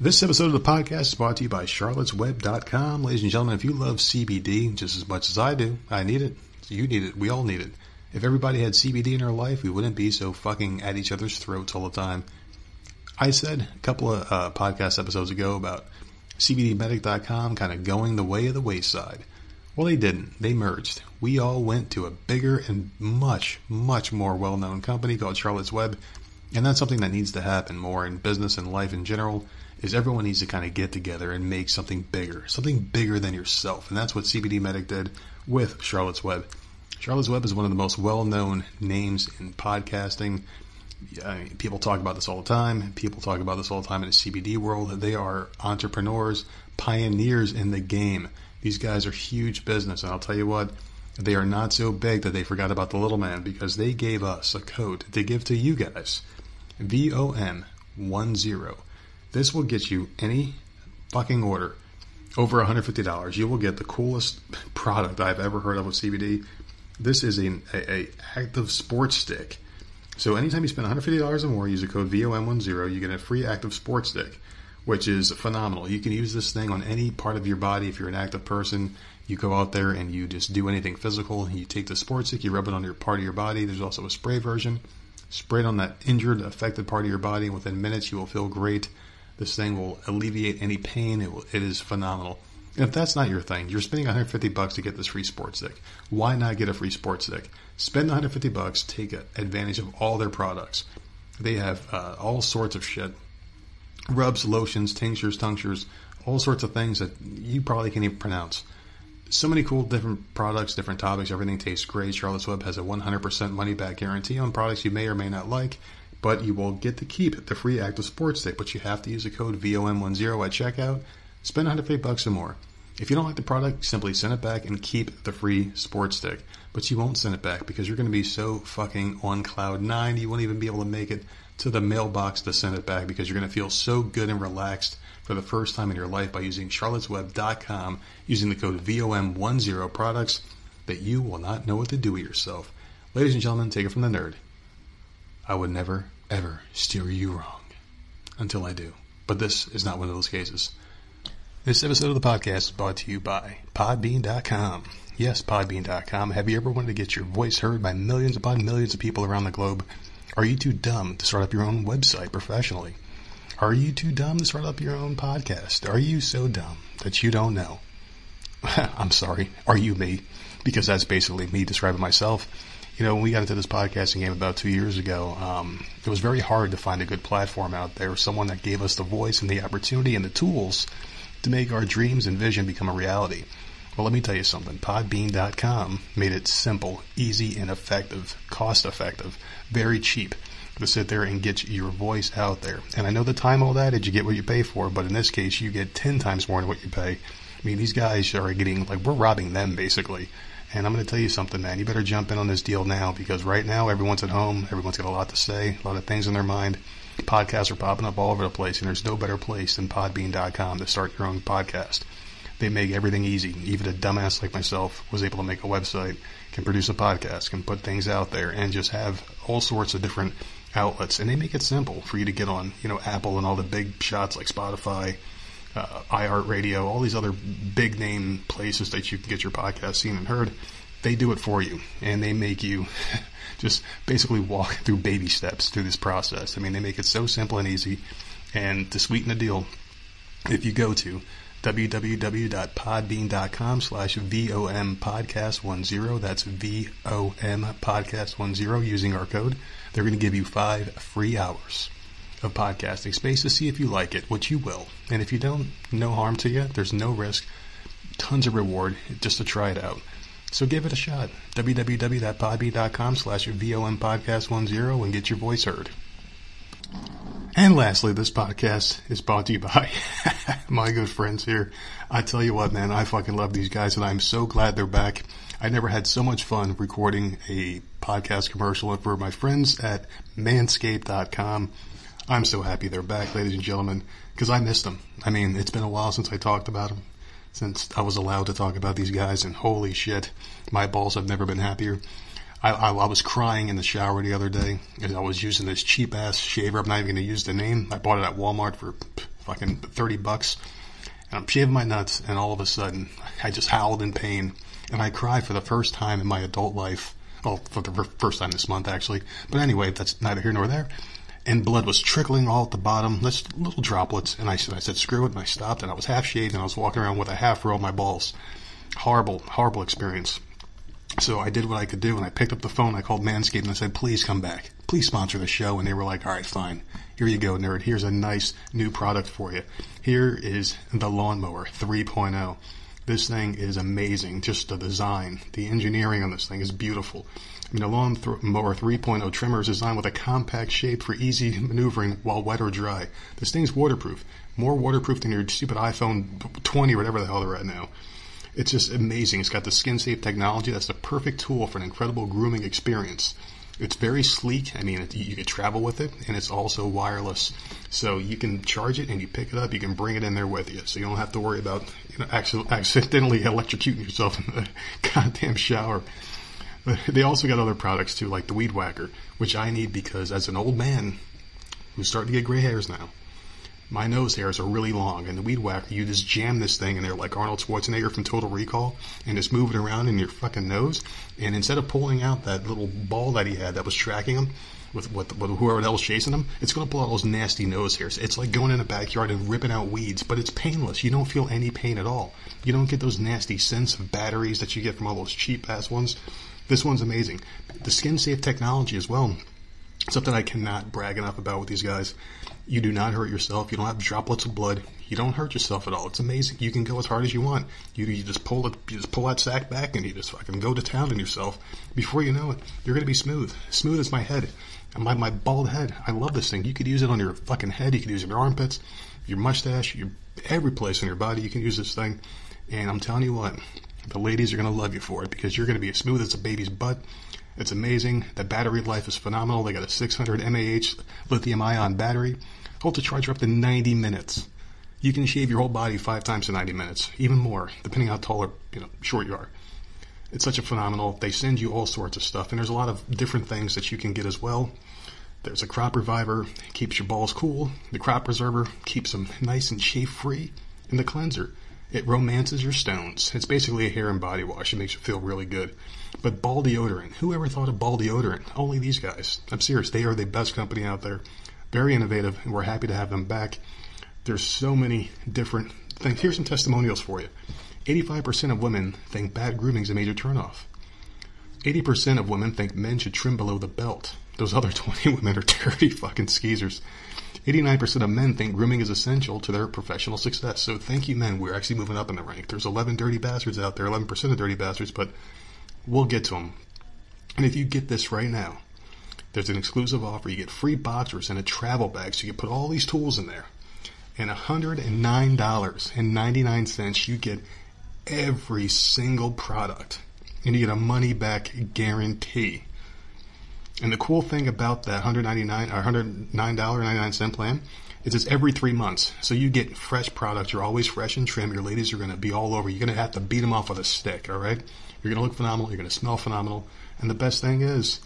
This episode of the podcast is brought to you by charlottesweb.com. Ladies and gentlemen, if you love CBD just as much as I do, I need it. You need it. We all need it. If everybody had CBD in our life, we wouldn't be so fucking at each other's throats all the time. I said a couple of uh, podcast episodes ago about CBDmedic.com kind of going the way of the wayside. Well, they didn't. They merged. We all went to a bigger and much, much more well known company called Charlotte's Web. And that's something that needs to happen more in business and life in general is everyone needs to kind of get together and make something bigger, something bigger than yourself. And that's what CBD Medic did with Charlotte's Web. Charlotte's Web is one of the most well known names in podcasting. I mean, people talk about this all the time. People talk about this all the time in the CBD world. They are entrepreneurs, pioneers in the game. These guys are huge business. And I'll tell you what, they are not so big that they forgot about the little man because they gave us a code to give to you guys. VOM10 this will get you any fucking order over $150. You will get the coolest product I've ever heard of with CBD. This is an a, a active sports stick. So anytime you spend $150 or more, use the code VOM10, you get a free active sports stick, which is phenomenal. You can use this thing on any part of your body if you're an active person. You go out there and you just do anything physical. You take the sports stick, you rub it on your part of your body. There's also a spray version. Spray it on that injured, affected part of your body. And within minutes, you will feel great. This thing will alleviate any pain. It, will, it is phenomenal. And if that's not your thing, you're spending 150 bucks to get this free sports stick. Why not get a free sports stick? Spend 150 bucks, take advantage of all their products. They have uh, all sorts of shit. Rubs, lotions, tinctures, tinctures, all sorts of things that you probably can't even pronounce. So many cool different products, different topics. Everything tastes great. Charlotte's Web has a 100% money back guarantee on products you may or may not like but you will get to keep the free active sports stick. But you have to use the code VOM10 at checkout. Spend 150 bucks or more. If you don't like the product, simply send it back and keep the free sports stick. But you won't send it back because you're going to be so fucking on cloud nine, you won't even be able to make it to the mailbox to send it back because you're going to feel so good and relaxed for the first time in your life by using charlottesweb.com using the code VOM10 products that you will not know what to do with yourself. Ladies and gentlemen, take it from the nerd. I would never, ever steer you wrong until I do. But this is not one of those cases. This episode of the podcast is brought to you by Podbean.com. Yes, Podbean.com. Have you ever wanted to get your voice heard by millions upon millions of people around the globe? Are you too dumb to start up your own website professionally? Are you too dumb to start up your own podcast? Are you so dumb that you don't know? I'm sorry. Are you me? Because that's basically me describing myself you know, when we got into this podcasting game about two years ago, um, it was very hard to find a good platform out there, someone that gave us the voice and the opportunity and the tools to make our dreams and vision become a reality. Well, let me tell you something. Podbean.com made it simple, easy, and effective, cost effective, very cheap to sit there and get your voice out there. And I know the time old adage, you get what you pay for, but in this case, you get 10 times more than what you pay. I mean, these guys are getting, like, we're robbing them basically. And I'm going to tell you something, man. You better jump in on this deal now because right now everyone's at home. Everyone's got a lot to say, a lot of things in their mind. Podcasts are popping up all over the place, and there's no better place than Podbean.com to start your own podcast. They make everything easy. Even a dumbass like myself was able to make a website, can produce a podcast, can put things out there, and just have all sorts of different outlets. And they make it simple for you to get on, you know, Apple and all the big shots like Spotify, uh, iHeartRadio, all these other big name places that you can get your podcast seen and heard, they do it for you and they make you just basically walk through baby steps through this process. I mean, they make it so simple and easy. And to sweeten the deal, if you go to www.podbean.com slash VOM podcast 10, that's VOM podcast 10 using our code, they're going to give you five free hours of podcasting space to see if you like it, which you will. And if you don't, no harm to you. There's no risk. Tons of reward just to try it out. So give it a shot. www.podbean.com slash VOM podcast 10 and get your voice heard. And lastly, this podcast is brought to you by my good friends here. I tell you what, man, I fucking love these guys and I'm so glad they're back. I never had so much fun recording a podcast commercial for my friends at manscaped.com. I'm so happy they're back, ladies and gentlemen, because I missed them. I mean, it's been a while since I talked about them, since I was allowed to talk about these guys, and holy shit, my balls have never been happier. I, I, I was crying in the shower the other day, and I was using this cheap ass shaver. I'm not even going to use the name. I bought it at Walmart for fucking 30 bucks. And I'm shaving my nuts, and all of a sudden, I just howled in pain. And I cried for the first time in my adult life. Well, for the first time this month, actually. But anyway, that's neither here nor there. And blood was trickling all at the bottom, just little droplets. And I said, I said, screw it. And I stopped, and I was half shaved, and I was walking around with a half row of my balls. Horrible, horrible experience. So I did what I could do, and I picked up the phone. I called Manscaped, and I said, please come back. Please sponsor the show. And they were like, all right, fine. Here you go, nerd. Here's a nice new product for you. Here is the Lawnmower 3.0. This thing is amazing. Just the design, the engineering on this thing is beautiful. A Lawnmower 3.0 trimmer is designed with a compact shape for easy maneuvering while wet or dry. This thing's waterproof. More waterproof than your stupid iPhone 20 or whatever the hell they're at now. It's just amazing. It's got the skin safe technology. That's the perfect tool for an incredible grooming experience. It's very sleek. I mean, it, you can travel with it, and it's also wireless. So you can charge it and you pick it up. You can bring it in there with you, so you don't have to worry about you know accidentally electrocuting yourself in the goddamn shower. They also got other products too, like the Weed Whacker, which I need because as an old man who's starting to get gray hairs now, my nose hairs are really long, and the weed whacker, you just jam this thing in there like Arnold Schwarzenegger from Total Recall, and just move it around in your fucking nose. And instead of pulling out that little ball that he had that was tracking him with, with, with whoever else chasing him, it's going to pull out those nasty nose hairs. It's like going in a backyard and ripping out weeds, but it's painless. You don't feel any pain at all. You don't get those nasty scents of batteries that you get from all those cheap ass ones. This one's amazing. The skin safe technology as well something I cannot brag enough about with these guys. You do not hurt yourself. You don't have droplets of blood. You don't hurt yourself at all. It's amazing. You can go as hard as you want. You, you just pull it, you just pull that sack back, and you just fucking go to town on yourself. Before you know it, you're gonna be smooth, smooth as my head, my my bald head. I love this thing. You could use it on your fucking head. You could use it on your armpits, your mustache, your every place on your body. You can use this thing, and I'm telling you what, the ladies are gonna love you for it because you're gonna be as smooth as a baby's butt. It's amazing. The battery life is phenomenal. They got a 600 mAh lithium ion battery. Hold the charge for up to 90 minutes. You can shave your whole body five times in 90 minutes, even more, depending on how tall or you know short you are. It's such a phenomenal. They send you all sorts of stuff, and there's a lot of different things that you can get as well. There's a crop reviver, keeps your balls cool. The crop preserver keeps them nice and shave free. And the cleanser, it romances your stones. It's basically a hair and body wash. It makes you feel really good. But ball deodorant, who ever thought of ball deodorant? Only these guys. I'm serious. They are the best company out there. Very innovative, and we're happy to have them back. There's so many different things. Here's some testimonials for you. 85% of women think bad grooming is a major turnoff. 80% of women think men should trim below the belt. Those other 20 women are dirty fucking skeezers. 89% of men think grooming is essential to their professional success. So thank you, men. We're actually moving up in the rank. There's 11 dirty bastards out there, 11% of dirty bastards, but we'll get to them. And if you get this right now, there's an exclusive offer. You get free boxers and a travel bag, so you can put all these tools in there. And $109.99, you get every single product. And you get a money back guarantee. And the cool thing about that 199 or $109.99 plan is it's every three months. So you get fresh products. You're always fresh and trim. Your ladies are going to be all over. You're going to have to beat them off with a stick, all right? You're going to look phenomenal. You're going to smell phenomenal. And the best thing is,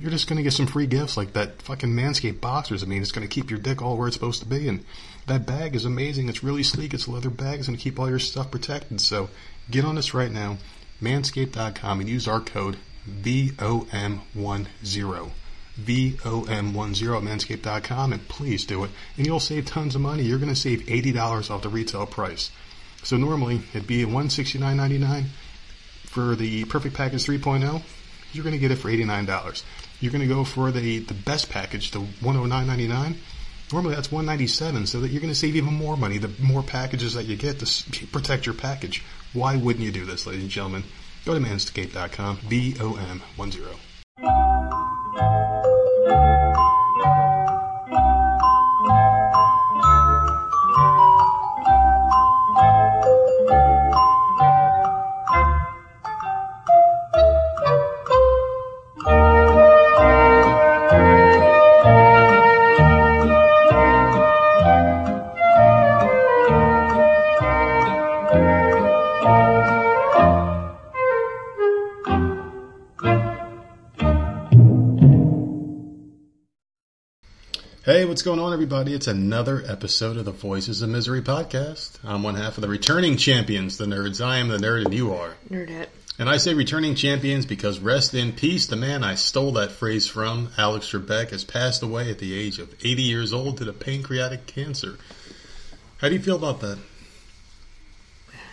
you're just going to get some free gifts like that fucking Manscaped boxers. I mean, it's going to keep your dick all where it's supposed to be. And that bag is amazing. It's really sleek. It's a leather bag. It's going to keep all your stuff protected. So get on this right now, manscaped.com, and use our code VOM10. VOM10 at manscaped.com and please do it. And you'll save tons of money. You're going to save $80 off the retail price. So normally it'd be $169.99 for the Perfect Package 3.0. You're going to get it for $89. You're going to go for the, the best package, the $109.99. Normally that's 197, so that you're going to save even more money the more packages that you get to protect your package. Why wouldn't you do this, ladies and gentlemen? Go to manscaped.com, V-O-M-1-0. Hey, what's going on, everybody? It's another episode of the Voices of Misery podcast. I'm one half of the returning champions, the nerds. I am the nerd, and you are. Nerdette. And I say returning champions because rest in peace, the man I stole that phrase from, Alex Trebek, has passed away at the age of 80 years old due to pancreatic cancer. How do you feel about that?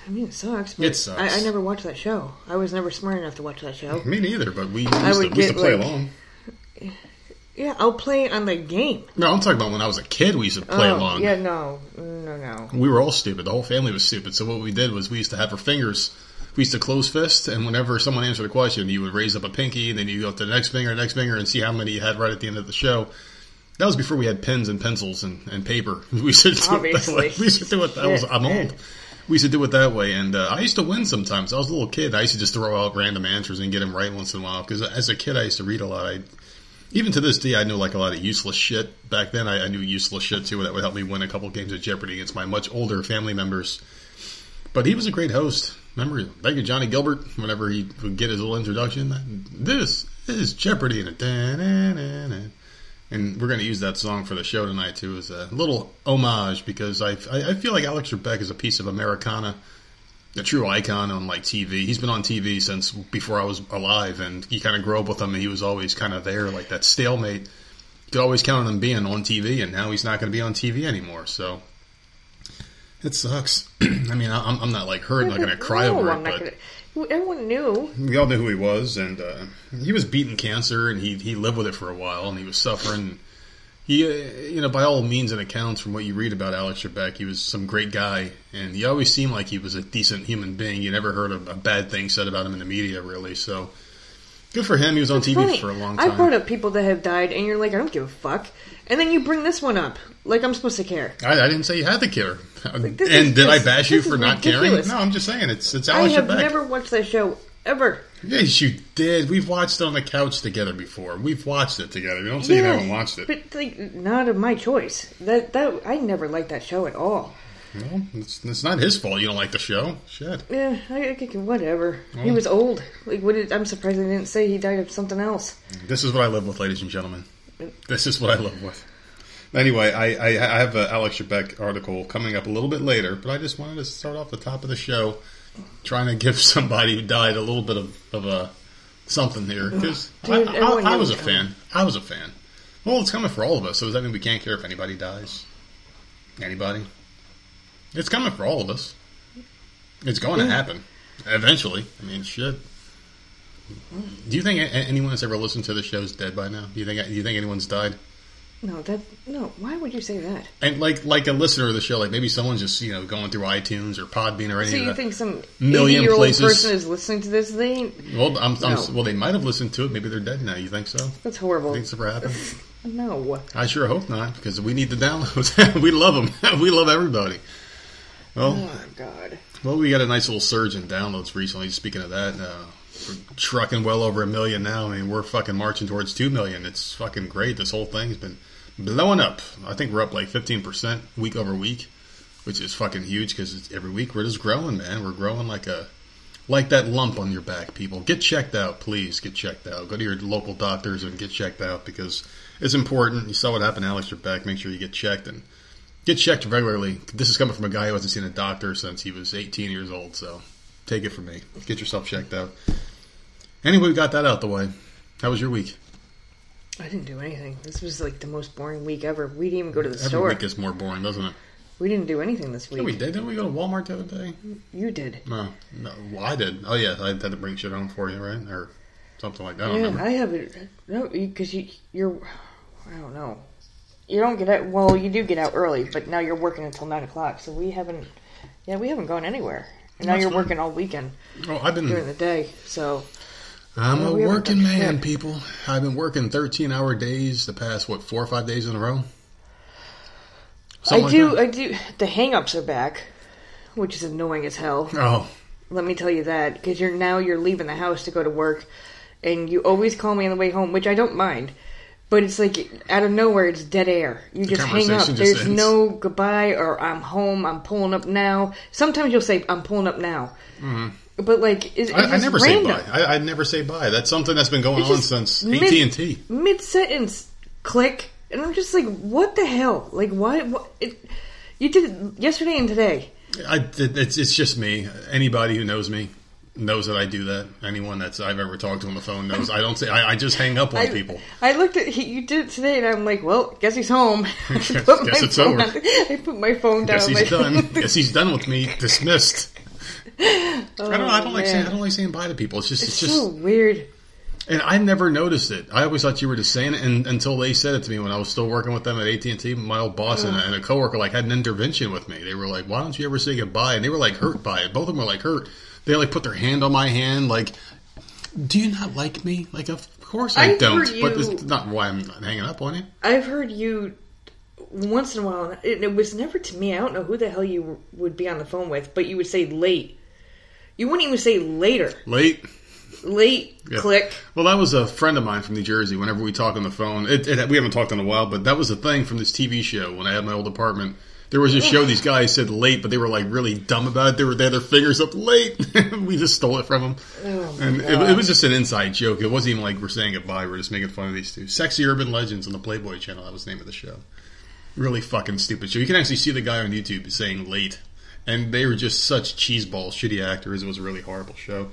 I mean, it sucks. But It sucks. I, I never watched that show. I was never smart enough to watch that show. Me neither, but we used, I to, would we used to get, play like- along. Yeah, I'll play on the game. No, I'm talking about when I was a kid, we used to play oh, along. Yeah, no, no, no. We were all stupid. The whole family was stupid. So what we did was we used to have our fingers. We used to close fist, and whenever someone answered a question, you would raise up a pinky, and then you go up to the next finger, next finger, and see how many you had right at the end of the show. That was before we had pens and pencils and, and paper. We used to do it that way. We used to do it. That was I'm yeah. old. We used to do it that way, and uh, I used to win sometimes. I was a little kid. I used to just throw out random answers and get them right once in a while. Because as a kid, I used to read a lot. I even to this day, I knew like a lot of useless shit. Back then, I, I knew useless shit too that would help me win a couple games of Jeopardy against my much older family members. But he was a great host. Remember, thank you, Johnny Gilbert. Whenever he would get his little introduction, this is Jeopardy, and, we're going to use that song for the show tonight too as a little homage because I I, I feel like Alex Trebek is a piece of Americana a true icon on like TV. He's been on TV since before I was alive, and you kind of grow up with him, and he was always kind of there, like that stalemate. You could always count on him being on TV, and now he's not going to be on TV anymore. So it sucks. I mean, I- I'm, I'm not like hurt, I'm not going to cry no, over I'm it, but gonna. Everyone knew. we all knew who he was, and uh, he was beating cancer, and he he lived with it for a while, and he was suffering. He, uh, you know, by all means and accounts, from what you read about Alex Trebek, he was some great guy, and he always seemed like he was a decent human being. You never heard a, a bad thing said about him in the media, really. So, good for him. He was on TV Funny. for a long time. I time. brought up people that have died, and you're like, I don't give a fuck. And then you bring this one up, like I'm supposed to care. I, I didn't say you had to care. Like, and did I bash you for not caring? No, I'm just saying it's it's I Alex have Trebek. never watched that show ever. Yes, you did. We've watched it on the couch together before. We've watched it together. You don't say you haven't watched it. but like not of my choice. That that I never liked that show at all. Well, it's, it's not his fault you don't like the show. Shit. Yeah, I, I whatever. He was old. Like, what did, I'm surprised they didn't say he died of something else. This is what I live with, ladies and gentlemen. This is what I live with. Anyway, I, I, I have an Alex Trebek article coming up a little bit later, but I just wanted to start off the top of the show trying to give somebody who died a little bit of, of a something here. Because I, I, I was a fan. I was a fan. Well, it's coming for all of us, so does that mean we can't care if anybody dies? Anybody? It's coming for all of us. It's going to happen eventually. I mean, shit. Do you think anyone that's ever listened to the show is dead by now? Do you think? Do you think anyone's died? No, that no. Why would you say that? And like, like a listener of the show, like maybe someone's just you know going through iTunes or Podbean or anything. So you think some million-year-old places. person is listening to this? They ain't. well, I'm, I'm, well, they might have listened to it. Maybe they're dead now. You think so? That's horrible. Think it's ever happened? No. I sure hope not, because we need the downloads. we love them. we love everybody. Well, Oh my God. Well, we got a nice little surge in downloads recently. Speaking of that, uh, trucking well over a million now. I mean, we're fucking marching towards two million. It's fucking great. This whole thing's been blowing up. I think we're up like fifteen percent week over week, which is fucking huge because every week we're just growing, man. We're growing like a like that lump on your back. People get checked out, please. Get checked out. Go to your local doctors and get checked out because it's important. You saw what happened to Alex Trebek. Make sure you get checked and get checked regularly. This is coming from a guy who hasn't seen a doctor since he was 18 years old. So take it from me. Get yourself checked out. Anyway, we got that out the way. How was your week? I didn't do anything. This was like the most boring week ever. We didn't even go to the Every store. week gets more boring, doesn't it? We didn't do anything this week. Yeah, we did. Didn't we go to Walmart the other day? You did. No, no. Well, I did. Oh yeah, I had to bring shit home for you, right? Or something like that. I don't yeah, remember. I haven't. No, because you, you're. I don't know. You don't get out. Well, you do get out early, but now you're working until nine o'clock. So we haven't. Yeah, we haven't gone anywhere. And now That's you're fine. working all weekend Oh, I've been. during the day. So I'm Yeah, a working man, shit. people. I've been working 13 hour days the past, what, four or five days in a row? Something I do. that. I do. The hang-ups are back, which is annoying as hell. Oh, Let me tell you that because you're now you're leaving the house to go to work, and you always call me on the way home, which I don't mind. But it's like out of nowhere, it's dead air. You just hang up. just There's ends. no goodbye or I'm home. I'm pulling up now. Sometimes you'll say I'm pulling up now, mm-hmm. But like Mm-hmm. I, I never random. say bye. I, I never say bye. That's something that's been going It's on since AT and T. Mid sentence, click. and I'm just like, what the hell? Like, why? What? It, you did it yesterday and today. I, it's it's just me. Anybody who knows me knows that I do that. Anyone that's I've ever talked to on the phone knows I don't say. I, I just hang up on I, people. I looked at he, you did it today, and I'm like, well, guess he's home. Guess- guess it's over. on- I put my phone down. Guess he's done. Guess he's done with me. Dismissed. I don't. I don't like oh, saying. I don't like saying bye to people. It's just. It's, It's just. so weird. And I never noticed it. I always thought you were just saying it and, until they said it to me when I was still working with them at AT and T. My old boss and, and a coworker like had an intervention with me. They were like, "Why don't you ever say goodbye?" And they were like hurt by it. Both of them were like hurt. They like put their hand on my hand, like, "Do you not like me?" Like, of course I I've don't. heard But you- it's not why I'm not hanging up on you. I've heard you once in a while. It, it was never to me. I don't know who the hell you would be on the phone with, but you would say late. You wouldn't even say later. Late. Late. Yeah. Click. Well, that was a friend of mine from New Jersey. Whenever we talk on the phone, it, it, we haven't talked in a while, but that was a thing from this TV show when I had my old apartment. There was a show these guys said late, but they were like really dumb about it. They were they had their fingers up late. we just stole it from them, Oh, and it, it was just an inside joke. It wasn't even like we're saying goodbye. We're just making fun of these two. Sexy Urban Legends on the Playboy Channel. That was the name of the show. Really fucking stupid show. You can actually see the guy on YouTube saying late, and they were just such cheeseball, shitty actors. It was a really horrible show.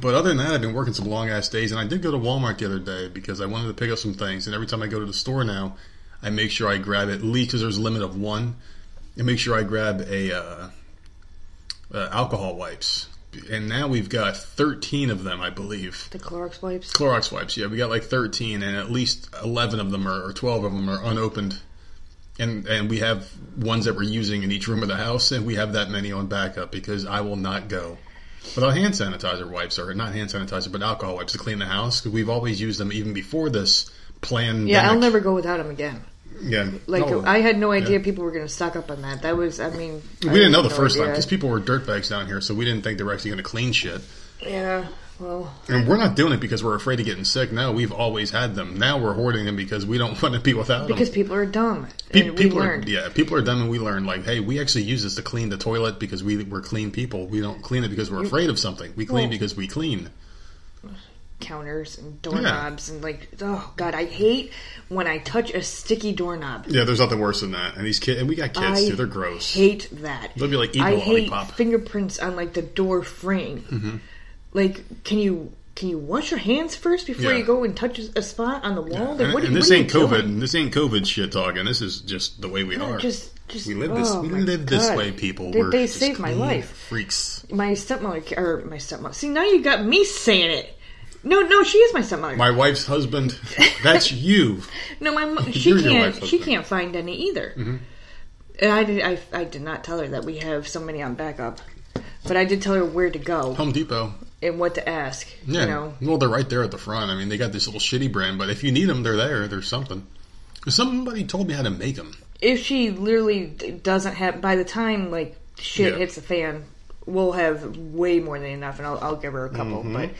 But other than that, I've been working some long ass days, and I did go to Walmart the other day because I wanted to pick up some things. And every time I go to the store now, I make sure I grab at least because there's a limit of one, and make sure I grab a uh, uh, alcohol wipes. And now we've got 13 of them, I believe. The Clorox wipes. Clorox wipes, yeah, we got like 13, and at least 11 of them are, or 12 of them are unopened. And and we have ones that we're using in each room of the house, and we have that many on backup because I will not go without hand sanitizer wipes, or not hand sanitizer, but alcohol wipes to clean the house. we've always used them even before this plan. Yeah, I'll never go without them again. Yeah, Like no, I had no idea yeah. people were going to stock up on that. That was, I mean, We I didn't know the no first time idea. because people were dirtbags down here, so we didn't think they were actually going to clean shit. Yeah, well, And we're not doing it because we're afraid of getting sick. No, we've always had them. Now we're hoarding them because we don't want to be without them. because people are dumb. Pe- people are, yeah, people are dumb, and we learn like, hey, we actually use this to clean the toilet because we we're clean people. We don't clean it because we're afraid of something. We clean Well- because we clean. counters and doorknobs and like oh god i hate when i touch a sticky doorknob Yeah, there's nothing worse than that. And these kids, and we got kids I too. They're gross. hate that They'll be like eating i hate lollipop. fingerprints on like the door frame Mm-hmm. Like can you can you wash your hands first before Yeah. you go and touch a spot on the wall like and, what, and this ain't COVID. doing? This ain't COVID shit talking. This is just the way we No, are. just just we live this. oh we my live this God. way, people. they, We're they saved my life Freaks. my stepmother or my stepmother see now you got me saying it no no she is my stepmother My wife's husband. That's you. No, my mo- she can't. She. Mm-hmm. can't find any either. And I did. I, I did not tell her that we have so many on backup, but I did tell her where to go Home Depot. And what to ask. Yeah. You know, Well, they're right there at the front. I mean, they got this little shitty brand, but if you need them, they're there. There's something. Somebody told me how to make them. if she literally doesn't have, by the time like shit Yeah. hits the fan, we'll have way more than enough, and I'll, I'll give her a couple. Mm-hmm. But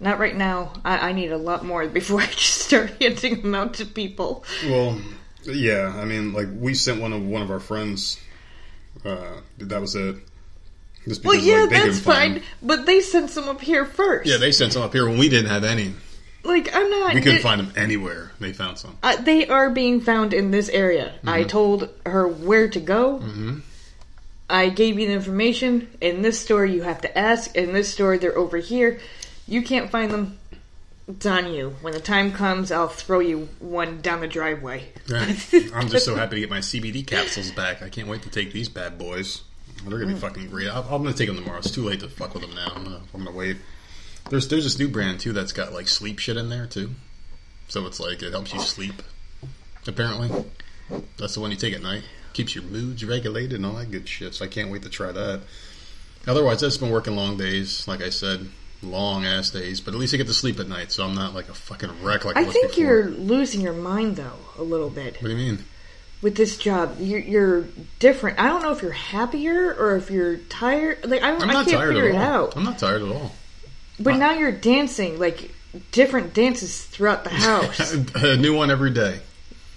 not right now. I, I need a lot more before I just start handing them out to people. Well, yeah. I mean, like we sent one of one of our friends. Uh, that was it. Well, yeah, like, that's fine. But they sent some up here first. Yeah, they sent some up here when we didn't have any. like I'm not. We couldn't it- find them anywhere. They found some. Uh, they are being found in this area. Mm-hmm. I told her where to go. I gave you the information. In this store, you have to ask. In this store, they're over here. You can't find them. It's on you. When the time comes, I'll throw you one down the driveway. Yeah. I'm just so happy to get my CBD capsules back. I can't wait to take these bad boys. They're gonna be mm. fucking great. I'm, I'm gonna take them tomorrow. It's too late to fuck with them now. I'm gonna, I'm gonna wait. There's there's this new brand too that's got like sleep shit in there too. So it's like it helps you sleep. Apparently, that's the one you take at night. Keeps your moods regulated and all that good shit. So I can't wait to try that. Otherwise, I've just been working long days. Like I said, long ass days. But at least I get to sleep at night, so I'm not like a fucking wreck like I, I was think before. you're losing your mind though a little bit What do you mean? With this job. You're, you're different. I don't know if you're happier or if you're tired. Like I, don't, I'm I can't tired figure it out. I'm not tired at all. But uh, now you're dancing like different dances throughout the house. a new one every day.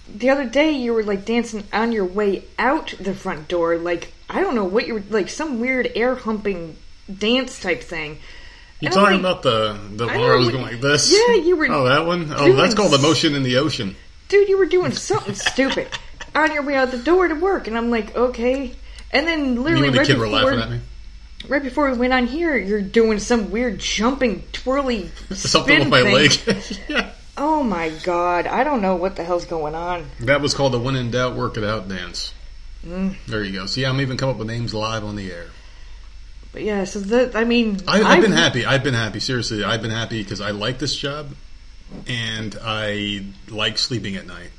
the other day you were like dancing on your way out the front door, like I don't know what you were like some weird air humping dance type thing. You talking like, about the the one where I was going like this? yeah, you were Oh, that one. Oh, that's called the motion in the ocean. dude, you were doing something stupid on your way out the door to work, and I'm like, okay. And then literally and the right kid were before, laughing at me. right before we went on here, you're doing some weird jumping, twirly Something spin with my thing. leg. yeah. Oh my god, I don't know what the hell's going on. That was called the when in doubt, work it out dance. Mm. There you go. See, I'm even come up with names live on the air. But yeah, so that I mean, I, I've been happy. I've been happy. Seriously, I've been happy because I like this job, and I like sleeping at night.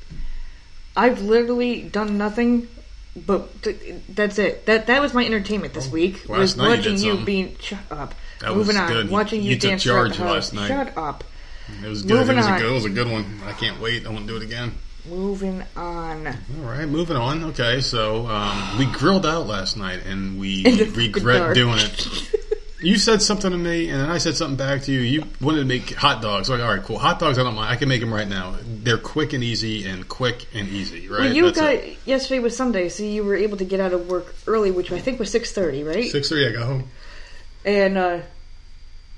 I've literally done nothing, but th- that's it. That that was my entertainment this week. Oh, last was night you watching did you something. being shut up. That was Moving on, good. watching you, You took dance charge the house. last night. Shut up. It was good. Moving it was on. a good. It was a good one. I can't wait. I want to do it again. Moving on. All right, moving on. Okay, so um, we grilled out last night, and we In the fucking regret dark. doing it. You said something to me, and then I said something back to you. You wanted to make hot dogs. Like, all right, cool. Hot dogs, I don't mind. I can make them right now. They're quick and easy, and quick and easy, right? Well, you That's got it. yesterday was Sunday, so you were able to get out of work early, which I think was six thirty, right? six thirty. I got home. And uh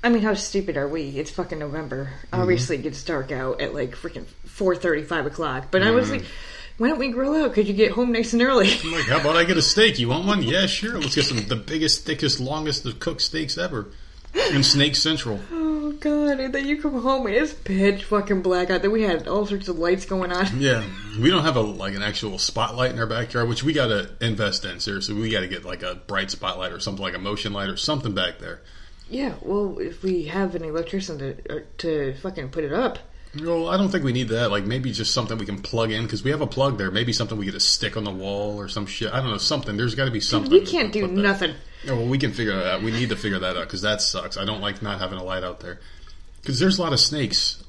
I mean, how stupid are we? It's fucking November. Mm-hmm. Obviously, it gets dark out at like freaking four thirty, five o'clock. But I Mm-hmm. was like, why don't we grill out? Could you get home nice and early? I'm like, how about I get a steak? You want one? Yeah, sure. Let's get some the biggest, thickest, longest of cooked steaks ever. In Snake Central. oh god! And then you come home and it's pitch fucking black out. Then we had all sorts of lights going on. Yeah, we don't have a like an actual spotlight in our backyard, which we got to invest in. Seriously, we got to get like a bright spotlight or something like a motion light or something back there. Yeah, well, if we have an electrician to er, to fucking put it up, Well, I don't think we need that. Like maybe just something we can plug in because we have a plug there. Maybe something we get a stick on the wall or some shit. I don't know something. There's got to be something. we can't do nothing. Yeah, well, we can figure that out. We need to figure that out because that sucks. I don't like not having a light out there because there's a lot of snakes.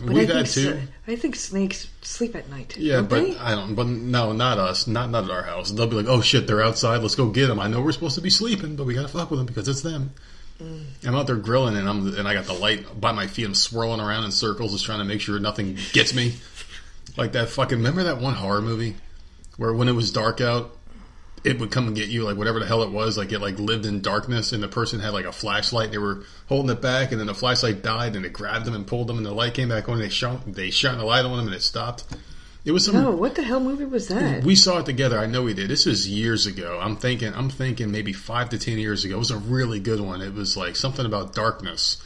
But We've I had think two. I think snakes sleep at night. Yeah, but they? I don't. But no, not us. Not not at our house. They'll be like, "Oh shit, they're outside. Let's go get them." I know we're supposed to be sleeping, but we gotta fuck with them because it's them. I'm out there grilling, and I'm and I got the light by my feet. I'm swirling around in circles, just trying to make sure nothing gets me. Like that fucking. Remember that one horror movie where when it was dark out, it would come and get you, like whatever the hell it was. Like it like lived in darkness, and the person had like a flashlight. And they were holding it back, and then the flashlight died, and it grabbed them and pulled them, and the light came back on. And they shone. They shone the light on them, and it stopped. It was some no, what the hell movie was that? we saw it together. I know we did. This was years ago. I'm thinking. I'm thinking maybe five to ten years ago. It was a really good one. It was like something about darkness,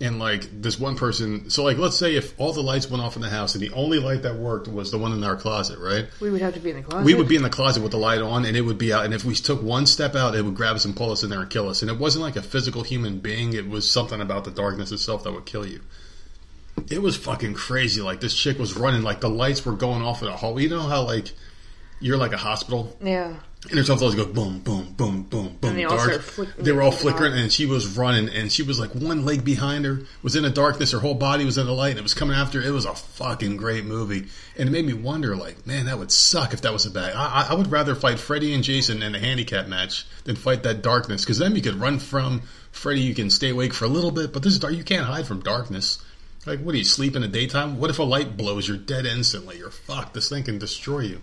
and like this one person. So like, let's say if all the lights went off in the house and the only light that worked was the one in our closet, right? we would have to be in the closet. We would be in the closet with the light on, and it would be out. And if we took one step out, it would grab us and pull us in there and kill us. And it wasn't like a physical human being. It was something about the darkness itself that would kill you. It was fucking crazy. Like this chick was running, like the lights were going off in the hallway. You know how like you're like a hospital Yeah. and there's all those go boom, boom, boom, boom, boom, they dark. flick- they were all flickering, and she was running, and she was like one leg behind her was in the darkness. Her whole body was in the light, and it was coming after. her. It was a fucking great movie, and it made me wonder, like, man, that would suck if that was a bad. I, I- I would rather fight Freddy and Jason in a handicap match than fight that darkness, because then you could run from Freddy. You can stay awake for a little bit, but this is dark. You can't hide from darkness. Like, what do you sleep in the daytime? What if a light blows? You're dead instantly. You're fucked. This thing can destroy you.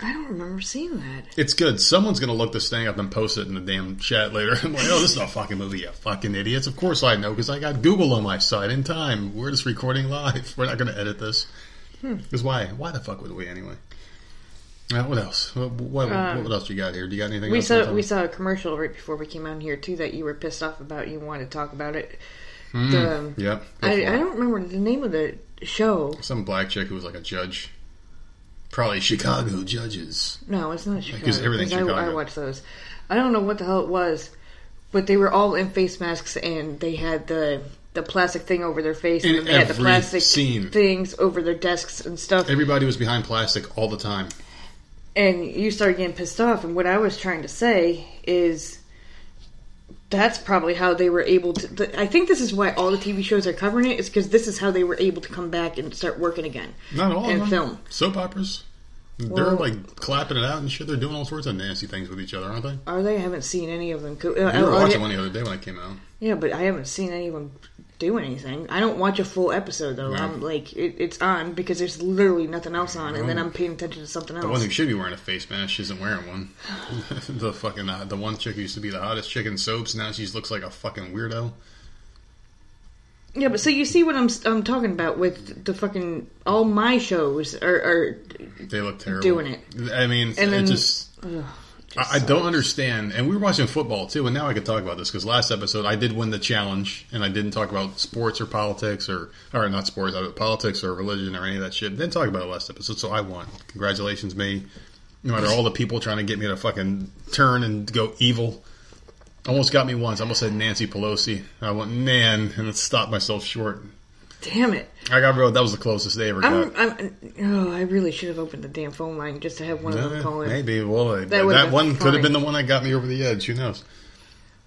I don't remember seeing that. It's good. Someone's gonna look this thing up and post it in the damn chat later. I'm like, oh, this is a fucking movie, you fucking idiots. Of course I know because I got Google on my side in time. We're just recording live. We're not gonna edit this. Because why? Why the fuck would we anyway? Uh, what else? What, what, Um, what else you got here? Do you got anything? We else saw we saw a commercial right before we came on here too that you were pissed off about. You wanted to talk about it. Mm, the- yep. I, I don't remember the name of the show. Some black chick who was like a judge. Probably Chicago judges. No, it's not Chicago. Because everything's 'cause I, I Chicago. watched those. I don't know what the hell it was, but they were all in face masks and they had the the plastic thing over their face and In then they had the plastic scene. things over their desks and stuff. Everybody was behind plastic all the time. and you started getting pissed off. And what I was trying to say is that's probably how they were able to. I think this is why all the TV shows are covering it, is because this is how they were able to come back and start working again. Not all And film. Soap operas. They're Well- like clapping it out and shit. They're doing all sorts of nasty things with each other, aren't they? Are they? I haven't seen any of them. uh, were watching one the other day when it came out. Yeah, but I haven't seen any of them do anything. I don't watch a full episode though. No. I'm like, it, it's on because there's literally nothing else on, and then I'm paying attention to something else. The one who should be wearing a face mask isn't wearing one. the fucking uh, the one chick who used to be the hottest chick in soaps. Now she looks like a fucking weirdo. Yeah, but so you see what I'm I'm talking about with the fucking all my shows are, are They look terrible. Doing it. I mean, And it then- just. ugh, just I don't sucks. understand. And we were watching football too, and now I can talk about this because last episode I did win the challenge, and I didn't talk about sports or politics or or not sports, uh, politics or religion or any of that shit. Didn't talk about it last episode, so I won. Congratulations, me. No matter all the people trying to get me to fucking turn and go evil. Almost got me once. I almost said Nancy Pelosi. I went Nan and it stopped myself short. Damn it! I got real. That was the closest they ever got. I'm, I'm oh, I really should have opened the damn phone line just to have one of them call in. maybe. Well, that, That one could have been the one that got me over the edge. Who knows?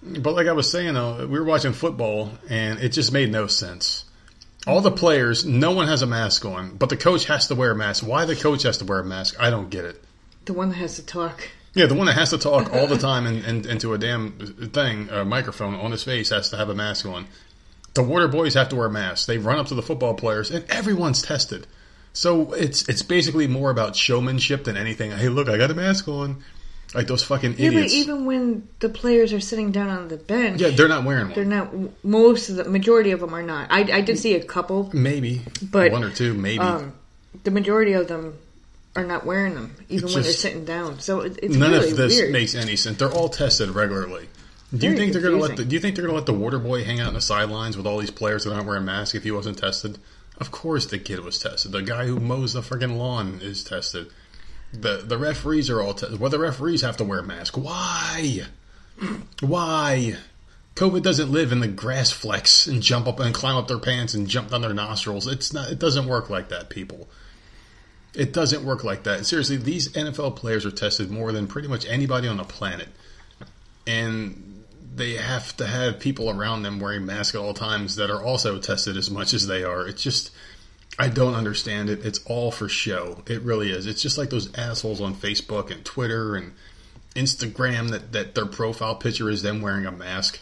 But like I was saying, though, we were watching football, and it just made no sense. All the players, no one has a mask on, but the coach has to wear a mask. Why the coach has to wear a mask? I don't get it. The one that has to talk. Yeah, the one that has to talk all the time and, and into a damn thing, a microphone on his face, has to have a mask on. The water boys have to wear masks. They run up to the football players, and everyone's tested. So it's it's basically more about showmanship than anything. Hey, look, I got a mask on. Like those fucking Yeah, but idiots. even when the players are sitting down on the bench, yeah, they're not wearing they're one. not. Most of the majority of them are not. I, I did see a couple. Maybe, But, one or two, maybe. Um, the majority of them are not wearing them, even It's when they're sitting down. So it, it's None really of this weird. makes any sense. They're all tested regularly. Do you think they're going to let the. Do you think they're going to let the water boy hang out on the sidelines with all these players that aren't wearing masks if he wasn't tested? Of course, the kid was tested. The guy who mows the freaking lawn is tested. The the referees are all tested. Well, the referees have to wear a mask. Why? Why? COVID doesn't live in the grass flecks and jump up and climb up their pants and jump down their nostrils. It's not. It doesn't work like that, people. It doesn't work like that. Seriously, these NFL players are tested more than pretty much anybody on the planet. And they have to have people around them wearing masks at all times that are also tested as much as they are. It's just, I don't understand it. It's all for show. It really is. It's just like those assholes on Facebook and Twitter and Instagram that, that their profile picture is them wearing a mask.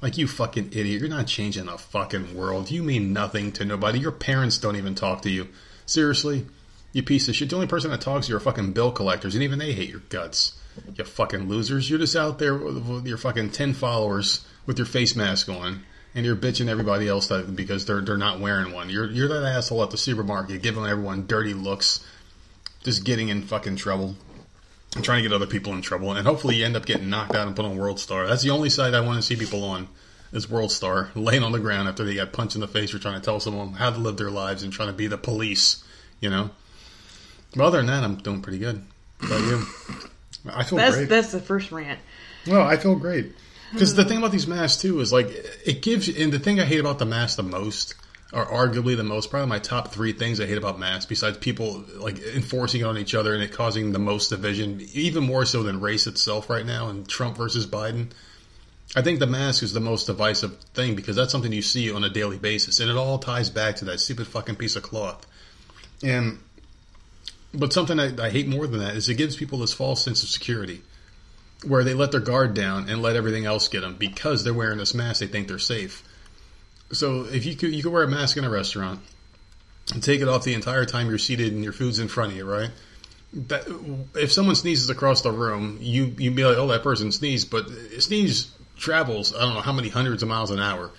Like, you fucking idiot. You're not changing the fucking world. You mean nothing to nobody. Your parents don't even talk to you. Seriously? You piece of shit. The only person that talks to you are fucking bill collectors, and even they hate your guts. You fucking losers. You're just out there with, your fucking 10 followers with your face mask on, and you're bitching everybody else that, because they're they're not wearing one. You're, you're that asshole at the supermarket giving everyone dirty looks, just getting in fucking trouble. Trying to get other people in trouble, and hopefully you end up getting knocked out and put on World Star. That's the only site I want to see people on is World Star, laying on the ground after they got punched in the face for trying to tell someone how to live their lives and trying to be the police, you know? But other than that, I'm doing pretty good. How about you? I feel That's great. that's the first rant. Well, I feel great. Because the thing about these masks too is like it gives, and the thing I hate about the mask the most, or arguably the most, probably my top three things I hate about masks, besides people like enforcing it on each other and it causing the most division, even more so than race itself right now, and Trump versus Biden. I think the mask is the most divisive thing because that's something you see on a daily basis, and it all ties back to that stupid fucking piece of cloth. And but something I, I hate more than that is it gives people this false sense of security where they let their guard down and let everything else get them because they're wearing this mask. They think they're safe. So if you could, you could wear a mask in a restaurant and take it off the entire time you're seated and your food's in front of you, right? That if someone sneezes across the room, you you be like, oh, that person sneezed, but sneeze travels I don't know how many hundreds of miles an hour.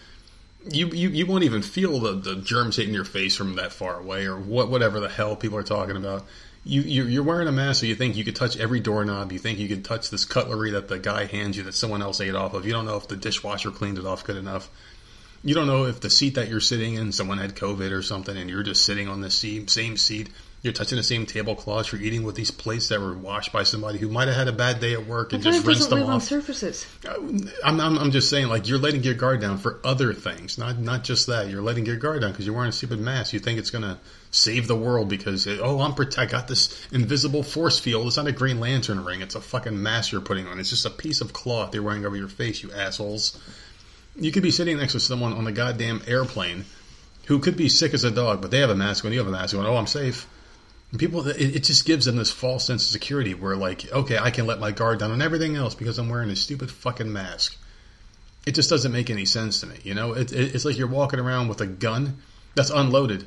You, you, you won't even feel the, the germs hitting your face from that far away or what whatever the hell people are talking about. You, you you're wearing a mask, so you think you could touch every doorknob. You think you could touch this cutlery that the guy hands you that someone else ate off of. You don't know if the dishwasher cleaned it off good enough. You don't know if the seat that you're sitting in, someone had COVID or something, and you're just sitting on the same seat. You're touching the same tablecloths. You're eating with these plates that were washed by somebody who might have had a bad day at work and just rinsed them live on off. surfaces. Uh, I'm, I'm, I'm just saying, like, you're letting your guard down for other things, not not just that. You're letting your guard down because you're wearing a stupid mask. You think it's going to save the world because, it, oh, I'm protect. I got this invisible force field. It's not a Green Lantern ring. It's a fucking mask you're putting on. It's just a piece of cloth you're wearing over your face, you assholes. You could be sitting next to someone on the goddamn airplane who could be sick as a dog, but they have a mask on. You have a mask on. Oh, I'm safe. And people, it, it just gives them this false sense of security where, like, okay, I can let my guard down on everything else because I'm wearing a stupid fucking mask. It just doesn't make any sense to me. You know, it, it, it's like you're walking around with a gun that's unloaded.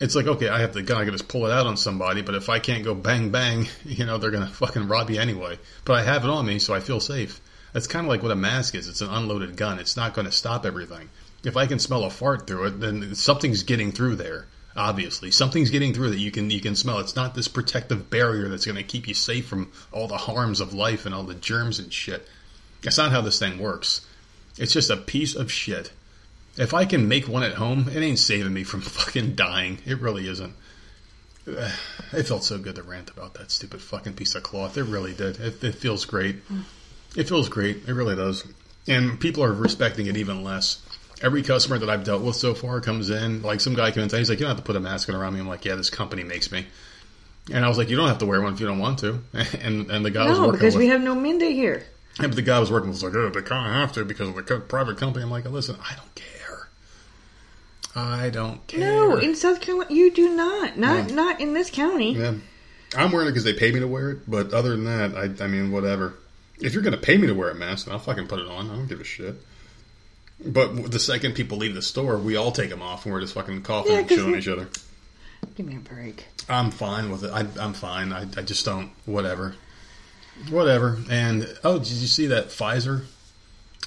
It's like, okay, I have the gun, I can just pull it out on somebody, but if I can't go bang bang, you know, they're gonna fucking rob you anyway. But I have it on me, so I feel safe. That's kind of like what a mask is. It's an unloaded gun. It's not going to stop everything. If I can smell a fart through it, then something's getting through there. Obviously, something's getting through that you can you can smell. It's not this protective barrier that's going to keep you safe from all the harms of life and all the germs and shit. That's not how this thing works. It's just a piece of shit. If I can make one at home, it ain't saving me from fucking dying. It really isn't. It felt so good to rant about that stupid fucking piece of cloth. It really did. It, it feels great. It feels great. It really does. And people are respecting it even less. Every customer that I've dealt with so far comes in, like some guy comes in, he's like, you don't have to put a mask on around me. I'm like, yeah, this company makes me. And I was like, you don't have to wear one if you don't want to. And and the guy I was No, working because with, we have no mandate here. And but the guy was working with was like, oh, they kind of have to because of the private company. I'm like, listen, I don't care. I don't care. No, in South Carolina, you do not. Not Yeah. not in this county. Yeah. I'm wearing it because they pay me to wear it, but other than that, I, I mean, whatever. If you're going to pay me to wear a mask, then I'll fucking put it on. I don't give a shit. But the second people leave the store, we all take them off and we're just fucking coughing and shitting each other. Give me a break. I'm fine with it. I, I'm fine. I, I just don't. Whatever. Whatever. And oh, did you see that Pfizer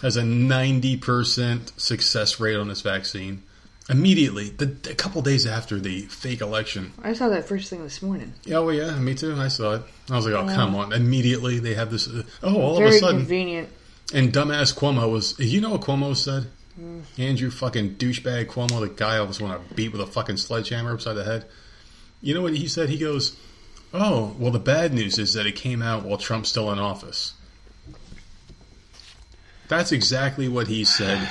has a 90% success rate on this vaccine? Immediately, the, a couple days after the fake election. I saw that first thing this morning. Yeah, well, yeah, me too. I saw it. I was like, oh, come on. Immediately, they have this. Uh, oh, all of a sudden. Very convenient. And dumbass Cuomo was. You know what Cuomo said? Mm. Andrew fucking douchebag Cuomo, the guy I almost want to beat with a fucking sledgehammer upside the head. You know what he said? He goes, Oh, well, the bad news is that it came out while Trump's still in office. That's exactly what he said.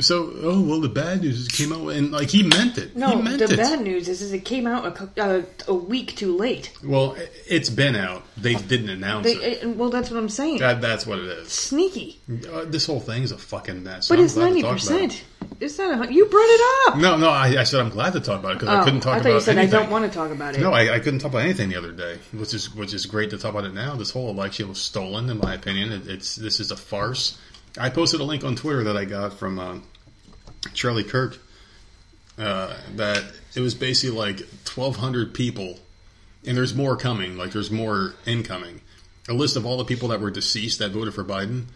So, oh, well, the bad news is it came out, and like he meant it. No, he meant the it. bad news is, is it came out a, uh, a week too late. Well, it's been out. They didn't announce They, it. uh, well, that's what I'm saying. That, that's what it is. Sneaky, Uh, this whole thing is a fucking mess. but I'm it's glad to ninety talk about it. percent. It's not. A, hun- you brought it up. No, no, I, I said I'm glad to talk about it because I Oh, couldn't talk I thought about you said anything. I don't want to talk about it. No, I, I couldn't talk about anything the other day, which is which is great to talk about it now. This whole election was stolen, in my opinion. It, it's this is a farce. I posted a link on Twitter that I got from um, Charlie Kirk. Uh, that it was basically like 1,200 people, and there's more coming. Like there's more incoming. A list of all the people that were deceased that voted for Biden.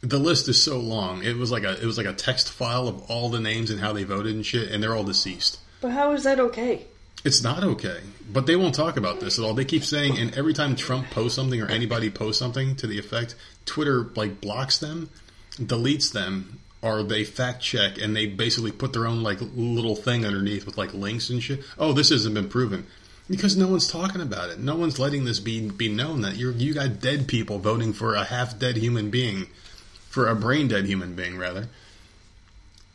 The list is so long. It was like a it was like a text file of all the names and how they voted and shit, and they're all deceased. But how is that okay? It's not okay. But they won't talk about this at all. They keep saying, and every time Trump posts something or anybody posts something to the effect, Twitter like blocks them, deletes them, or they fact check and they basically put their own like little thing underneath with like links and shit. Oh, this hasn't been proven. Because no one's talking about it. No one's letting this be be known that you you got dead people voting for a half dead human being, for a brain dead human being rather.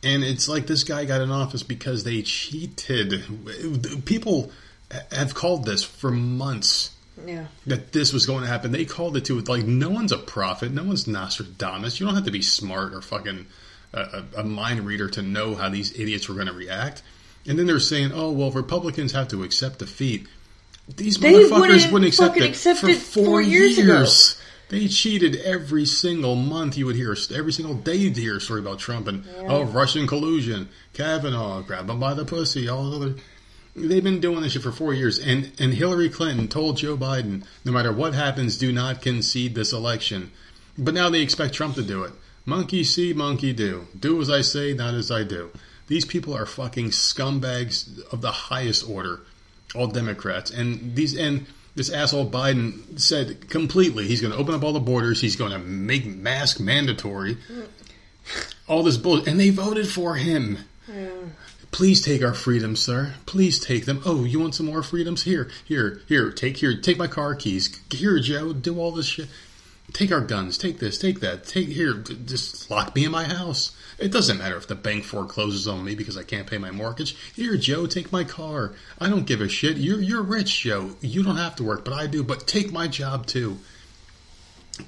And it's like this guy got in office because they cheated. People have called this for months Yeah. that this was going to happen. They called it to it. Like no one's a prophet. No one's Nostradamus. You don't have to be smart or fucking a, a, mind reader to know how these idiots were going to react. And then they're saying, "Oh well, Republicans have to accept defeat." These They motherfuckers wouldn't wouldn't accept it accept for four, four years ago. They cheated every single month. You would hear every single day. You'd hear a story about Trump and oh Russian collusion, Kavanaugh, grab him by the pussy, all the other. They've been doing this shit for four years, and and Hillary Clinton told Joe Biden, no matter what happens, do not concede this election. But now they expect Trump to do it. Monkey see, monkey do. Do as I say, not as I do. These people are fucking scumbags of the highest order, all Democrats, and these and this asshole Biden said completely he's going to open up all the borders. He's going to make mask mandatory. All this bullshit, and they voted for him. Please take our freedoms, sir. Please take them. Oh, you want some more freedoms? Here, here, here. Take here. Take my car keys. Here, Joe. Do all this shit. Take our guns. Take this. Take that. Take here. Just lock me in my house. It doesn't matter if the bank forecloses on me because I can't pay my mortgage. Here, Joe. Take my car. I don't give a shit. You're you're rich, Joe. You don't have to work, but I do. But take my job too.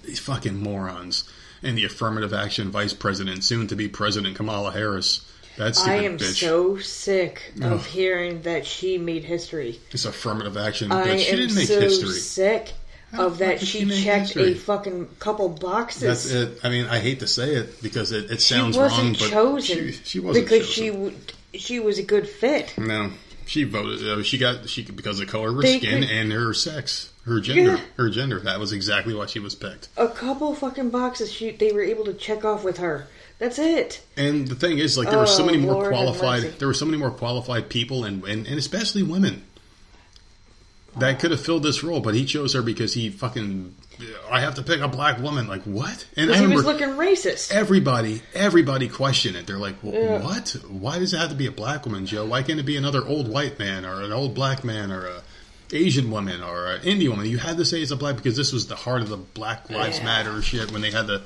These fucking morons. And the affirmative action vice president, soon to be President Kamala Harris. That stupid I am bitch. so sick Ugh. of hearing that she made history. This affirmative action I. She am didn't make so history. sick How of that she she checked history? a fucking couple boxes. That's it. I mean, I hate to say it because it, it she sounds wasn't wrong, but chosen she, she wasn't because chosen. she w- she was a good fit. no, She voted. Uh, she got she because of the color of her They skin could- and her sex, her gender, Yeah. her gender. That was exactly why she was picked. A couple fucking boxes she they were able to check off with her. That's it. And the thing is, like, there were so Oh, many more Lord qualified. There were so many more qualified people, and, and and especially women that could have filled this role. But he chose her because he fucking. I have to pick a black woman. Like what? And He was looking racist. everybody, everybody questioned it. They're like, Yeah. "What? Why does it have to be a black woman, Joe? Why can't it be another old white man or an old black man or a Asian woman or an Indian woman?" You had to say it's a black because this was the heart of the Black Lives Yeah. Matter shit when they had to,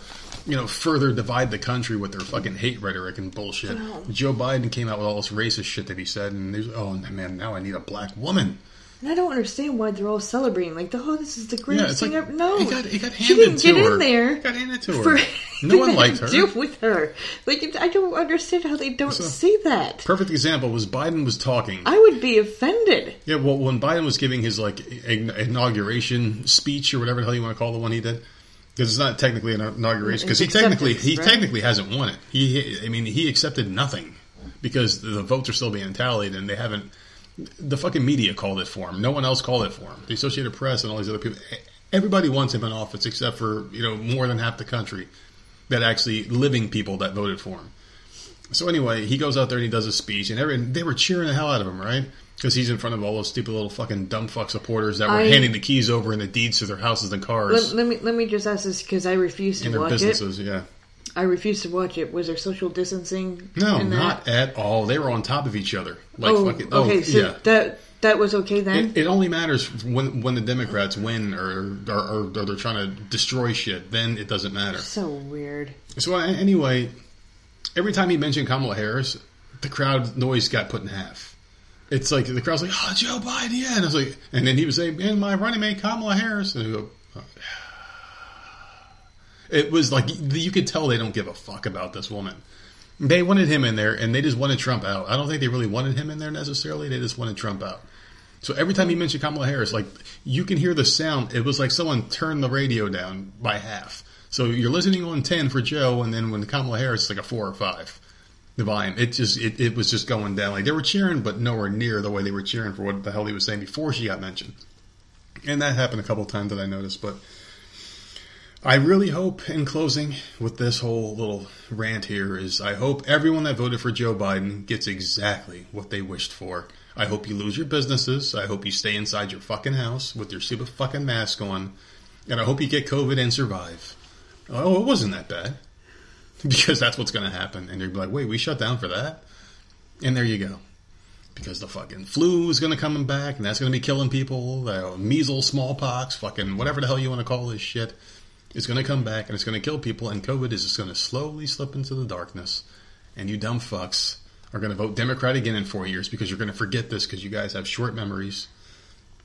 you know, further divide the country with their fucking hate rhetoric and bullshit. No. Joe Biden came out with all this racist shit that he said, and there's oh man, now I need a black woman. And I don't understand why they're all celebrating. Like, oh, this is the greatest it's thing like ever. No, it got it got she didn't to get her. in there. It got handed to her. no one liked her. Do with her, like I don't understand how they don't So- see that. Perfect example was Biden was talking. I would be offended. Yeah, well, when Biden was giving his like inauguration speech or whatever the hell you want to call the one he did, because it's not technically an inauguration, because he technically he right? technically hasn't won it. He, I mean, he accepted nothing because the votes are still being tallied and they haven't. The fucking media called it for him. No one else called it for him. The Associated Press and all these other people. Everybody wants him in office except for you know more than half the country that actually living people that voted for him. So anyway, he goes out there and he does a speech, and every, they were cheering the hell out of him, right? Because he's in front of all those stupid little fucking dumb fuck supporters that were I- handing the keys over and the deeds to their houses and cars Let, let me let me just ask this because I refuse to and their watch businesses. Yeah, it. I refuse to watch it. Was there social distancing? no, not at all. They were on top of each other, like oh, fucking. Oh, okay. So yeah. that that was okay then. It, it only matters when when the Democrats win or or, or or they're trying to destroy shit. Then it doesn't matter. so weird. So anyway, every time he mentioned Kamala Harris, the crowd noise got put in half. It's like the crowd's like, "Oh, Joe Biden," yeah, and I was like, and then he was saying, "And my running mate Kamala Harris," and I go, "Oh, yeah." It was like you could tell they don't give a fuck about this woman. They wanted him in there, and they just wanted Trump out. I don't think they really wanted him in there necessarily. They just wanted Trump out. So every time he mentioned Kamala Harris, like you can hear the sound. It was like someone turned the radio down by half. So you're listening on ten for Joe, and then when Kamala Harris, it's like a four or five. The volume, it just it, it was just going down. Like they were cheering, but nowhere near the way they were cheering for what the hell he was saying before she got mentioned. And that happened a couple times that I noticed, but I really hope, in closing with this whole little rant here, is I hope everyone that voted for Joe Biden gets exactly what they wished for. I hope you lose your businesses. I hope you stay inside your fucking house with your stupid fucking mask on. And I hope you get COVID and survive. Oh, it wasn't that bad. Because that's what's going to happen. And you're like, wait, we shut down for that? And there you go. Because the fucking flu is going to come back, and that's going to be killing people. Measles, smallpox, fucking whatever the hell you want to call this shit. It's going to come back and it's going to kill people, and COVID is just going to slowly slip into the darkness. And you dumb fucks are going to vote Democrat again in four years because you're going to forget this because you guys have short memories.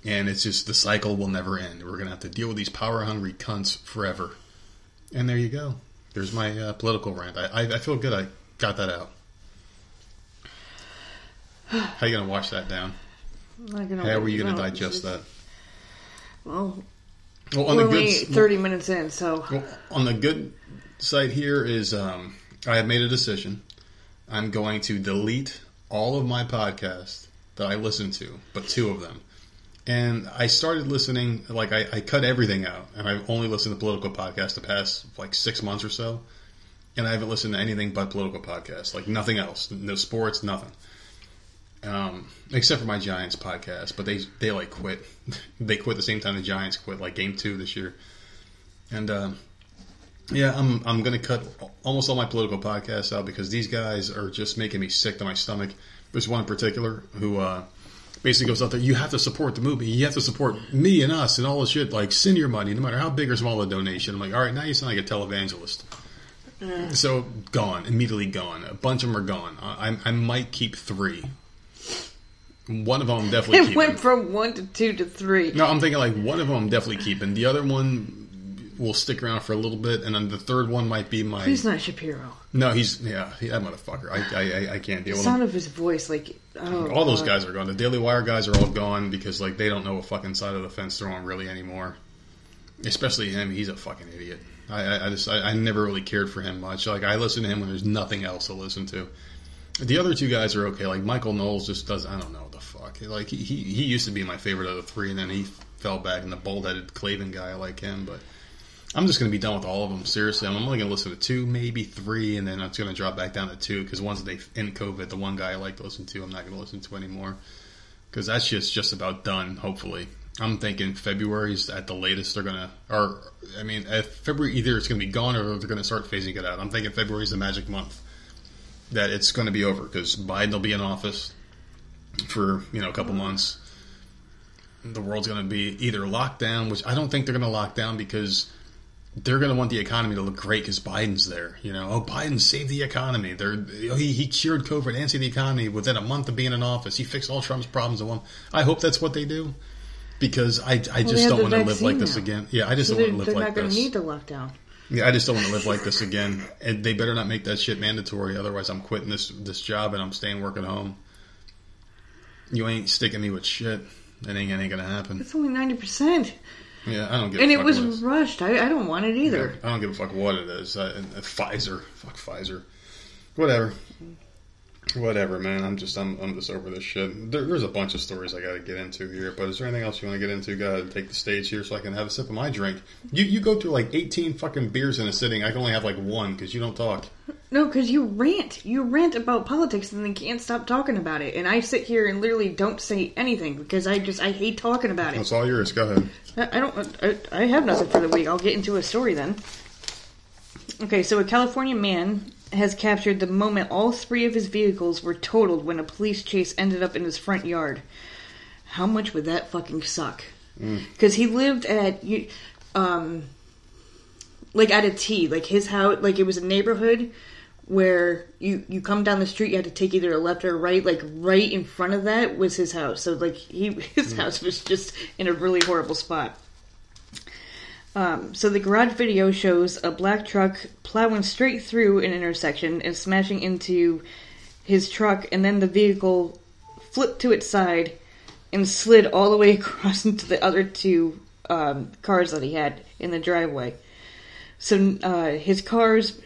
And it's just the cycle will never end. We're going to have to deal with these power hungry cunts forever. And there you go. There's my uh, political rant. I, I, I feel good I got that out. How are you going to wash that down? I'm not gonna How are you going to digest that? Well, Well, on we're the good only s- thirty minutes in, so Well, on the good side here is um, I have made a decision. I'm going to delete all of my podcasts that I listen to, but two of them. And I started listening, like I, I cut everything out, and I've only listened to political podcasts the past like six months or so. And I haven't listened to anything but political podcasts, like nothing else, no sports, nothing. Um, except for my Giants podcast, but they they like quit. they quit the same time the Giants quit, like game two this year. And um, yeah, I'm I'm gonna cut almost all my political podcasts out because these guys are just making me sick to my stomach. There's one in particular who uh, basically goes out there. You have to support the movie. You have to support me and us and all this shit. Like send your money, no matter how big or small the donation. I'm like, all right, now you sound like a televangelist. So gone, immediately gone. A bunch of them are gone. I, I might keep three. One of them I'm definitely it keeping. went from one to two to three. No, I'm thinking like one of them I'm definitely keeping. The other one will stick around for a little bit, and then the third one might be my. He's not Shapiro. no, he's yeah, he, that motherfucker. I I, I, can't The deal with sound him. of his voice, like oh, All those God. guys are gone. The Daily Wire guys are all gone because like they don't know what fucking side of the fence they're on really anymore. Especially him, he's a fucking idiot. I, I, I just I, I never really cared for him much. Like I listen to him when there's nothing else to listen to. The other two guys are okay. Like Michael Knowles just does I don't know Like he, he used to be my favorite of the three, and then he fell back. And the bald headed Klavan guy, I like him, but I'm just going to be done with all of them. Seriously, I'm only going to listen to two, maybe three, and then I'm going to drop back down to two because once they in COVID, the one guy I like to listen to, I'm not going to listen to anymore because that's just just about done. Hopefully, I'm thinking February's at the latest they're gonna, or I mean, February either it's going to be gone or they're going to start phasing it out. I'm thinking February's the magic month that it's going to be over because Biden will be in office for you know a couple months. The world's going to be either locked down, which I don't think they're going to lock down because they're going to want the economy to look great because Biden's there. You know, oh, Biden saved the economy. They're, he, he cured COVID and saved the economy within a month of being in office. He fixed all Trump's problems in one. I hope that's what they do because I, I Well, just don't want to live like this again. Yeah, I just So don't they're, want to they're live not like going to this. need the lockdown. Yeah, I just don't want to live like this again. And they better not make that shit mandatory. Otherwise, I'm quitting this this job and I'm staying working home. You ain't sticking me with shit. That ain't, ain't gonna happen. It's only ninety percent, Yeah, I don't give. and a it fuck was rushed. I, I don't want it either. I don't give a fuck what it is. I, uh, Pfizer, fuck Pfizer, whatever, whatever, man. I'm just I'm I'm just over this shit. There, there's a bunch of stories I got to get into here, but is there anything else you want to get into? Go ahead and take the stage here so I can have a sip of my drink. You you go through like 18 fucking beers in a sitting. I can only have like one because you don't talk. No, because you rant. You rant about politics and then can't stop talking about it. And I sit here and literally don't say anything because I just I hate talking about it. It's all yours. Go ahead. I I don't. I, I have nothing for the week. I'll get into a story then. Okay, so a California man has captured the moment all three of his vehicles were totaled when a police chase ended up in his front yard. How much would that fucking suck? Because he lived at you, um, like at a T, like his house, like it was a neighborhood where you you come down the street, you had to take either a left or a right. Like right in front of that was his house. So like he his house was just in a really horrible spot. Um, so the garage video shows a black truck plowing straight through an intersection and smashing into his truck, and then the vehicle flipped to its side and slid all the way across into the other two um, cars that he had in the driveway. So uh, his cars,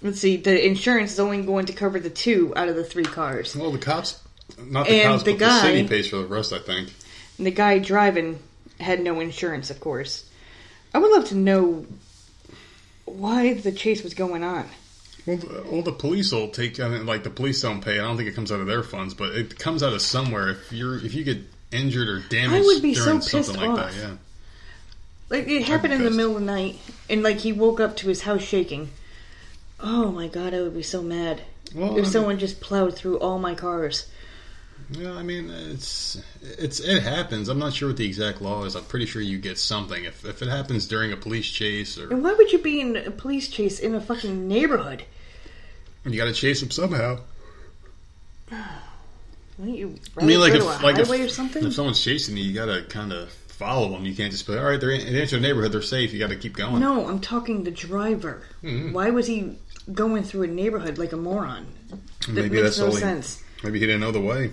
let's see, the insurance is only going to cover the two out of the three cars. Well, the cops, not the And cops, the but the city pays for the rest. I think. And the guy driving had no insurance, of course. I would love to know why the chase was going on. Well, the, well, the police will take. I mean, like the police don't pay. I don't think it comes out of their funds, but it comes out of somewhere. If you're if you get injured or damaged I would be so pissed like off. that, yeah. Like it happened in the middle of the night, and like he woke up to his house shaking. Oh my god, I would be so mad Well, I if mean- someone just plowed through all my cars. Yeah, I mean, it's it's it happens. I'm not sure what the exact law is. I'm pretty sure you get something if if it happens during a police chase or And why would you be in a police chase in a fucking neighborhood? you got to chase them somehow. Why don't you I mean, like if a like if, or something? if someone's chasing you, you got to kind of follow them. You can't just be all right. They're in, the neighborhood. They're safe. You got to keep going. No, I'm talking the driver. Mm-hmm. Why was he going through a neighborhood like a moron? That maybe makes that's no only sense. maybe he didn't know the way.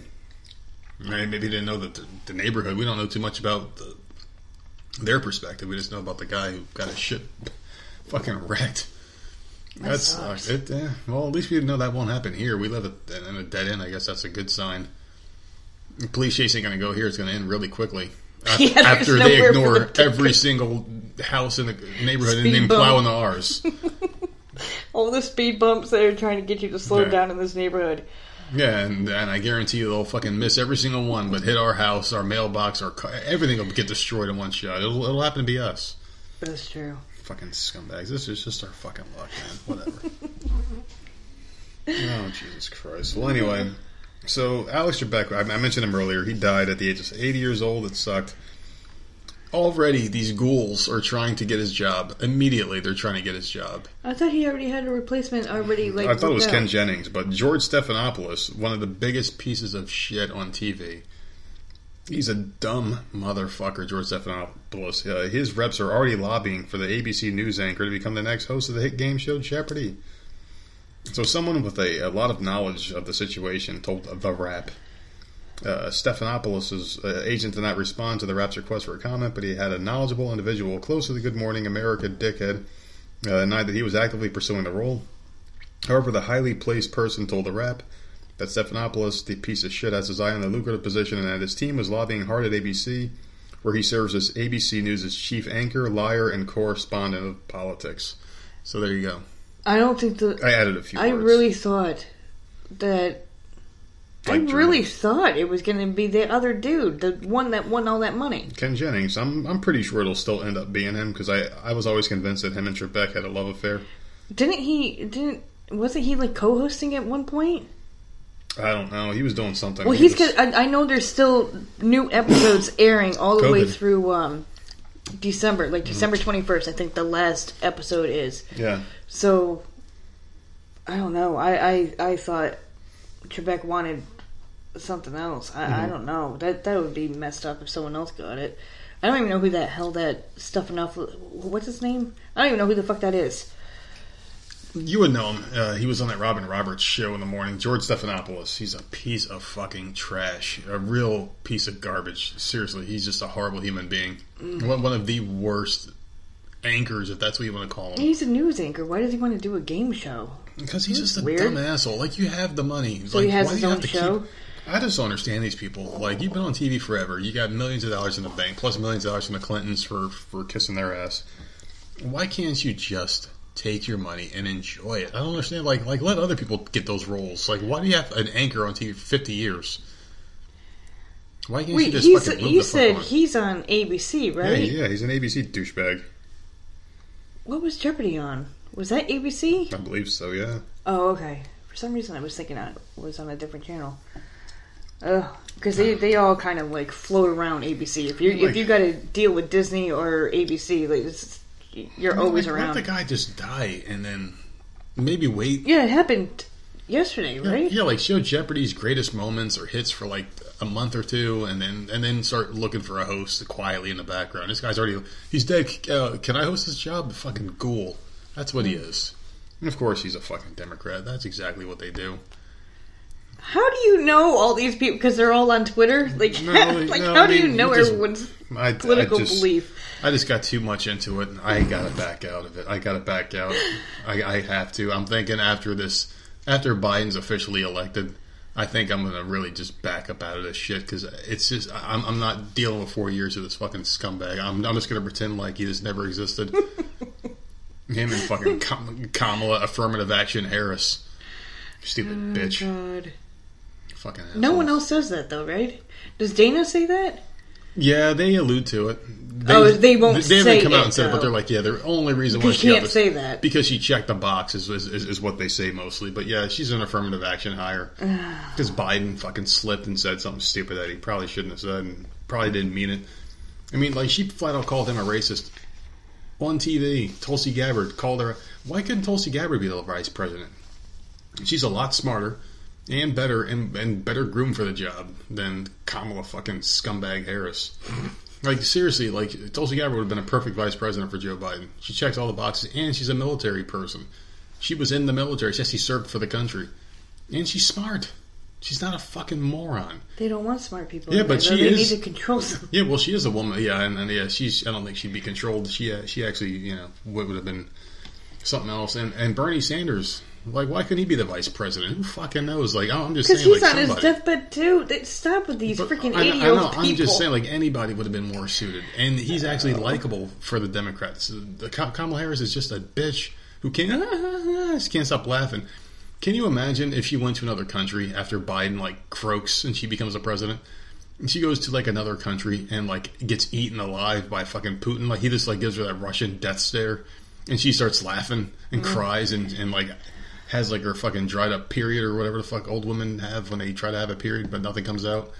Maybe he didn't know the, the neighborhood. We don't know too much about the, their perspective. We just know about the guy who got his shit fucking wrecked. That That's sucks. it. Uh, well, at least we know that won't happen here. We live at, in a dead end. I guess that's a good sign. The police chase ain't going to go here. It's going to end really quickly. Af- Yeah, after they ignore every single house in the neighborhood Speed and then bump. plow into ours. All the speed bumps that are trying to get you to slow Yeah. down in this neighborhood. Yeah, and, and I guarantee you they'll fucking miss every single one, but hit our house, our mailbox, our car, everything will get destroyed in one shot. It'll, it'll happen to be us. That's true. Fucking scumbags. This is just our fucking luck, man. Whatever. oh, Jesus Christ. Well, anyway, so Alex Trebek, I, I mentioned him earlier. He died at the age of 80 years old. It sucked. Already, these ghouls are trying to get his job. Immediately, they're trying to get his job. I thought he already had a replacement already. Like I thought it was worked Ken. Jennings, but George Stephanopoulos, one of the biggest pieces of shit on TV. He's a dumb motherfucker, George Stephanopoulos. Uh, his reps are already lobbying for the ABC News anchor to become the next host of the hit game show Jeopardy. So, someone with a, a lot of knowledge of the situation told the Wrap. Uh, Stephanopoulos' uh, agent did not respond to the Wrap's request for a comment, but he had a knowledgeable individual close to the Good Morning America dickhead uh, denied that he was actively pursuing the role. However, the highly placed person told the Wrap that Stephanopoulos, the piece of shit, has his eye on the lucrative position and that his team was lobbying hard at ABC, where he serves as ABC News' chief anchor, liar, and correspondent of politics. So there you go. I don't think the. I added a few I words. really thought that. I Like really thought it was going to be the other dude, the one that won all that money. Ken Jennings, I'm I'm pretty sure it'll still end up being him because I, I was always convinced that him and Trebek had a love affair. Didn't he? Didn't wasn't he like co-hosting at one point? I don't know. He was doing something. Well, He he's. was- I, I know there's still new episodes airing all the way through um, December, like December 21st. I think the last episode is. yeah. So I don't know. I I, I thought Trebek wanted something else. I, Mm-hmm. I don't know. That that would be messed up if someone else got it. I don't even know who that hell that stuff enough. What's his name? I don't even know who the fuck that is. You would know him. Uh, he was on that Robin Roberts show in the morning. George Stephanopoulos. He's a piece of fucking trash. A real piece of garbage. Seriously, he's just a horrible human being. Mm. One, of the worst anchors, if that's what you want to call him. He's a news anchor. Why does he want to do a game show? Because he's just a Weird. dumb asshole. Like you have the money. So like, he has why his do you own show? Keep... I just don't understand these people. Like you've been on TV forever. You got millions of dollars in the bank, plus millions of dollars from the Clintons for for kissing their ass. Why can't you just take your money and enjoy it? I don't understand. Like like let other people get those roles. Like why do you have an anchor on TV for fifty years? Why can't Wait, you just he's, fucking move you the fuck said on? he's on ABC, right? Yeah, yeah, he's an ABC douchebag. What was Jeopardy on? Was that ABC? I believe so. Yeah. Oh, okay. For some reason, I was thinking it was on a different channel. Because they, they all kind of like float around ABC. If you if you got to deal with Disney or ABC, like it's, you're always like, around. Let the guy just die and then maybe wait Yeah, it happened yesterday, right? Yeah, like show Jeopardy's greatest moments or hits for like a month or two, and then and then start looking for a host quietly in the background. This guy's already he's dead. Uh, can I host this job? Fucking ghoul. That's what he is. And of course, he's a fucking Democrat. That's exactly what they do. How do you know all these people? Because they're all on Twitter. Like, No, like no, how I do you know just- everyone's I, political I just, belief? I just got too much into it. and I got to back out of it. I got to back out. I, I have to. I'm thinking after this, after Biden's officially elected, I think I'm to really just back up out of this shit because it's just I'm, I'm not dealing with four years of this fucking scumbag. I'm, I'm just to pretend like he just never existed. Him and fucking Kamala affirmative action Harris, stupid oh, bitch, God. Fucking. No one else says that though, right? Does Dana say that? Yeah, they allude to it. They, Oh, they won't say that. They haven't come out and said, it, but they're like, yeah, the only reason why she can't say that. because she checked the box is, is, is, is what they say mostly. But yeah, she's an affirmative action hire because Biden fucking slipped and said something stupid that he probably shouldn't have said and probably didn't mean it. I mean, like she flat out called him a racist on TV. Tulsi Gabbard called her. Why couldn't Tulsi Gabbard be the vice president? She's a lot smarter and better and, and better groomed for the job than Kamala fucking scumbag Harris. Like seriously, like Tulsi Gabbard would have been a perfect vice president for Joe Biden. She checks all the boxes, and she's a military person. She was in the military. Yes, she served for the country, and she's smart. She's not a fucking moron. They don't want smart people. Yeah, but there, she they is- need to control them. Yeah, well, she is a woman. Yeah, and, and yeah, she's. I don't think she'd be controlled. She uh, she actually, you know, would, would have been something else. And and Bernie Sanders, like, why couldn't he be the vice president? Who fucking knows? Like, oh, I'm just Because saying, he's like on his somebody. deathbed too. Stop with these But freaking I, I eighty-year-old know. people. I'm just saying, like anybody would have been more suited, and he's actually likable for the Democrats. The Ka- Kamala Harris is just a bitch who can't just can't stop laughing. Can you imagine if she went to another country after Biden like croaks and she becomes a president? And she goes to like another country and like gets eaten alive by fucking Putin. Like he just like gives her that Russian death stare, and she starts laughing and Mm-hmm. cries and and like has like her fucking dried up period or whatever the fuck old women have when they try to have a period but nothing comes out.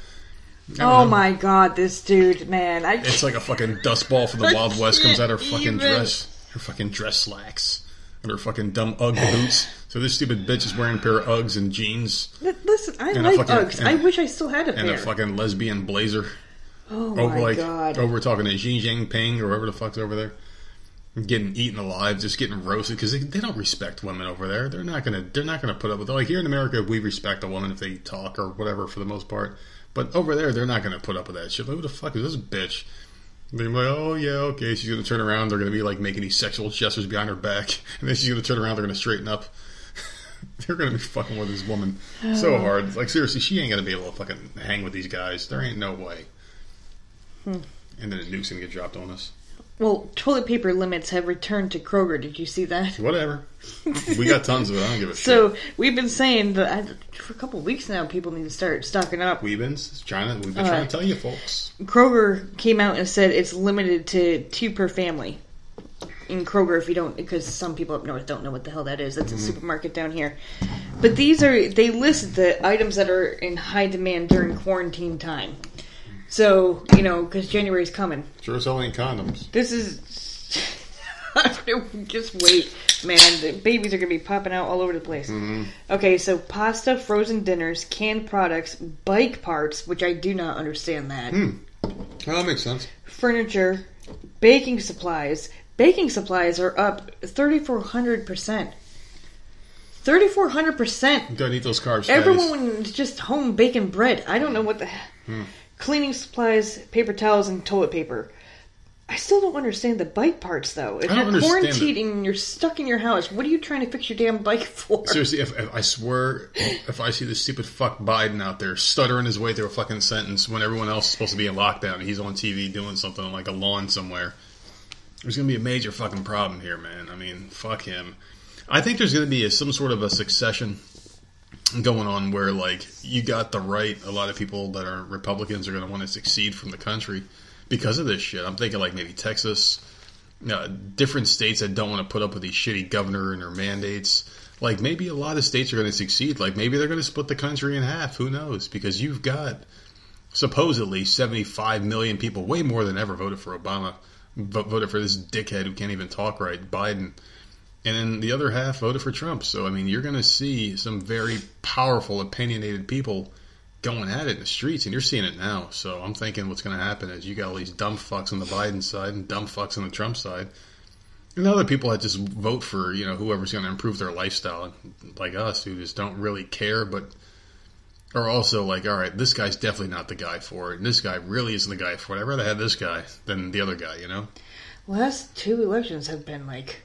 Oh know. my god, this dude, man! I It's like a fucking dust ball from the I Wild West comes out of her fucking even. dress, her fucking dress slacks, and her fucking dumb UGG boots. So this stupid bitch is wearing a pair of Uggs and jeans listen. I like fucking- Uggs. and- I wish I still had a and pair. And a fucking lesbian blazer. oh over my like god! over talking to Xi Jinping or whoever the fuck's over there, getting eaten alive, just getting roasted because they, they don't respect women over there. They're not gonna they're not gonna put up with like here in America we respect a woman if they talk or whatever for the most part, but over there they're not gonna put up with that shit. Like, who the fuck is this bitch? They're like, oh yeah, okay. She's gonna turn around. They're gonna be like making these sexual gestures behind her back, and then she's gonna turn around. They're gonna straighten up. They're gonna be fucking with this woman so hard. Like seriously, she ain't gonna be able to fucking hang with these guys. There ain't no way. Hmm. And then a nuke's gonna get dropped on us. Well, toilet paper limits have returned to Kroger. Did you see that? Whatever. we got tons of it. I don't give a shit. So we've been saying that I, for a couple of weeks now, people need to start stocking up. Weebins, trying to, we've been All trying to tell you folks. Kroger came out and said it's limited to two per family. In Kroger, if you don't, because some people up north don't know what the hell that is. That's a mm-hmm. supermarket down here. But these are they list the items that are in high demand during quarantine time. So you know, because January's coming. Sure selling condoms. This is just wait, man. The babies are gonna be popping out all over the place. Mm-hmm. Okay, so pasta, frozen dinners, canned products, bike parts, which I do not understand that. Hmm. Oh, that makes sense. Furniture, baking supplies. Baking supplies are up thirty four hundred percent. Thirty four hundred percent. Gotta eat those carbs. Everyone just home baking bread. I don't know what the hmm. Cleaning supplies, paper towels, and toilet paper. I still don't understand the bike parts though. If I don't you're understand quarantined and you're stuck in your house, what are you trying to fix your damn bike for? Seriously, if, if I swear, if I see this stupid fuck Biden out there stuttering his way through a fucking sentence when everyone else is supposed to be in lockdown and he's on TV doing something on like a lawn somewhere, there's gonna be a major fucking problem here, man. I mean, fuck him. I think there's gonna be a, some sort of a succession going on where like you got the right. A lot of people that are Republicans are gonna want to succeed from the country because of this shit. I'm thinking like maybe Texas uh, different states that don't want to put up with these shitty governor and their mandates. Like maybe a lot of states are going to succeed. Like maybe they're going to split the country in half. Who knows? Because you've got supposedly 75 million people, way more than ever, voted for Obama, vo- voted for this dickhead who can't even talk right, Biden. And then the other half voted for Trump. So, I mean, you're going to see some very powerful, opinionated people going at it in the streets, and you're seeing it now. So I'm thinking what's going to happen is you got all these dumb fucks on the Biden side and dumb fucks on the Trump side. And other people that just vote for, you know, whoever's going to improve their lifestyle, like us, who just don't really care, but are also like, all right, this guy's definitely not the guy for it, and this guy really isn't the guy for it. I'd rather have this guy than the other guy, you know? Last two elections have been like,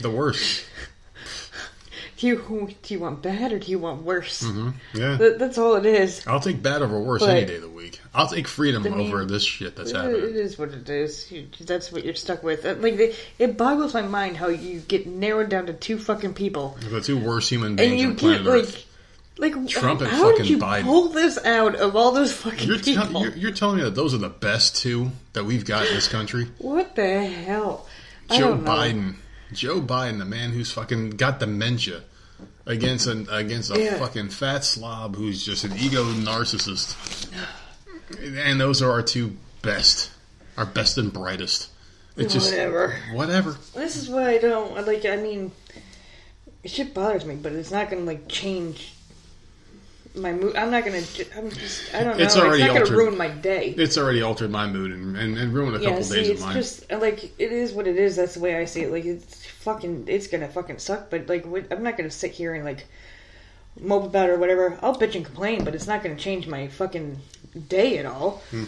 The worst. do you do you want bad or do you want worse? Yeah. That, that's all it is. I'll take bad over worse But- any day of the week. I'll take freedom I mean, over this shit that's It, happening. It is what it is. You, that's what you're stuck with. Uh, Like it, it boggles my mind how you get narrowed down to two fucking people, The two worst human beings and you on planet get Earth. like, like Trump and how did fucking you Biden. pull this out of all those fucking You're, people? tell- you're, you're telling me that those are the best two that we've got in this country? what the hell? Joe. Biden. Joe Biden, the man who's fucking got dementia, against an against a Yeah. fucking fat slob who's just an ego narcissist. And those are our two best, our best and brightest. It's just Whatever. whatever. This is why I don't I like. I mean, shit bothers me, but it's not gonna like change my mood. I'm not gonna. I'm just. I don't know. It's It's, already not gonna ruin my day. It's already altered my mood and, and, and ruined a Yeah, couple see, days of mine. it's just like it is what it is. That's the way I see it. Like it's fucking. It's gonna fucking suck. But like, I'm not gonna sit here and like mope about it or whatever. I'll bitch and complain, but it's not gonna change my fucking day at all. Hmm.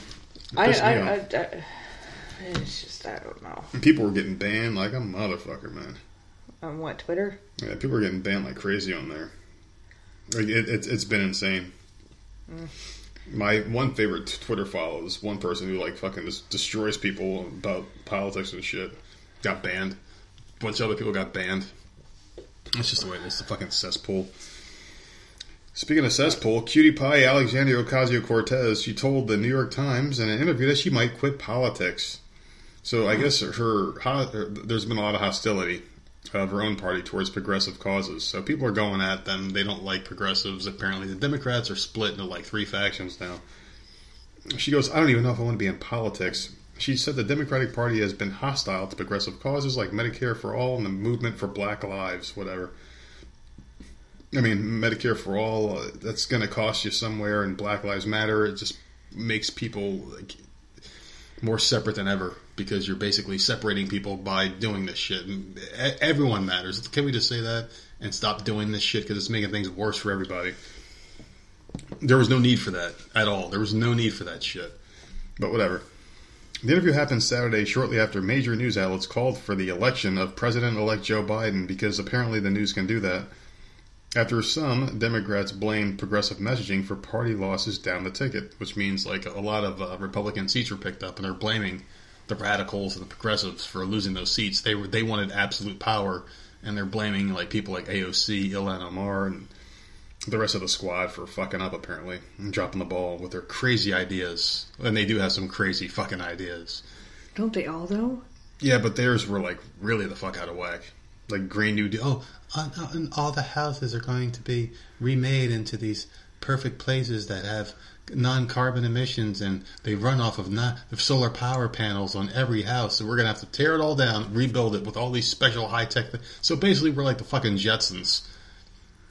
I, Pissed I, I. I, it's just I don't know. People were getting banned like a motherfucker, man. On what Twitter? Yeah, people are getting banned like crazy on there. Like it, it, it's been insane. Hmm. My one favorite Twitter follow is one person who like fucking just destroys people about politics and shit. Got banned. Bunch of other people got banned. That's just the way it is. The fucking cesspool. Speaking of cesspool, cutie pie Alexandria Ocasio Cortez, she told the New York Times in an interview that she might quit politics. So I guess her, her there's been a lot of hostility of her own party towards progressive causes. So people are going at them. They don't like progressives. Apparently, the Democrats are split into like three factions now. She goes, I don't even know if I want to be in politics. She said the Democratic Party has been hostile to progressive causes like Medicare for all and the movement for Black Lives, whatever. I mean, Medicare for all, uh, that's going to cost you somewhere, and Black Lives Matter, it just makes people like, more separate than ever because you're basically separating people by doing this shit. And everyone matters. Can we just say that and stop doing this shit because it's making things worse for everybody? There was no need for that at all. There was no need for that shit. But whatever. The interview happened Saturday shortly after major news outlets called for the election of President elect Joe Biden because apparently the news can do that. After some Democrats blamed progressive messaging for party losses down the ticket, which means like a lot of uh, Republican seats were picked up, and they're blaming the radicals and the progressives for losing those seats. They were they wanted absolute power, and they're blaming like people like AOC, Ilhan Omar, and the rest of the squad for fucking up apparently and dropping the ball with their crazy ideas. And they do have some crazy fucking ideas. Don't they all though? Yeah, but theirs were like really the fuck out of whack. Like Green New Deal. Oh, uh, uh, and all the houses are going to be remade into these perfect places that have non-carbon emissions and they run off of, not, of solar power panels on every house. So we're gonna have to tear it all down, rebuild it with all these special high tech. Th- so basically, we're like the fucking Jetsons.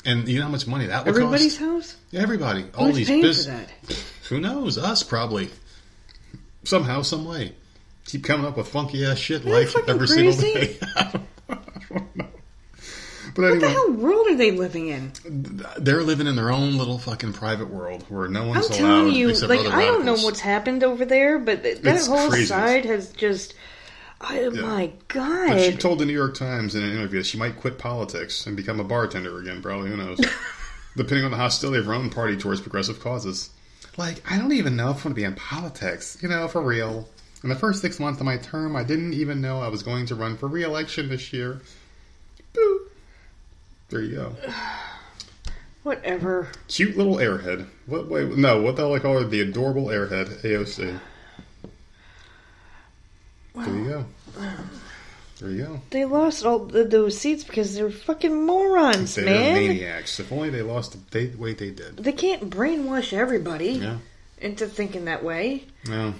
And you know how much money that would Everybody's cost? house? Everybody, all these paying bus- for that? Who knows? Us probably. Somehow, some way. Keep coming up with funky ass shit they like fucking every single crazy? day. I don't know. But What the anyway, hell world are they living in? they're living in their own little fucking private world where no I'm one's allowed telling you, except like other I don't know radicals. what's happened over there, but th- that It's whole crazy. side has just. Oh my god! But she told the New York Times in an interview that she might quit politics and become a bartender again. Probably, who knows? Depending on the hostility of her own party towards progressive causes. Like, I don't even know if I want to be in politics. You know, for real. In the first six months of my term, I didn't even know I was going to run for re-election this year. Boo. There you go. Whatever. Cute little airhead. What? Wait, no. What the hell I call her? The adorable airhead, AOC. There you go. There you go. They lost all th those seats because they're fucking morons, They're man. maniacs. If only they lost the they, way they did. They can't brainwash everybody Yeah. into thinking that way. No.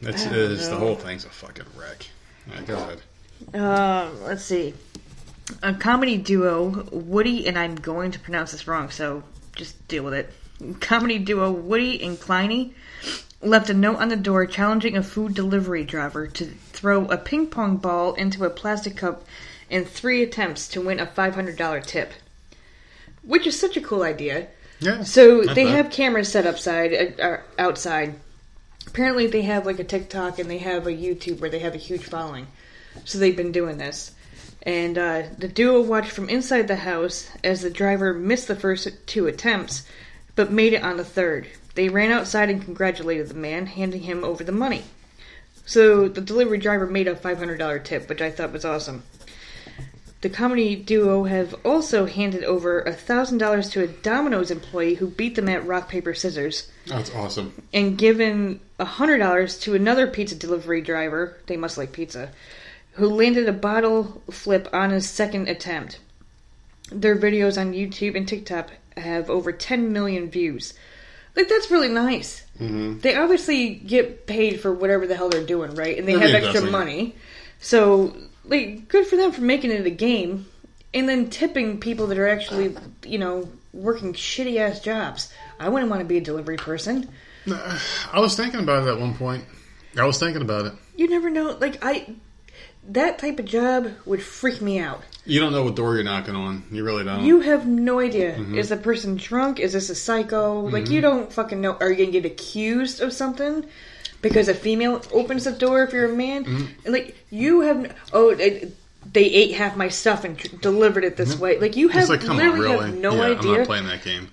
That's I is. The whole thing's a fucking wreck. All right, go ahead. Uh, let's see. A comedy duo, Woody, and I'm going to pronounce this wrong, so just deal with it. Comedy duo Woody and Kleiny left a note on the door challenging a food delivery driver to throw a ping pong ball into a plastic cup in three attempts to win a $500 tip. Which is such a cool idea. Yeah. So they bad. have cameras set upside, uh, uh, outside. Apparently, they have like a TikTok and they have a YouTube where they have a huge following. So they've been doing this. And uh, the duo watched from inside the house as the driver missed the first two attempts, but made it on the third. They ran outside and congratulated the man, handing him over the money. So the delivery driver made a $500 tip, which I thought was awesome. The comedy duo have also handed over $1,000 to a Domino's employee who beat them at rock, paper, scissors, That's awesome. and given $100 to another pizza delivery driver, they must like pizza, who landed a bottle flip on his second attempt. Their videos on YouTube and TikTok have over 10 million views. Like, that's really nice. Mm-hmm. They obviously get paid for whatever the hell they're doing, right? And they They're have extra reinvesting. money. So, like, good for them for making it a game. And then tipping people that are actually, you know, working shitty ass jobs. I wouldn't want to be a delivery person. I was thinking about it at one point. I was thinking about it. You never know. Like, I. That type of job would freak me out. You don't know what door you're knocking on. You really don't. You have no idea. Mm-hmm. Is the person drunk? Is this a psycho? Like, you don't fucking know. Are you going to get accused of something? Because a female opens the door if you're a man? Mm-hmm. And, like, you have. Oh, it, they ate half my stuff and tr- delivered it this way. Like, you have like, come on, literally really? have no yeah, I'm idea. not playing that game.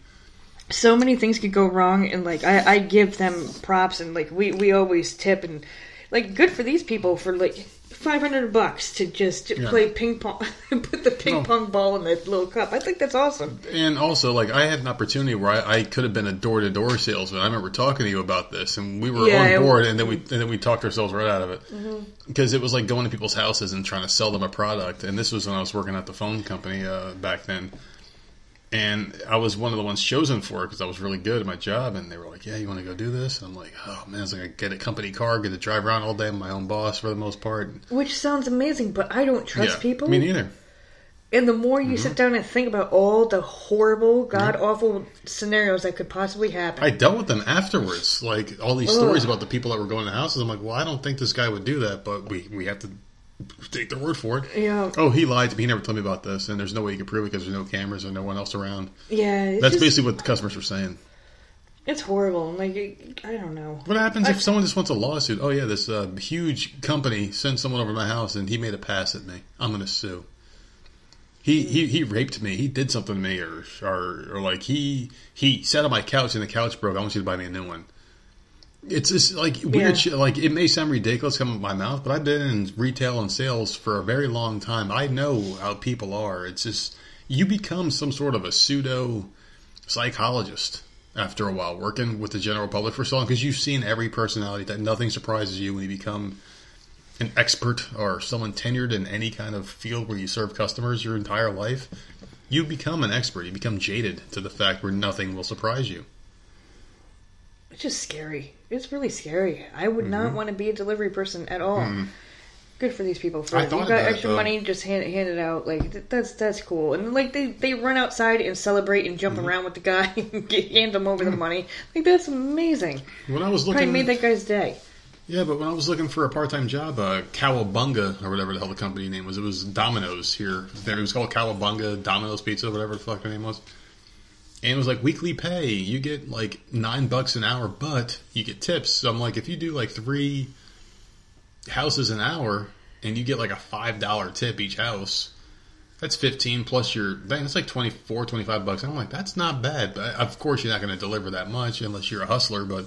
so many things could go wrong and like I, I give them props and like we, we always tip and like good for these people for like 500 bucks to just Yeah. play ping pong and put the ping No. pong ball in that little cup i think that's awesome And also, like, I had an opportunity where I, I could have been a door to door salesman. I remember talking to you about this, and we were Yeah, on board, and then we and then we talked ourselves right out of it Mm-hmm. because it was like going to people's houses and trying to sell them a product. And this was when I was working at the phone company uh, back then, and I was one of the ones chosen for it because I was really good at my job. And they were like, "Yeah, you want to go do this?" And I'm like, "Oh man, it's like I get a company car, get to drive around all day. I'm my own boss for the most part." which sounds amazing but i don't trust yeah, people Me neither. and the more you Mm-hmm. sit down and think about all the horrible god awful scenarios that could possibly happen I dealt with them afterwards, like all these Ugh. stories about the people that were going to houses. I'm like, well, I don't think this guy would do that, but we we have to take their word for it. yeah Oh, he lied to me. He never told me about this, and there's no way you can prove it because there's no cameras and no one else around. yeah That's just- basically what the customers were saying. it's horrible like i don't know What happens I- if someone just wants a lawsuit? Oh yeah, this uh, huge company sent someone over to my house and he made a pass at me. I'm going to sue. He, he he raped me. He did something to me, or or, or like he he sat on my couch and the couch broke. I want you to buy me a new one. It's just like weird Yeah. shit. Like it may sound ridiculous coming out of my mouth, but I've been in retail and sales for a very long time. I know how people are. It's just you become some sort of a pseudo psychologist after a while working with the general public for so long because you've seen every personality that nothing surprises you when you become an expert or someone tenured in any kind of field where you serve customers your entire life, you become an expert. You become jaded to the fact where nothing will surprise you. It's just scary. It's really scary. I would not want to be a delivery person at all. Good for these people. For Mm-hmm. You got extra though. money, just hand, hand it out. Like th- that's that's cool. And like they they run outside and celebrate and Mm-hmm. jump around with the guy and get, hand him over the money. Like that's amazing. When I was looking, Probably made that guy's day. yeah, but when I was looking for a part-time job, uh, Cowabunga or whatever the hell the company name was, it was Domino's here. It was called Cowabunga Domino's Pizza, whatever the fuck the name was. And it was like weekly pay. You get like nine bucks an hour, but you get tips. So I'm like, if you do like three houses an hour and you get like a five dollar tip each house, that's 15 plus your dang, that's like 24, 25 bucks. And I'm like, that's not bad. But of course, you're not going to deliver that much unless you're a hustler. But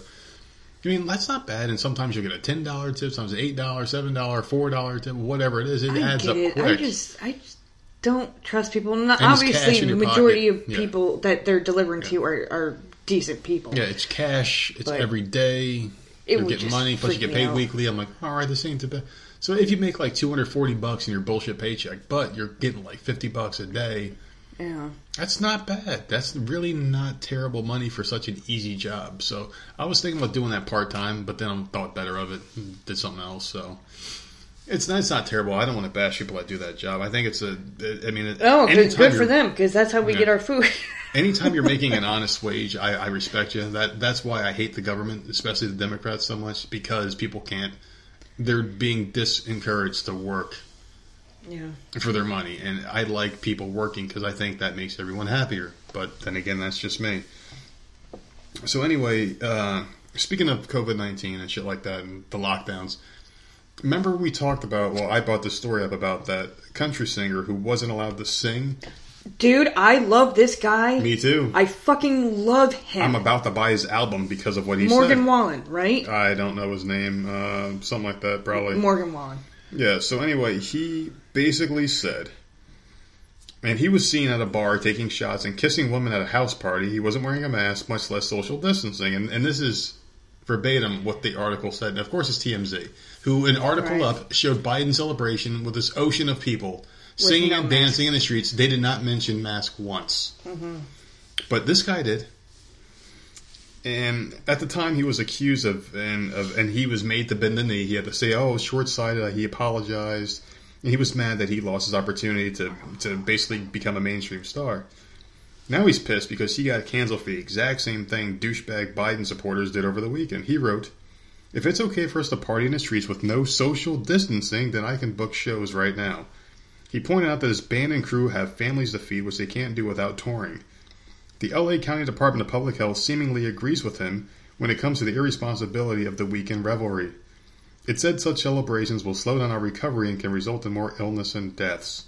I mean, that's not bad. And sometimes you'll get a ten dollar tip, sometimes an eight dollar, seven dollar, four dollar tip, whatever it is. It I adds up it. quick. I just I just don't trust people. Not, And it's cash obviously, the majority pocket. of Yeah. people that they're delivering to are, are decent people. Yeah, it's cash. It's But every day. it would getting money, plus you get paid out. weekly. I'm like, all right, this ain't too bad. So if you make like 240 bucks in your bullshit paycheck, but you're getting like 50 bucks a day, Yeah. that's not bad. That's really not terrible money for such an easy job. So I was thinking about doing that part time, but then I thought better of it, and did something else. So it's not, it's not terrible. I don't want to bash people that do that job. I think it's a. I mean, Oh, good, good for them because that's how we Yeah. get our food. anytime you're making an honest wage, I, I respect you. That that's why I hate the government, especially the Democrats, so much because people can't. They're being disencouraged to work yeah. for their money, and I like people working because I think that makes everyone happier. But then again, that's just me. So anyway, uh, speaking of COVID nineteen and shit like that, and the lockdowns. Remember we talked about? Well, I brought the story up about that country singer who wasn't allowed to sing. Dude, I love this guy. Me too. I fucking love him. I'm about to buy his album because of what he said. Morgan said. Wallen, right? I don't know his name. Uh, something like that, probably. Morgan Wallen. Yeah. So anyway, he basically said, and he was seen at a bar taking shots and kissing women at a house party. He wasn't wearing a mask, much less social distancing. And, and this is verbatim what the article said. And of course, it's TMZ, who an article Right. up showed Biden celebration with this ocean of people singing no and dancing in the streets. They did not mention mask once, mm-hmm. but this guy did. And at the time, he was accused of and of, and he was made to bend the knee. He had to say, "Oh, short sighted." He apologized, and he was mad that he lost his opportunity to to basically become a mainstream star. Now he's pissed because he got canceled for the exact same thing douchebag Biden supporters did over the weekend. He wrote, "If it's okay for us to party in the streets with no social distancing, then I can book shows right now." He pointed out that his band and crew have families to feed, which they can't do without touring. The LA County Department of Public Health seemingly agrees with him when it comes to the irresponsibility of the weekend revelry. It said such celebrations will slow down our recovery and can result in more illness and deaths.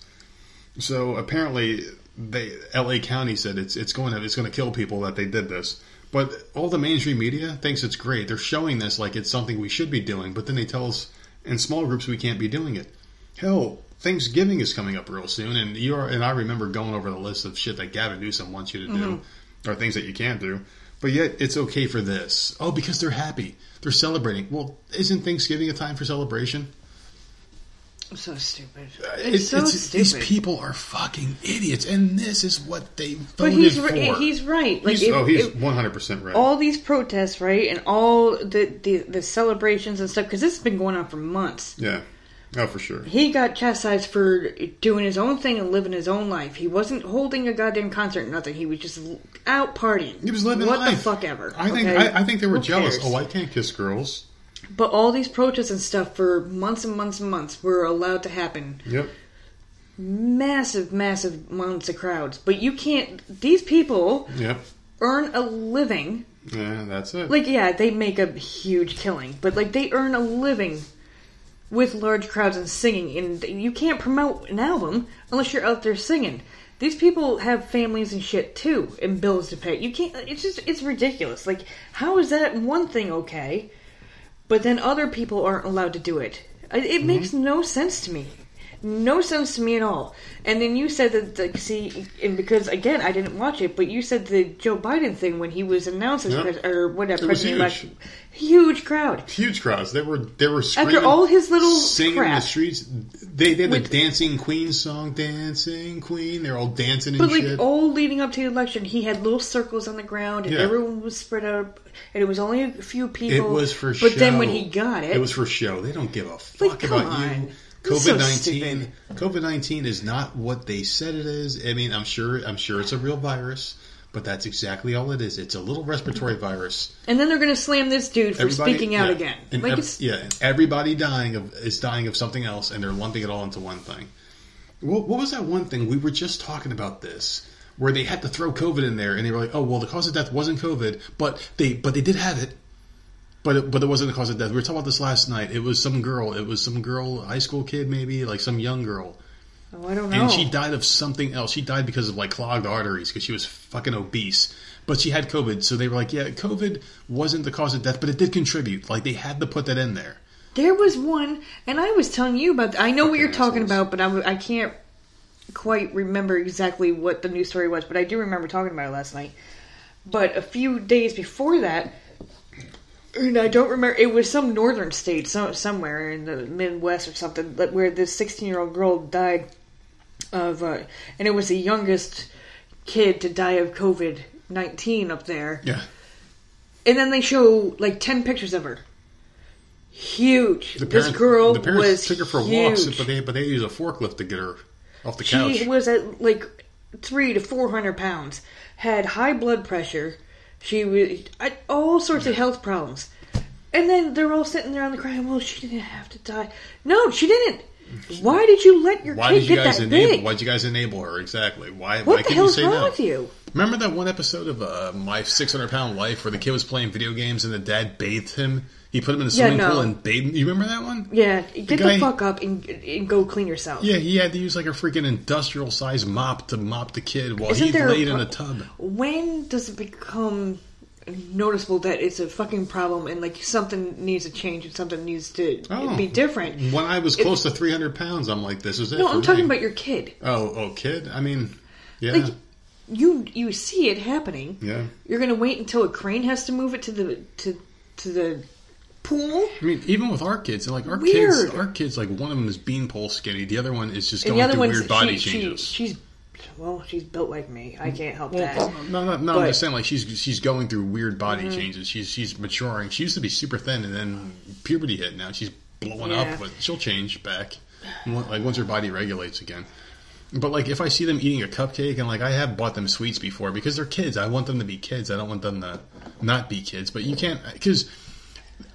So apparently, they LA County said it's it's going to it's going to kill people that they did this. But all the mainstream media thinks it's great. They're showing this like it's something we should be doing, but then they tell us in small groups we can't be doing it. Hell, Thanksgiving is coming up real soon, and you are, and I remember going over the list of shit that Gavin Newsom wants you to do, mm-hmm. or things that you can't do. But yet, it's okay for this. Oh, because they're happy, they're celebrating. Well, isn't Thanksgiving a time for celebration? So stupid. Uh, it's, It's, so it's- stupid. These people are fucking idiots, and this is what they voted but he's, for. He's right. Like He's- if, oh, he's one hundred percent right. all these protests, right, and all the the, the celebrations and stuff, because this has been going on for months. yeah, oh for sure. He got chastised for doing his own thing and living his own life. He wasn't holding a goddamn concert, or nothing. He was just out partying. He was living what life. the fuck ever. I think? I, I think they were Who jealous. Oh, cares? Oh, I can't kiss girls. But all these protests and stuff for months and months and months were allowed to happen. Yep. Massive, massive amounts of crowds. But you can't. These people Yep. earn a living. Yeah, that's it. Like, yeah, they make a huge killing, but like they earn a living with large crowds and singing, and you can't promote an album unless you're out there singing. These people have families and shit too, and bills to pay. You can't. It's just it's ridiculous. Like, how is that one thing okay, but then other people aren't allowed to do it? It, it makes no sense to me. No sense to me at all. And then you said that, like, see, and because again, I didn't watch it, but you said the Joe Biden thing when he was announced as Yep. pres- or whatever It was president huge. huge crowd. Huge crowds. They were they were screaming After all his little singing in the streets. They they had the Dancing Queen song, Dancing Queen. They're all dancing and But like shit. all leading up to the election, he had little circles on the ground, and Yeah. everyone was spread out, and it was only a few people. It was for But show. then when he got it, It was for show. They don't give a Like, fuck come about you. on. So COVID nineteen. stupid. COVID nineteen is not what they said it is. I mean, I'm sure. I'm sure it's a real virus, but that's exactly all it is. It's a little respiratory virus. and then they're going to slam this dude for Everybody- speaking out yeah. again. And like ev- it's yeah, everybody dying of is dying of something else, and they're lumping it all into one thing. What, what was that one thing we were just talking about? This where they had to throw COVID in there, and they were like, "Oh, well, the cause of death wasn't COVID, but they but they did have it." But it, but it wasn't the cause of death. We were talking about this last night. It was some girl. It was some girl, high school kid, maybe like some young girl, oh, I don't know. and she died of something else. She died because of like clogged arteries because she was fucking obese. But she had COVID, so they were like, "Yeah, COVID wasn't the cause of death, but it did contribute. Like they had to put that in there." There was one, and I was telling you about. I know what you're talking assholes. about, but I I can't quite remember exactly what the news story was. But I do remember talking about it last night. But a few days before that, and I don't remember. It was some northern state, so, somewhere in the Midwest or something, where this 16 year old girl died of, uh, and it was the youngest kid to die of COVID 19 up there. Yeah, And then they show like 10 pictures of her. Huge. the this parents, girl the parents was took her for huge. walks, but they but they use a forklift to get her off the couch. She was at like three to four hundred pounds, had high blood pressure. She I- all sorts of health problems, and then they're all sitting there on the ground. Well, she didn't have to die. No, she didn't. Why did you let your Why kid did you get guys that enable? big? Why did you guys enable her exactly? Why? why what the couldn't hell's you say wrong no? with you? Remember that one episode of uh, My 600 Pound Life where the kid was playing video games and the dad bathed him? He put him in a Yeah, swimming no. pool and bathed. You remember that one? Yeah, get the, guy- fuck up and, and go clean yourself. Yeah, he had to use like a freaking industrial sized mop to mop the kid while Isn't he there a laid in a tub. When does it become noticeable that it's a fucking problem and like something needs to change and something needs to Oh. be different? When I was close to 300 pounds, I'm like, this is it. No, I'm talking me. about your kid. Oh, oh, kid? I mean, yeah. Like you, you see it happening. yeah. You're gonna wait until a crane has to move it to the to to the pool, I mean, even with our kids, like our kids, our kids, like one of them is beanpole skinny, the other one is just and going through weird body she, changes. She, she's well, she's built like me. I can't help Well, that. no, no, no. But- I'm just saying, like she's she's going through weird body Mm-hmm. changes. She's she's maturing. She used to be super thin, and then puberty hit. Now she's blowing Yeah. up, but she'll change back, like once her body regulates again. But like, if I see them eating a cupcake, and like I have bought them sweets before because they're kids. I want them to be kids. I don't want them to not be kids. But you can't because.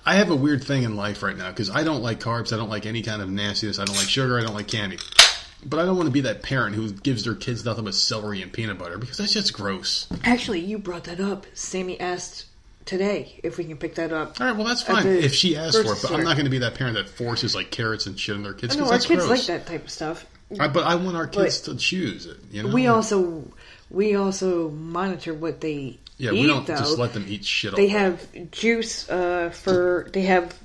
I have a weird thing in life right now because I don't like carbs. I don't like any kind of nastiness. I don't like sugar. I don't like candy. But I don't want to be that parent who gives their kids nothing but celery and peanut butter because that's just gross. Actually, you brought that up. Sammy asked today if we can pick that up. All right, well that's fine if she asks for it, but I'm not going to be that parent that forces like carrots and shit on their kids because our kids gross. like that type of stuff. I, but I want our kids But to choose it. You know, We also we also monitor what they yeah, eat. we don't though. just let them eat shit. all They day. have juice uh, for they have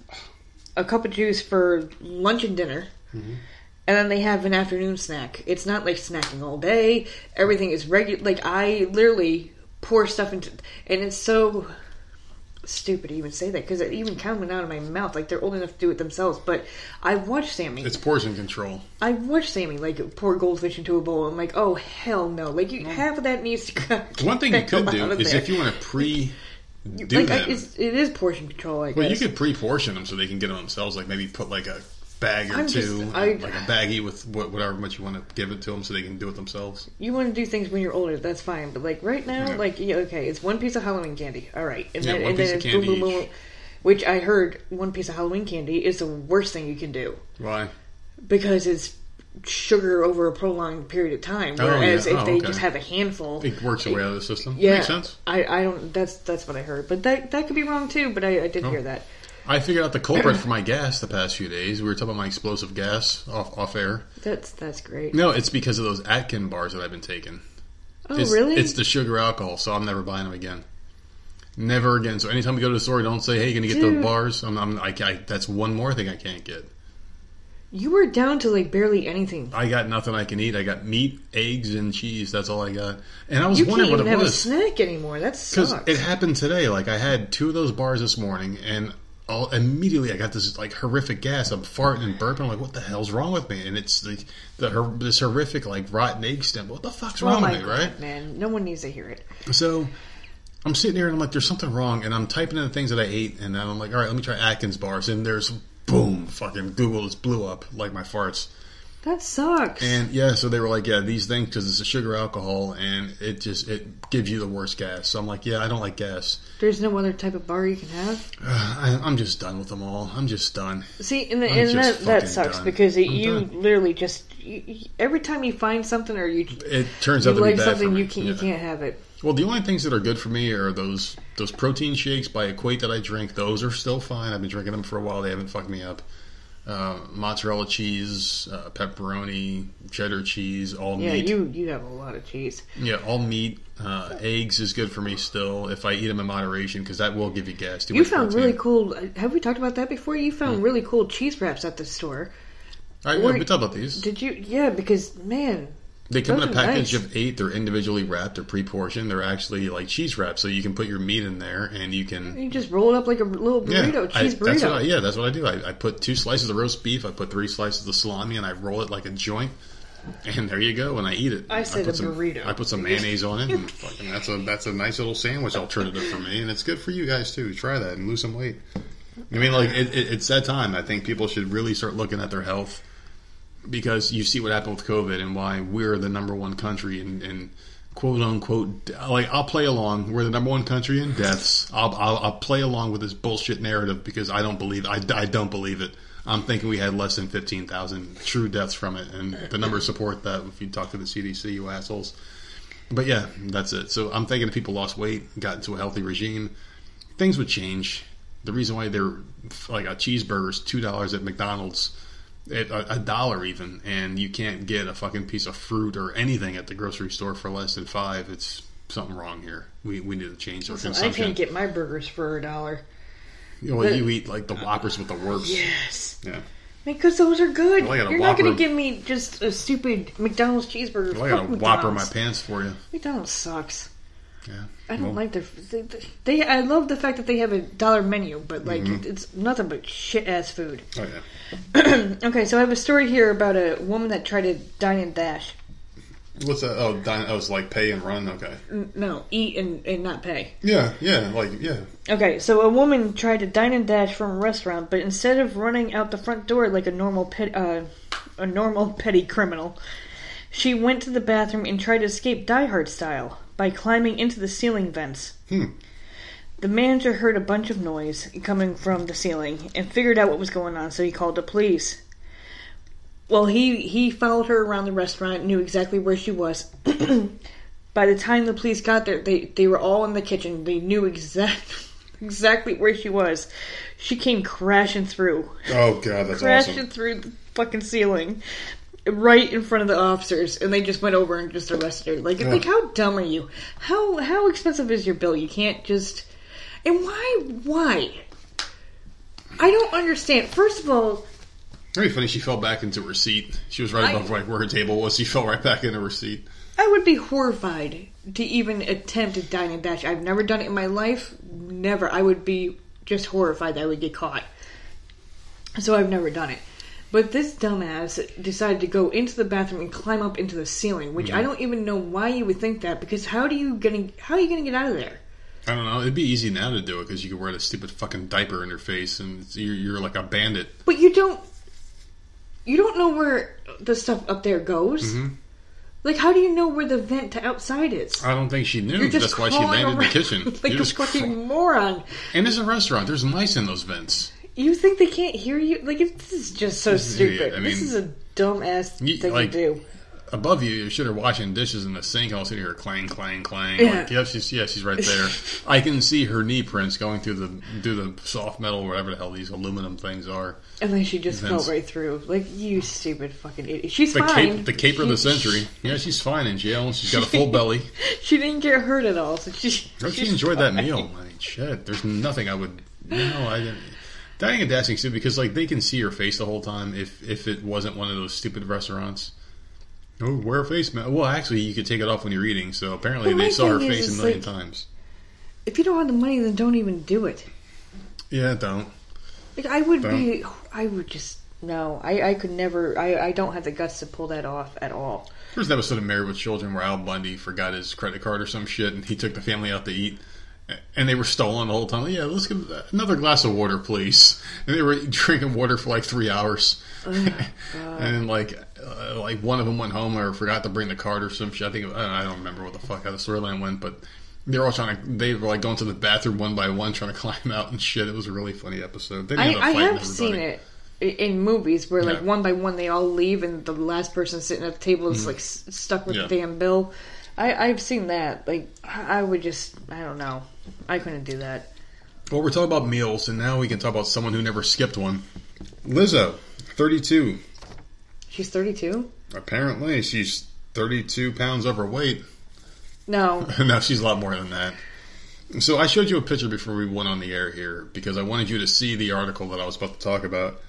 a cup of juice for lunch and dinner, Mm-hmm. and then they have an afternoon snack. It's not like snacking all day. Everything is regular. Like I literally pour stuff into, and it's so stupid to even say that because it even coming out of my mouth. Like they're old enough to do it themselves. But I watched Sammy. It's portion control. I watched Sammy like pour goldfish into a bowl. I'm like, oh hell no! Like you, half of that needs to come. One thing you could do is there. if you want to pre do like I, them. it's, it is portion control. I well, you could pre-portion them so they can get them themselves. Like maybe put like a bag or I'm just- two, I- like a baggie with what, whatever much you want to give it to them so they can do it themselves. You want to do things when you're older, that's fine. But like right now, Yeah. like yeah, okay, it's one piece of Halloween candy. All right, and Yeah, then one and piece then of candy boom, boom, boom, which I heard one piece of Halloween candy is the worst thing you can do Why? because it's sugar over a prolonged period of time. Oh, Whereas yeah. if Oh, they okay. just have a handful, It works your way out of the system. yeah, Makes sense. I, I don't. That's that's what I heard, but that that could be wrong too. But I, I did Oh. hear that. I figured out the culprit for my gas the past few days. We were talking about my explosive gas off off air. That's that's great. No, it's because of those Atkin bars that I've been taking. Oh, it's, really? It's the sugar alcohol, so I'm never buying them again. Never again. So anytime we go to the store, don't say, "Hey, can you get Dude. those bars?" I'm, I'm I, I, that's one more thing I can't get. you were down to like barely anything. I got nothing I can eat. I got meat, eggs, and cheese. That's all I got. And I was You can't wondering even what it have a snack anymore. That because sucks. it happened today. Like I had two of those bars this morning, and all, immediately I got this like horrific gas. I'm farting and burping. I'm like, "What the hell's wrong with me?" And it's the the hor- this horrific like rotten egg stem. What the fuck's oh wrong my with me, god, right? man! No one needs to hear it. So I'm sitting here and I'm like, there's something wrong, and I'm typing in the things that I ate, and then I'm like, all right, let me try Atkins bars, and there's boom, fucking Google just blew up like my farts. That sucks. And yeah, so they were like, yeah, these things because it's a sugar alcohol, and it just it gives you the worst gas. So I'm like, yeah, I don't like gas. There's no other type of bar you can have. Uh, I, I'm just done with them all. I'm just done. See, and, the, and that that sucks done. because it, you done. literally just you, you- every time you find something or you It turns you out be like something you can't you can't have it. Well, the only things that are good for me are those those protein shakes by Equate that I drink. Those are still fine. I've been drinking them for a while. They haven't fucked me up. Uh, mozzarella cheese, uh, pepperoni, cheddar cheese, all Yeah, meat. you you have a lot of cheese. yeah, all meat. Uh, eggs is good for me still if I eat them in moderation because that will give you gas. Too You found protein. really cool. Have we talked about that before? You found Hmm. really cool cheese wraps at the store. All right, Or- yeah, we talked about these. Did you? Yeah, because man, They come in a oh, package nice. of eight. They're individually wrapped. They're pre-portioned. They're actually like cheese wraps, so you can put your meat in there and you can you just roll it up like a little burrito, I- cheese That's burrito. what I, yeah, that's what I do. I, I put two slices of roast beef, I put three slices of salami, and I roll it like a joint. And there you go. And I eat it. I said put a some, burrito. I put some mayonnaise on it, and fucking that's a that's a nice little sandwich alternative for me, and it's good for you guys too. Try that and lose some weight. I mean, like it, it, it's that time. I think people should really start looking at their health because you see what happened with COVID and why we're the number one country in, in quote unquote. Like I'll play along. We're the number one country in deaths. I'll, I'll I'll play along with this bullshit narrative because I don't believe I, I don't believe it. I'm thinking we had less than fifteen thousand true deaths from it, and the numbers support that. If you talk to the CDC, you assholes. But yeah, that's it. So I'm thinking if people lost weight, got into a healthy regime, things would change. The reason why they're like a cheeseburger's two dollars at McDonald's, at a, a dollar even, and you can't get a fucking piece of fruit or anything at the grocery store for less than five. It's something wrong here. We we need to change our So I can't get my burgers for a dollar. You, know, well, you eat like the Whoppers with the works. Yes, Yeah. because those are good. Well, I got You're not going to give me just a stupid McDonald's cheeseburger. I got a whopper my pants for you. McDonald's sucks. Yeah. I don't Well, like their. They, they. I love the fact that they have a dollar menu, but like Mm-hmm. it's nothing but shit ass food. Oh yeah. okay, so I have a story here about a woman that tried to dine and dash. What's that? Oh, dine, oh, it's like pay and run. Okay. No, eat and, and not pay. Yeah, yeah, like yeah. Okay, so a woman tried to dine and dash from a restaurant, but instead of running out the front door like a normal pet, uh, a normal petty criminal, she went to the bathroom and tried to escape Die Hard style by climbing into the ceiling vents. Hmm. The manager heard a bunch of noise coming from the ceiling and figured out what was going on, so he called the police. Well, he he followed her around the restaurant, knew exactly where she was. By the time the police got there, they they were all in the kitchen. They knew exact exactly where she was. She came crashing through, Oh god, that's crashing awesome. through the fucking ceiling, right in front of the officers, and they just went over and just arrested her. Like, like how dumb are you? How how expensive is your bill? You can't just. And why why? I don't understand. First of all, Very funny. She fell back into her seat. She was right I- above like where her table was. She fell right back into her seat. I would be horrified to even attempt to dine and dash. I've never done it in my life. Never. I would be just horrified that I would get caught. So I've never done it. But this dumbass decided to go into the bathroom and climb up into the ceiling, which I don't even know why you would think that. Because how do you gonna how are you gonna get out of there? I don't know. It'd be easy now to do it because you could wear the stupid fucking diaper in your face and you're, you're like a bandit. But you don't you don't know where the stuff up there goes. Mm-hmm. Like how do you know where the vent to outside is? I don't think she knew. You're That's why she landed in the kitchen. like You a just fucking crawl- moron. and it's a restaurant. There's mice in those vents. You think they can't hear you? Like, it- this is just so This is an idiot. stupid. I this is a dumb ass thing like- to do. above you, you should have washing dishes in the sink, I'll sit here clang, clang, clang. Yeah. Like, yeah, she's yeah, she's right there. I can see her knee prints going through the through the soft metal, whatever the hell these aluminum things are. And then she just fell right through. Like you stupid fucking idiot. She's The fine. cape, the caper of the She- century. Yeah, she's fine in jail. and She's got a full belly. She didn't get hurt at all. So she. She enjoyed that meal. I mean, shit. There's nothing I would. No, I didn't. Dining and dashing too, because like they can see your face the whole time. If if it wasn't one of those stupid restaurants. Oh, wear a face mask. Well, actually, you could take it off when you're eating. So apparently, they saw her face a million like- times. If you don't have the money, then don't even do it. Yeah, don't. Like I would be. I would just no. I I could never. I I don't have the guts to pull that off at all. There's an episode of Married with Children where Al Bundy forgot his credit card or some shit, and he took the family out to eat, and they were stolen the whole time. Yeah, let's get another glass of water, please. And they were drinking water for like three hours, and then like uh, like one of them went home or forgot to bring the card or some shit. I think I don't remember what the fuck how the storyline went, but. They were all trying to. They were like going to the bathroom one by one, trying to climb out and shit. It was a really funny episode. They I I have seen it in movies where like Yeah. one by one they all leave and the last person sitting at the table is like s- stuck with. Yeah. the damn bill. I I've seen that. Like I would just I don't know. I couldn't do that. Well, we're talking about meals, and now we can talk about someone who never skipped one. Lizzo, 32. She's thirty two. Apparently, she's 32 pounds overweight. No, no, she's a lot more than that. So I showed you a picture before we went on the air here because I wanted you to see the article that I was about to talk about.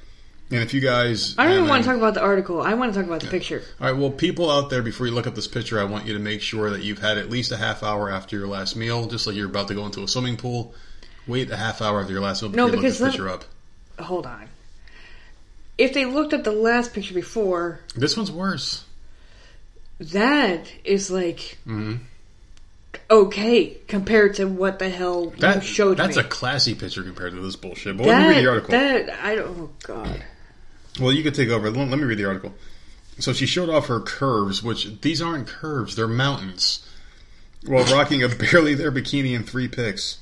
And if you guys, I don't even want to talk about the article. I want to talk about the picture. All right, well, people out there, before you look at this picture, I want you to make sure that you've had at least a half hour after your last meal, just like you're about to go into a swimming pool. Wait a half hour after your last meal No, before you because look this picture up. Hold on. If they looked at the last picture before, This one's worse. that is like hmm okay compared to what the hell That you showed that's me. a classy picture compared to this bullshit. But me read the article. that I don't. Oh God. Well, you could take over. Let me read the article. So she showed off her curves, which these aren't curves; they're mountains, while rocking a barely there bikini in three pics.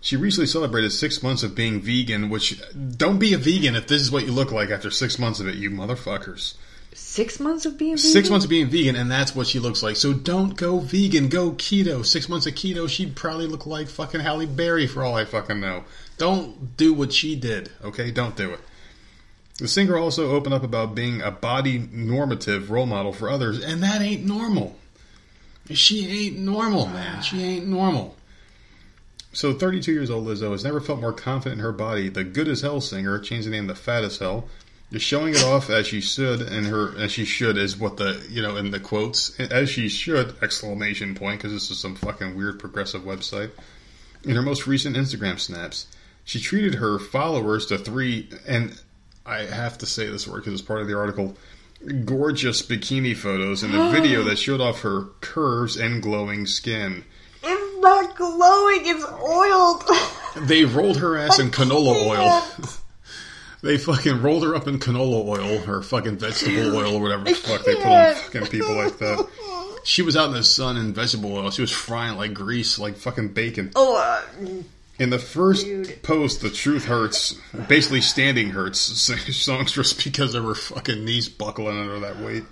She recently celebrated six months of being vegan, which don't be a vegan if this is what you look like after six months of it, you motherfuckers. Six months of being Six vegan? months of being vegan, and that's what she looks like. So don't go vegan, go keto. Six months of keto, she'd probably look like fucking Halle Berry for all I fucking know. Don't do what she did, okay? Don't do it. The singer also opened up about being a body normative role model for others, and that ain't normal. She ain't normal, man. She ain't normal. So, 32 years old Lizzo has never felt more confident in her body. The good as hell singer, changed the name to Fat as hell, is showing it off as she should, and her as she should is what the you know in the quotes as she should exclamation point because this is some fucking weird progressive website. In her most recent Instagram snaps, she treated her followers to three, and I have to say this word because it's part of the article. Gorgeous bikini photos in a video that showed off her curves and glowing skin. It's not glowing. It's oiled. They rolled her ass in canola oil. they fucking rolled her up in canola oil or fucking vegetable oil or whatever the fuck they put on fucking people like that. She was out in the sun in vegetable oil. She was frying like grease, like fucking bacon. oh, uh, In the first Dude. post, The Truth Hurts, basically standing hurts, songstress because of her fucking knees buckling under that weight,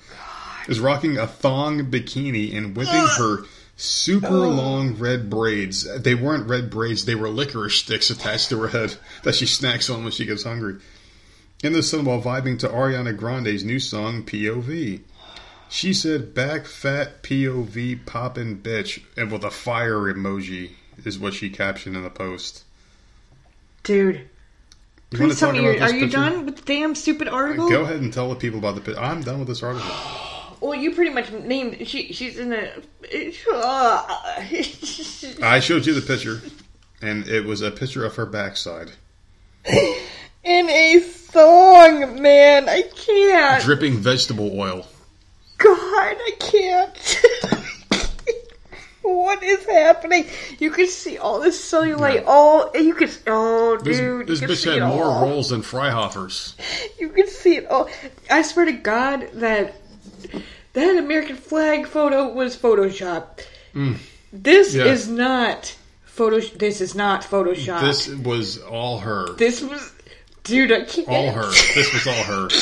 is rocking a thong bikini and whipping her super long red braids. They weren't red braids, they were licorice sticks attached to her head that she snacks on when she gets hungry. In the sun while vibing to Ariana Grande's new song, POV. She said, back fat POV poppin' bitch, and with a fire emoji is what she captioned in the post. dude. You Please tell me, are you done with the damn stupid article? Go ahead and tell the people about the picture. I'm done with this article. Well, you pretty much named. She, she's in a. I showed you the picture, and it was a picture of her backside. in a song, man. I can't. Dripping vegetable oil. God, I can't. what is happening? You can see all this cellulite. Yeah. All you can. Oh, This, dude, this you can bitch had more all. rolls than Freihofers. You can see it all. I swear to God that that American flag photo was Photoshop. Mm. This Yeah. is not photo. This is not Photoshop. This was all her. This was, dude. I can't. All her. This was all her.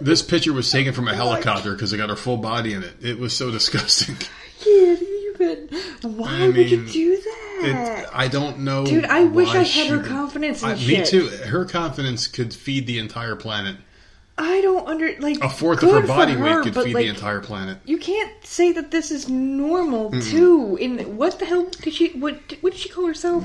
This picture was taken from a helicopter because it got her full body in it. It was so disgusting. can't even. Why I would you mean, do It, that? I don't know. Dude, I wish I had her would- confidence and I- Me too. Her confidence could feed the entire planet. I don't under like A fourth of her body her, weight could feed like, the entire planet. You can't say that this is normal too. In what the hell did she? What what did she call herself?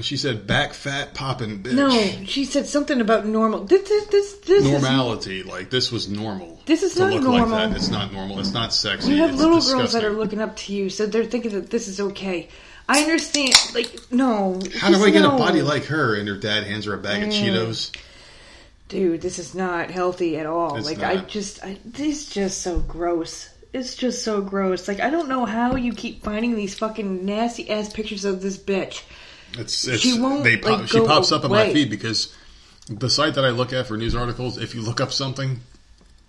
She said, "Back fat popping bitch." No, she said something about normal. This this this, this is normality. Like this was normal. This is to not look normal. like that. It's not normal. It's not sexy. You have it's little disgusting. girls that are looking up to you, so they're thinking that this is okay. I understand. Like, no. How do I get no. a body like her? And her dad hands her a bag of Mm. Cheetos. Dude, this is not healthy at all. It's like, I just, I, this is just so gross. It's just so gross. Like, I don't know how you keep finding these fucking nasty ass pictures of this bitch. It's, it's She won't, they pop, like, she pops up on my feed because the site that I look at for news articles, if you look up something,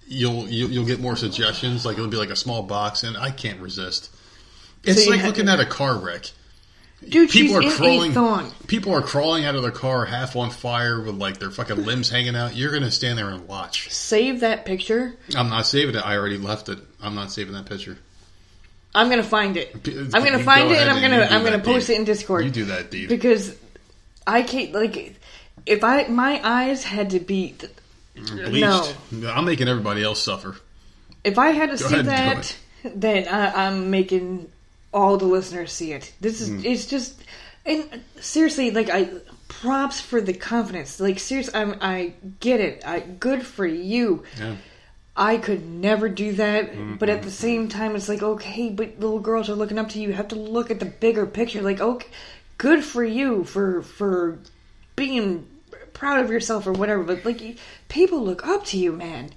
you'll you'll, you'll get more suggestions. Like it'll be like a small box, and I can't resist. It's you like looking at a car wreck. Dude, People she's are in crawling. People are crawling out of their car, half on fire, with like their fucking limbs hanging out. You're gonna stand there and watch. Save that picture. I'm not saving it. I already left it. I'm not saving that picture. I'm gonna find it. I'm gonna you find go it and I'm gonna I'm gonna post Dave. it in Discord You do that, Dave. because I can't like if I my eyes had to be Bleached. No. I'm making everybody else suffer. if I had to see ahead that then I, I'm making all the listeners see it. This is hmm. it's just and seriously like I props for the confidence. Like seriously, I'm I get it. I good for you. Yeah. I could never do that, Mm-hmm. but at the same time, it's like okay, but little girls are looking up to you. You have to look at the bigger picture. Like, okay, good for you for for being proud of yourself or whatever. But like, people look up to you, man.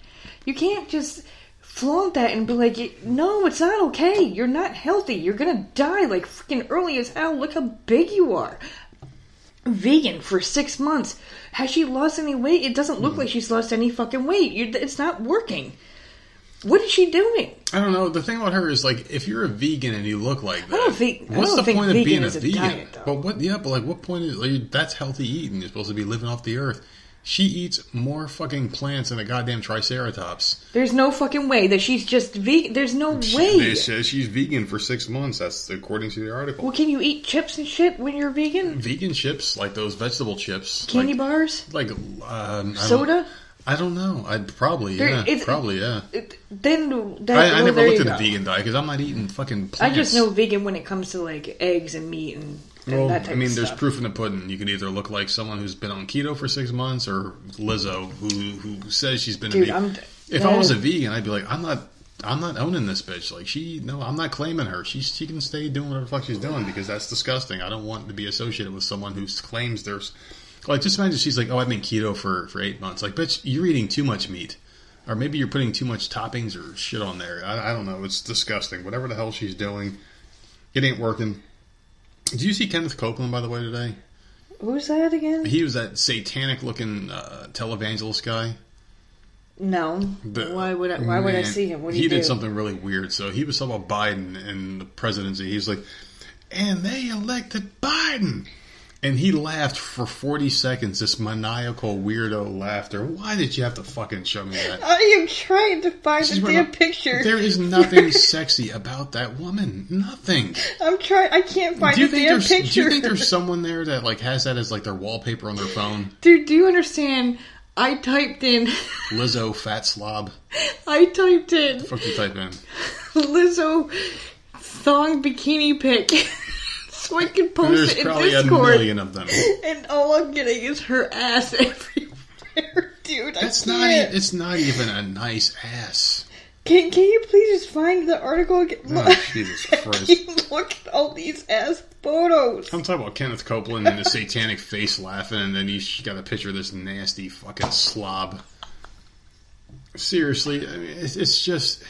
You can't just flaunt that and be like, no, it's not okay. You're not healthy. You're gonna die like freaking early as hell. Look how big you are. Vegan for six months. Has she lost any weight? It doesn't look mm. like she's lost any fucking weight. You, it's not working. What is she doing? I don't know. The thing about her is like, if you're a vegan and you look like that, don't think- I what's the point of being a a vegan? diet, but what? Yeah, but like, what point is like, that's healthy eating? You're supposed to be living off the earth. She eats more fucking plants than a goddamn triceratops. There's no fucking way that she's just vegan. There's no She- way. They says she's vegan for six months. That's according to the article. Well, can you eat chips and shit when you're vegan? Vegan chips, like those vegetable chips, Candy like, bars, like um, soda. I don't know. I'd probably There- yeah, probably yeah. It- Then that, I, I well, never there looked at a vegan diet because I'm not eating fucking I just know vegan when it comes to like eggs and meat and Well, I mean, there's proof in the pudding. You can either look like someone who's been on keto for six months, or Lizzo, who who says she's been. Dude, a vegan. If I was a vegan, I'd be like, I'm not. I'm not owning this bitch. Like she, no, I'm not claiming her. She she can stay doing whatever the fuck she's doing because that's disgusting. I don't want to be associated with someone who claims there's. Like, just imagine she's like, oh, I've been keto for for eight months. Like, bitch, you're eating too much meat, or maybe you're putting too much toppings or shit on there. I, I don't know. It's disgusting. Whatever the hell she's doing, it ain't working. Did you see Kenneth Copeland by the way today? Who's that again? He was that satanic looking uh, televangelist guy. No. The- why would I? Why would I see him? He he, did something really weird. So he was talking about Biden and the presidency. He was like, and they elected Biden. And he laughed for 40 seconds, this maniacal weirdo laughter. Why did you have to fucking show me that? I am trying to find She's the damn picture. There is nothing sexy about that woman. Nothing. I'm trying. I can't find the damn picture. Do you think there's someone there that like has that as like their wallpaper on their phone? Dude, do you understand? I typed in. Lizzo fat slob. I typed in Fuck you type in. Lizzo thong bikini pic, so I can post There's it in probably a Discord. million of them. And all I'm getting is her ass everywhere, dude. That's not. e- It's not even a nice ass. Can Can you please just find the article again? Oh, Jesus Christ. look at all these ass photos. I'm talking about Kenneth Copeland and his satanic face laughing, and then he's got a picture of this nasty fucking slob. Seriously, I mean, it's, it's just.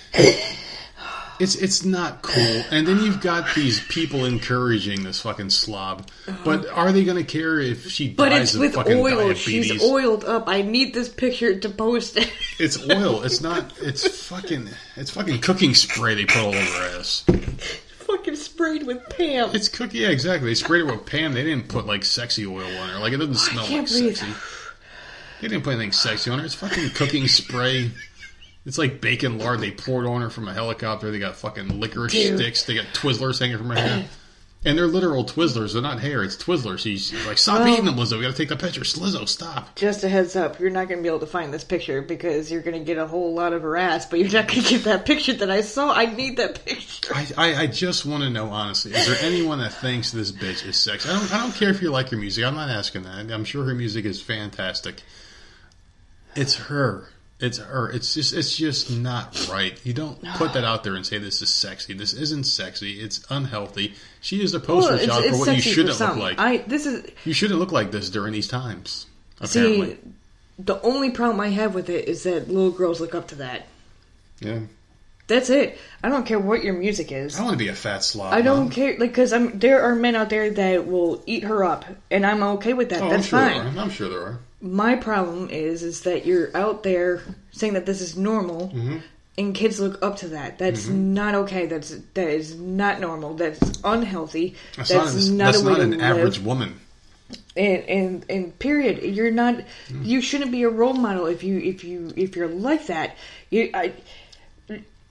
It's it's not cool, and then you've got these people encouraging this fucking slob. But uh-huh. are they going to care if she But dies it's of with fucking oil. diabetes? She's oiled up. I need this picture to post it. It's oil. It's not. It's fucking. It's fucking cooking spray they put all over her ass. Fucking sprayed with Pam. It's cookie. Yeah, exactly. They sprayed it with Pam. They didn't put like sexy oil on her. Like it doesn't oh, smell can't like breathe. sexy. They didn't put anything sexy on her. It's fucking cooking spray. It's like bacon lard they poured on her from a helicopter. They got fucking licorice Dude. sticks. They got Twizzlers hanging from her hair. And they're literal Twizzlers. They're not hair. It's Twizzlers. She's like, stop Well- eating them, Lizzo. We got to take the picture. Lizzo, stop. Just a heads up, you're not going to be able to find this picture because you're going to get a whole lot of harass, but you're not going to get that picture that I saw. I need that picture. I, I, I just want to know honestly, is there anyone that thinks this bitch is sexy? I don't I don't care if you like her music. I'm not asking that. I'm sure her music is fantastic. It's her. It's her. It's just it's just not right. You don't put that out there and say this is sexy. This isn't sexy. It's unhealthy. She is a poster Well, it's, child for what you shouldn't look like. I this is you shouldn't look like this during these times. Apparently. see the only problem I have with it is that little girls look up to that. yeah. That's it. I don't care what your music is. I want to be a fat slob. I don't Mom. care, like, because I'm there are men out there that will eat her up, and I'm okay with that. Oh, That's I'm sure fine. There are. I'm sure there are. My problem is, is that you're out there saying that this is normal, Mm-hmm. and kids look up to that. That's not okay. That's that is not normal. That's unhealthy. That's, That's, not, not, that's a way not to an live. average woman. And, and and period. You're not. Mm-hmm. You shouldn't be a role model if you if you if you're like that. You I.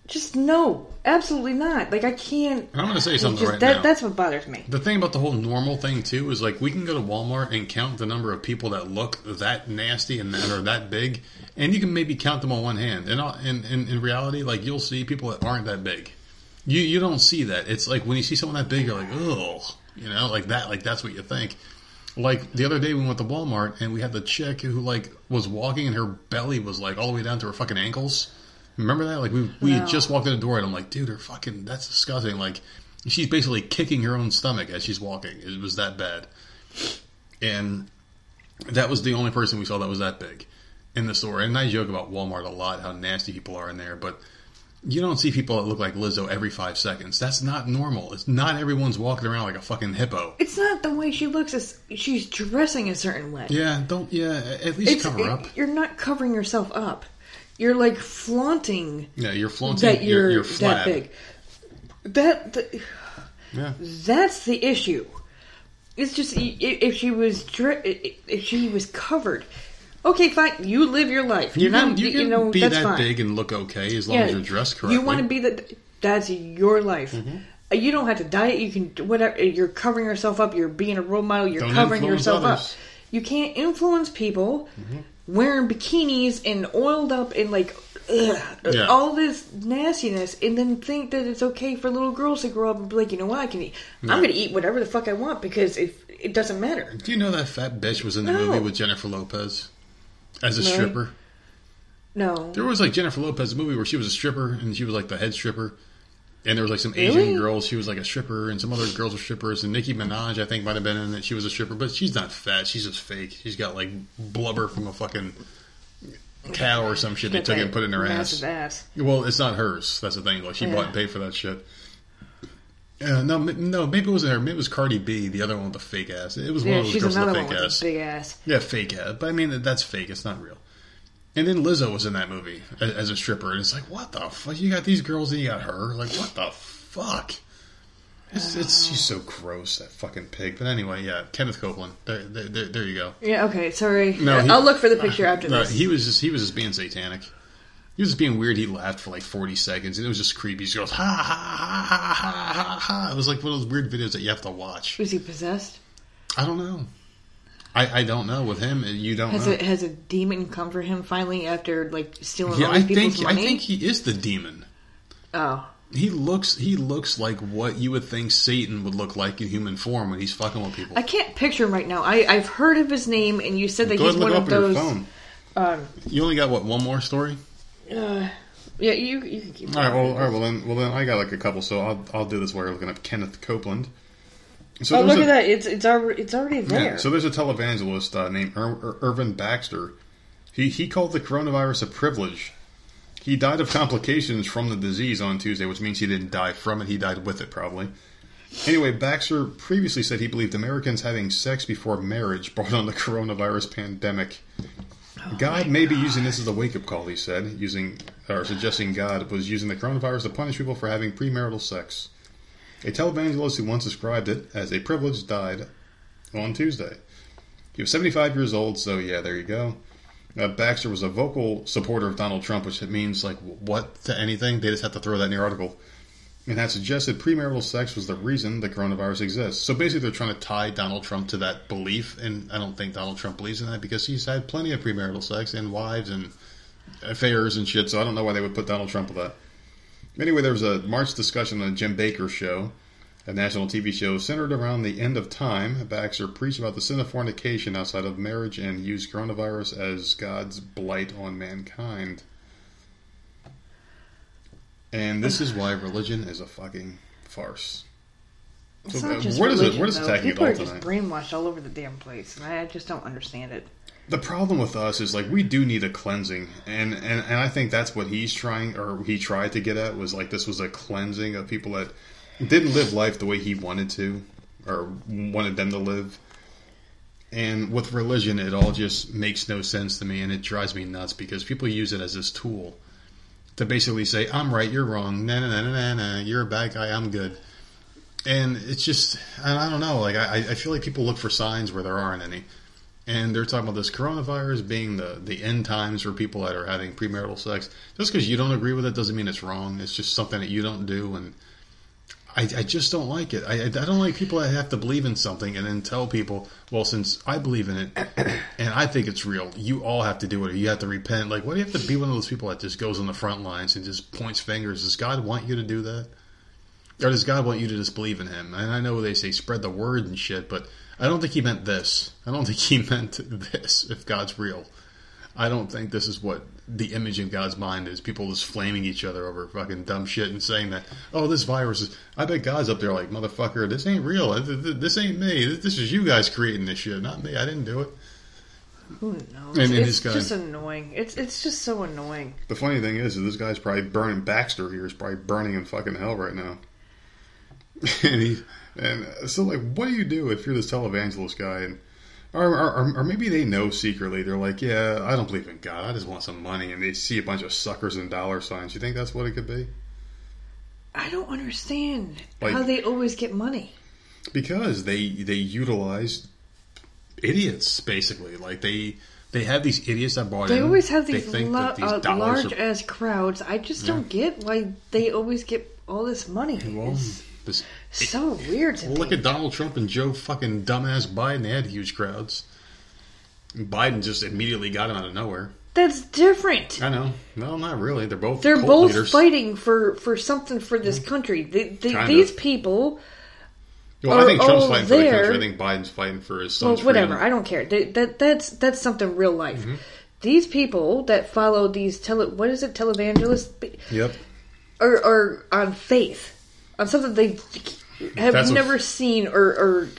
Just no, absolutely not. Like I can't. I'm going to say something just- right that, now. That's what bothers me. The thing about the whole normal thing too is like we can go to Walmart and count the number of people that look that nasty and that are that big, and you can maybe count them on one hand. And in, in in reality, like you'll see people that aren't that big. You you don't see that. It's like when you see someone that big, you're like, oh, you know, like that. Like that's what you think. Like the other day, we went to Walmart and we had the chick who like was walking and her belly was like all the way down to her fucking ankles. Remember that? Like we we had No. just walked in the door and I'm like, dude, her fucking that's disgusting. Like she's basically kicking her own stomach as she's walking. It was that bad, and that was the only person we saw that was that big in the store. And I joke about Walmart a lot, how nasty people are in there, but you don't see people that look like Lizzo every five seconds. That's not normal. It's not everyone's walking around like a fucking hippo. It's not the way she looks. It's, she's dressing a certain way. Yeah, don't. Yeah, at least It's, cover it- up. You're not covering yourself up. You're like flaunting Yeah, you're flaunting. that you're, you're, that big. That the, Yeah. that's the issue. It's just if she was if she was covered. Okay, fine. You live your life. You You're can, not. you can know be that fine. big and look okay as long as you're dressed correctly. You want to be that. That's your life. Mm-hmm. Uh, You don't have to diet. You can whatever. You're covering yourself up. You're being a role model. You're Don't covering yourself others. Mm-hmm. up. You can't influence people wearing bikinis and oiled up and like ugh, Yeah. all this nastiness, and then think that it's okay for little girls to grow up and be like, you know what, I can eat. I'm going to eat whatever the fuck I want because if it doesn't matter. Do you know that fat bitch was in the No. movie with Jennifer Lopez as a Really? stripper? No. There was like Jennifer Lopez movie where she was a stripper and she was like the head stripper. And there was like some Asian Really? girls. She was like a stripper, and some other girls were strippers. And Nicki Minaj, I think, might have been in it. She was a stripper, but she's not fat. She's just fake. She's got like blubber from a fucking cow or some shit they took that and put in her ass. ass. Well, it's not hers. That's the thing. Like she Yeah. bought and paid for that shit. Uh, no, no, maybe it wasn't her. Maybe it was Cardi B, the other one with the fake ass. It was one of those girls with the fake ass. big ass. Yeah, fake ass. But I mean, that's fake. It's not real. And then Lizzo was in that movie as, as a stripper, and it's like, what the fuck? You got these girls and you got her. Like, what the fuck? It's, it's she's so gross, that fucking pig. But anyway, yeah, Kenneth Copeland. There, there, there, there you go. Yeah. Okay. Sorry. No, he- I'll look for the picture after No, this. he was just he was just being satanic. He was just being weird. He laughed for like forty seconds, and it was just creepy. He goes ha ha ha ha ha ha ha. It was like one of those weird videos that you have to watch. Was he possessed? I don't know. I, I don't know with him. You don't Has know. a has a demon come for him finally after like stealing yeah, all I people's think I think he is the demon. oh, He looks he looks like what you would think Satan would look like in human form when he's fucking with people. I can't picture him right now. I I've heard of his name, and you said that Go he's one of those. Um, You only got what one more story? uh, yeah, you you can keep. All right, well, all right, well then, well then, I got like a couple, so I'll I'll do this while you're looking up Kenneth Copeland. So oh, look a- at that! It's it's already it's already there. Yeah, so there's a televangelist uh, named Ir- Ir- Irvin Baxter. He he called the coronavirus a privilege. He died of complications from the disease on Tuesday, which means he didn't die from it. He died with it, probably. Anyway, Baxter previously said he believed Americans having sex before marriage brought on the coronavirus pandemic. God may be using this as a wake up call, he said, using or suggesting God was using the coronavirus to punish people for having premarital sex. A televangelist who once described it as a privilege died on Tuesday. He was 75 years old, so yeah, there you go. Uh, Baxter was a vocal supporter of Donald Trump, which means like what to anything. They just have to throw that in the article. And had suggested premarital sex was the reason the coronavirus exists. So basically, they're trying to tie Donald Trump to that belief, and I don't think Donald Trump believes in that because he's had plenty of premarital sex and wives and affairs and shit. So I don't know why they would put Donald Trump with that. Anyway, there was a March discussion on the Jim Bakker show, a national TV show centered around the end of time. Baxter preached about the sin of fornication outside of marriage and used coronavirus as God's blight on mankind. And this is why religion is a fucking farce. It's So, not uh, just where does it- religion, where does it though. you People are just tonight? brainwashed all over the damn place, and I just don't understand it. The problem with us is like we do need a cleansing, and, and and I think that's what he's trying, or he tried to get at was like this was a cleansing of people that didn't live life the way he wanted to, or wanted them to live. And with religion, it all just makes no sense to me, and it drives me nuts because people use it as this tool to basically say, "I'm right, you're wrong, nah, nah, nah, nah, nah, you're a bad guy, I'm good." And it's just, I don't know, like I, I feel like people look for signs where there aren't any and they're talking about this coronavirus being the, the end times for people that are having premarital sex. Just because you don't agree with it doesn't mean it's wrong. It's just something that you don't do, and I, I just don't like it. I, I don't like people that have to believe in something and then tell people, well, since I believe in it and I think it's real, you all have to do it. Or you have to repent. Like, what do you have to be one of those people that just goes on the front lines and just points fingers? Does God want you to do that? Or does God want you to just believe in Him? And I know they say spread the word and shit, but I don't think He meant this. I don't think He meant this. If God's real, I don't think this is what the image in God's mind is. People just flaming each other over fucking dumb shit and saying that, oh, this virus is. I bet God's up there like, motherfucker, this ain't real. This ain't me. This is you guys creating this shit, not me. I didn't do it. Who knows? And- and it's just annoying. It's it's just so annoying. The funny thing is, is this guy's probably burning. Bakker here is probably burning in fucking hell right now. and he and so like, what do you do if you're this televangelist guy and or, or, or maybe they know secretly they're like, yeah, I don't believe in God. I just want some money, and they see a bunch of suckers and dollar signs. You think that's what it could be? I don't understand Like- how they always get money. Because they they utilize idiots basically. Like they they have these idiots that bought They in. always have They these, lo- that these uh, large are- ass crowds. I just don't get why they always get all this money. Well, this, so weird to Well, me. look at Donald Trump and Joe fucking dumbass Biden. They had huge crowds. Biden just immediately got him out of nowhere. That's different. I know. No, not really. They're both They're both leaders. fighting for, for something for this country. They, they, Kinda. these people, Well, I think Trump's fighting for the there. country. I think Biden's fighting for his well, whatever. freedom. I don't care. They, that that's that's something real life. Mm-hmm. These people that follow these tele, what is it, televangelists, Yep. are, are on faith, on something they have That's a- never seen or, or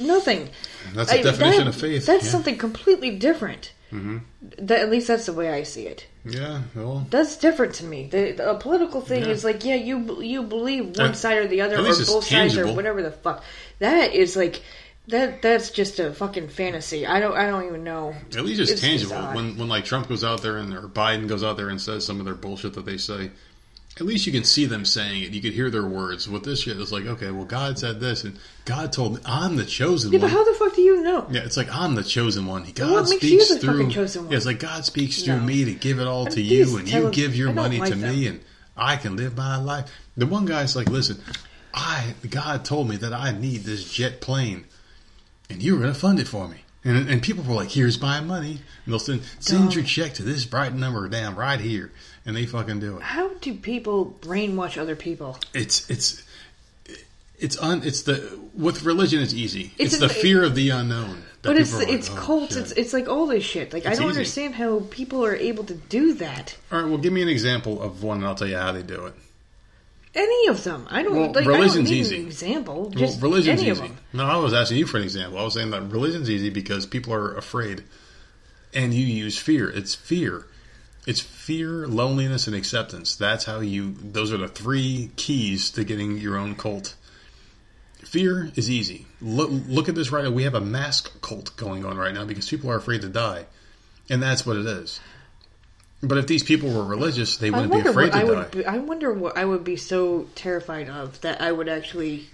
nothing. That's the definition that- of faith. That's yeah. something completely different. Mm-hmm. That, at least that's the way I see it. Yeah. Well, That's different to me. The, the- a political thing Yeah. is like, yeah, you you believe one side or the other, or both sides, or whatever the fuck. That is like that. That's just a fucking fantasy. I don't. I don't even know. at least it's, It's tangible. When when like Trump goes out there and or Biden goes out there and says some of their bullshit that they say, at least you can see them saying it. You could hear their words. With this shit, it's like, okay, well, God said this, and God told me I'm the chosen Yeah, one. but how the fuck do you know? Yeah, it's like I'm the chosen one. God speaks through. chosen one? Yeah, it's like God speaks through No. me to give it all And to you, and you give your money like to them. me, and I can live my life. The one guy's like, listen, I God told me that I need this jet plane, and you were going to fund it for me. And, and people were like, "Here's my money." And they'll send send your check to this bright number down right here, and they fucking do it. How do people brainwash other people? It's it's it's un it's the with religion it's easy. It's, It's the fear of the unknown. that But it's like, it's "Oh, cults. shit." It's it's like all this shit. Like I don't easy. understand how people are able to do that. All right, well, give me an example of one, and I'll tell you how they do it. Any of them. I don't Well, like. I don't religion's easy. an example. Well, religion's any easy. of them. No, I was asking you for an example. I was saying that religion's easy because people are afraid, and you use fear. It's fear. It's fear, loneliness, and acceptance. That's how you. Those are the three keys to getting your own cult. Fear is easy. Look, look at this right now. We have a mask cult going on right now because people are afraid to die, and that's what it is. But if these people were religious, they wouldn't be afraid to I die. Be, I wonder what I would be so terrified of that I would actually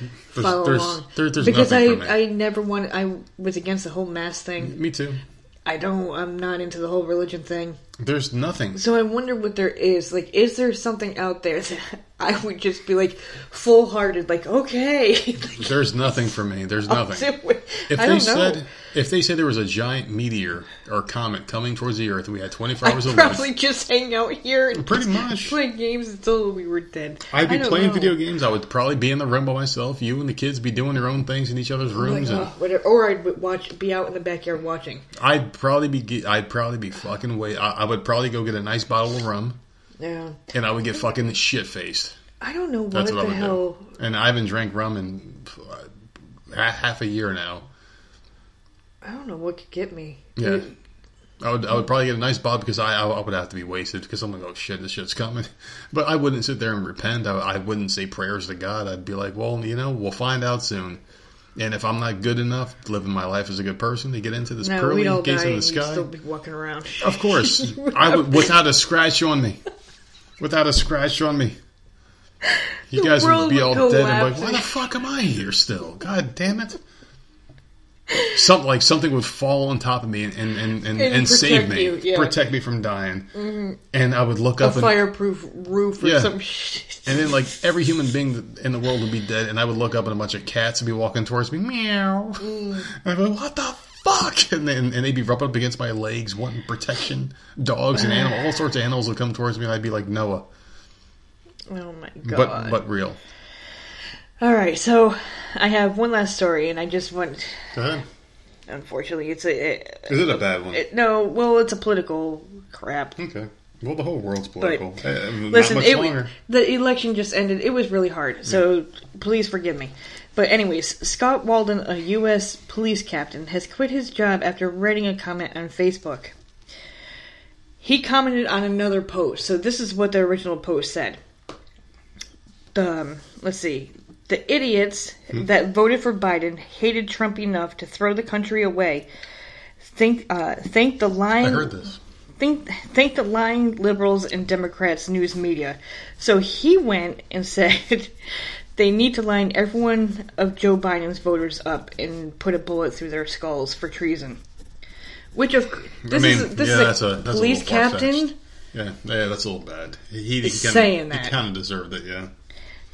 There's- follow there's- along. there- there's because I. I never wanted. I was against the whole mask thing. Me too. I don't. I'm not into the whole religion thing. There's nothing. So I wonder what there is. Like, is there something out there that I would just be like full hearted, like, okay. There's nothing for me. There's nothing. If they know. said if they said there was a giant meteor or comet coming towards the Earth, and we had 24 hours I'd of probably life. just hang out here and Pretty much. play games until we were dead. I'd be playing know. video games. I would probably be in the room by myself. You and the kids be doing your own things in each other's oh Like, rooms, oh, and. Or I'd watch, be out in the backyard watching. I'd probably be I'd probably be fucking way. I, I would probably go get a nice bottle of rum, Yeah, and I would get fucking shit faced. I don't know what That's what I the would hell. do. And I haven't drank rum in uh, half a year now. I don't know what could get me. Yeah. It- I would, I would probably get a nice bottle because I, I would have to be wasted because I'm like, oh shit, this shit's coming. But I wouldn't sit there and repent. I, I wouldn't say prayers to God. I'd be like, well, you know, we'll find out soon. And if I'm not good enough, living my life as a good person to get into this no, pearly gates in the sky, still be walking around. of course, I would without a scratch on me, without a scratch on me. You The guys would be all go dead. and like, why the fuck am I here still? God damn it! Something like something would fall on top of me and and, and, and, And and save me, you, yeah. protect me from dying. And I would look A up and, fireproof roof or Yeah. some shit. and then like every human being in the world would be dead, and I would look up and a bunch of cats would be walking towards me, meow. Mm. And I'd be like, what the fuck? And then and they'd be rubbing up against my legs, wanting protection. Dogs and animals, all sorts of animals would come towards me, and I'd be like Noah, Oh my god! but but real. All right, so I have one last story, and I just want. Ahead. Unfortunately, it's a. It, Is it a bad one? it- no, well, it's a political crap. okay. Well, the whole world's political. Uh, not Listen, it, the election just ended. It was really hard, so please forgive me. But anyways, Scott Walden, a U.S. police captain, has quit his job after writing a comment on Facebook. He commented on another post. So this is what the original post said. Um, let's see, the idiots Hmm. that voted for Biden hated Trump enough to throw the country away. Think, uh, think the lying I heard this. think think the lying liberals and Democrats news media. So he went and said they need to line everyone of Joe Biden's voters up and put a bullet through their skulls for treason. Which of this mean, is this yeah, is a that's a- that's police far-fetched. captain. Yeah, yeah, that's a little bad. He, he, he Saying that. he kind of deserved it. Yeah,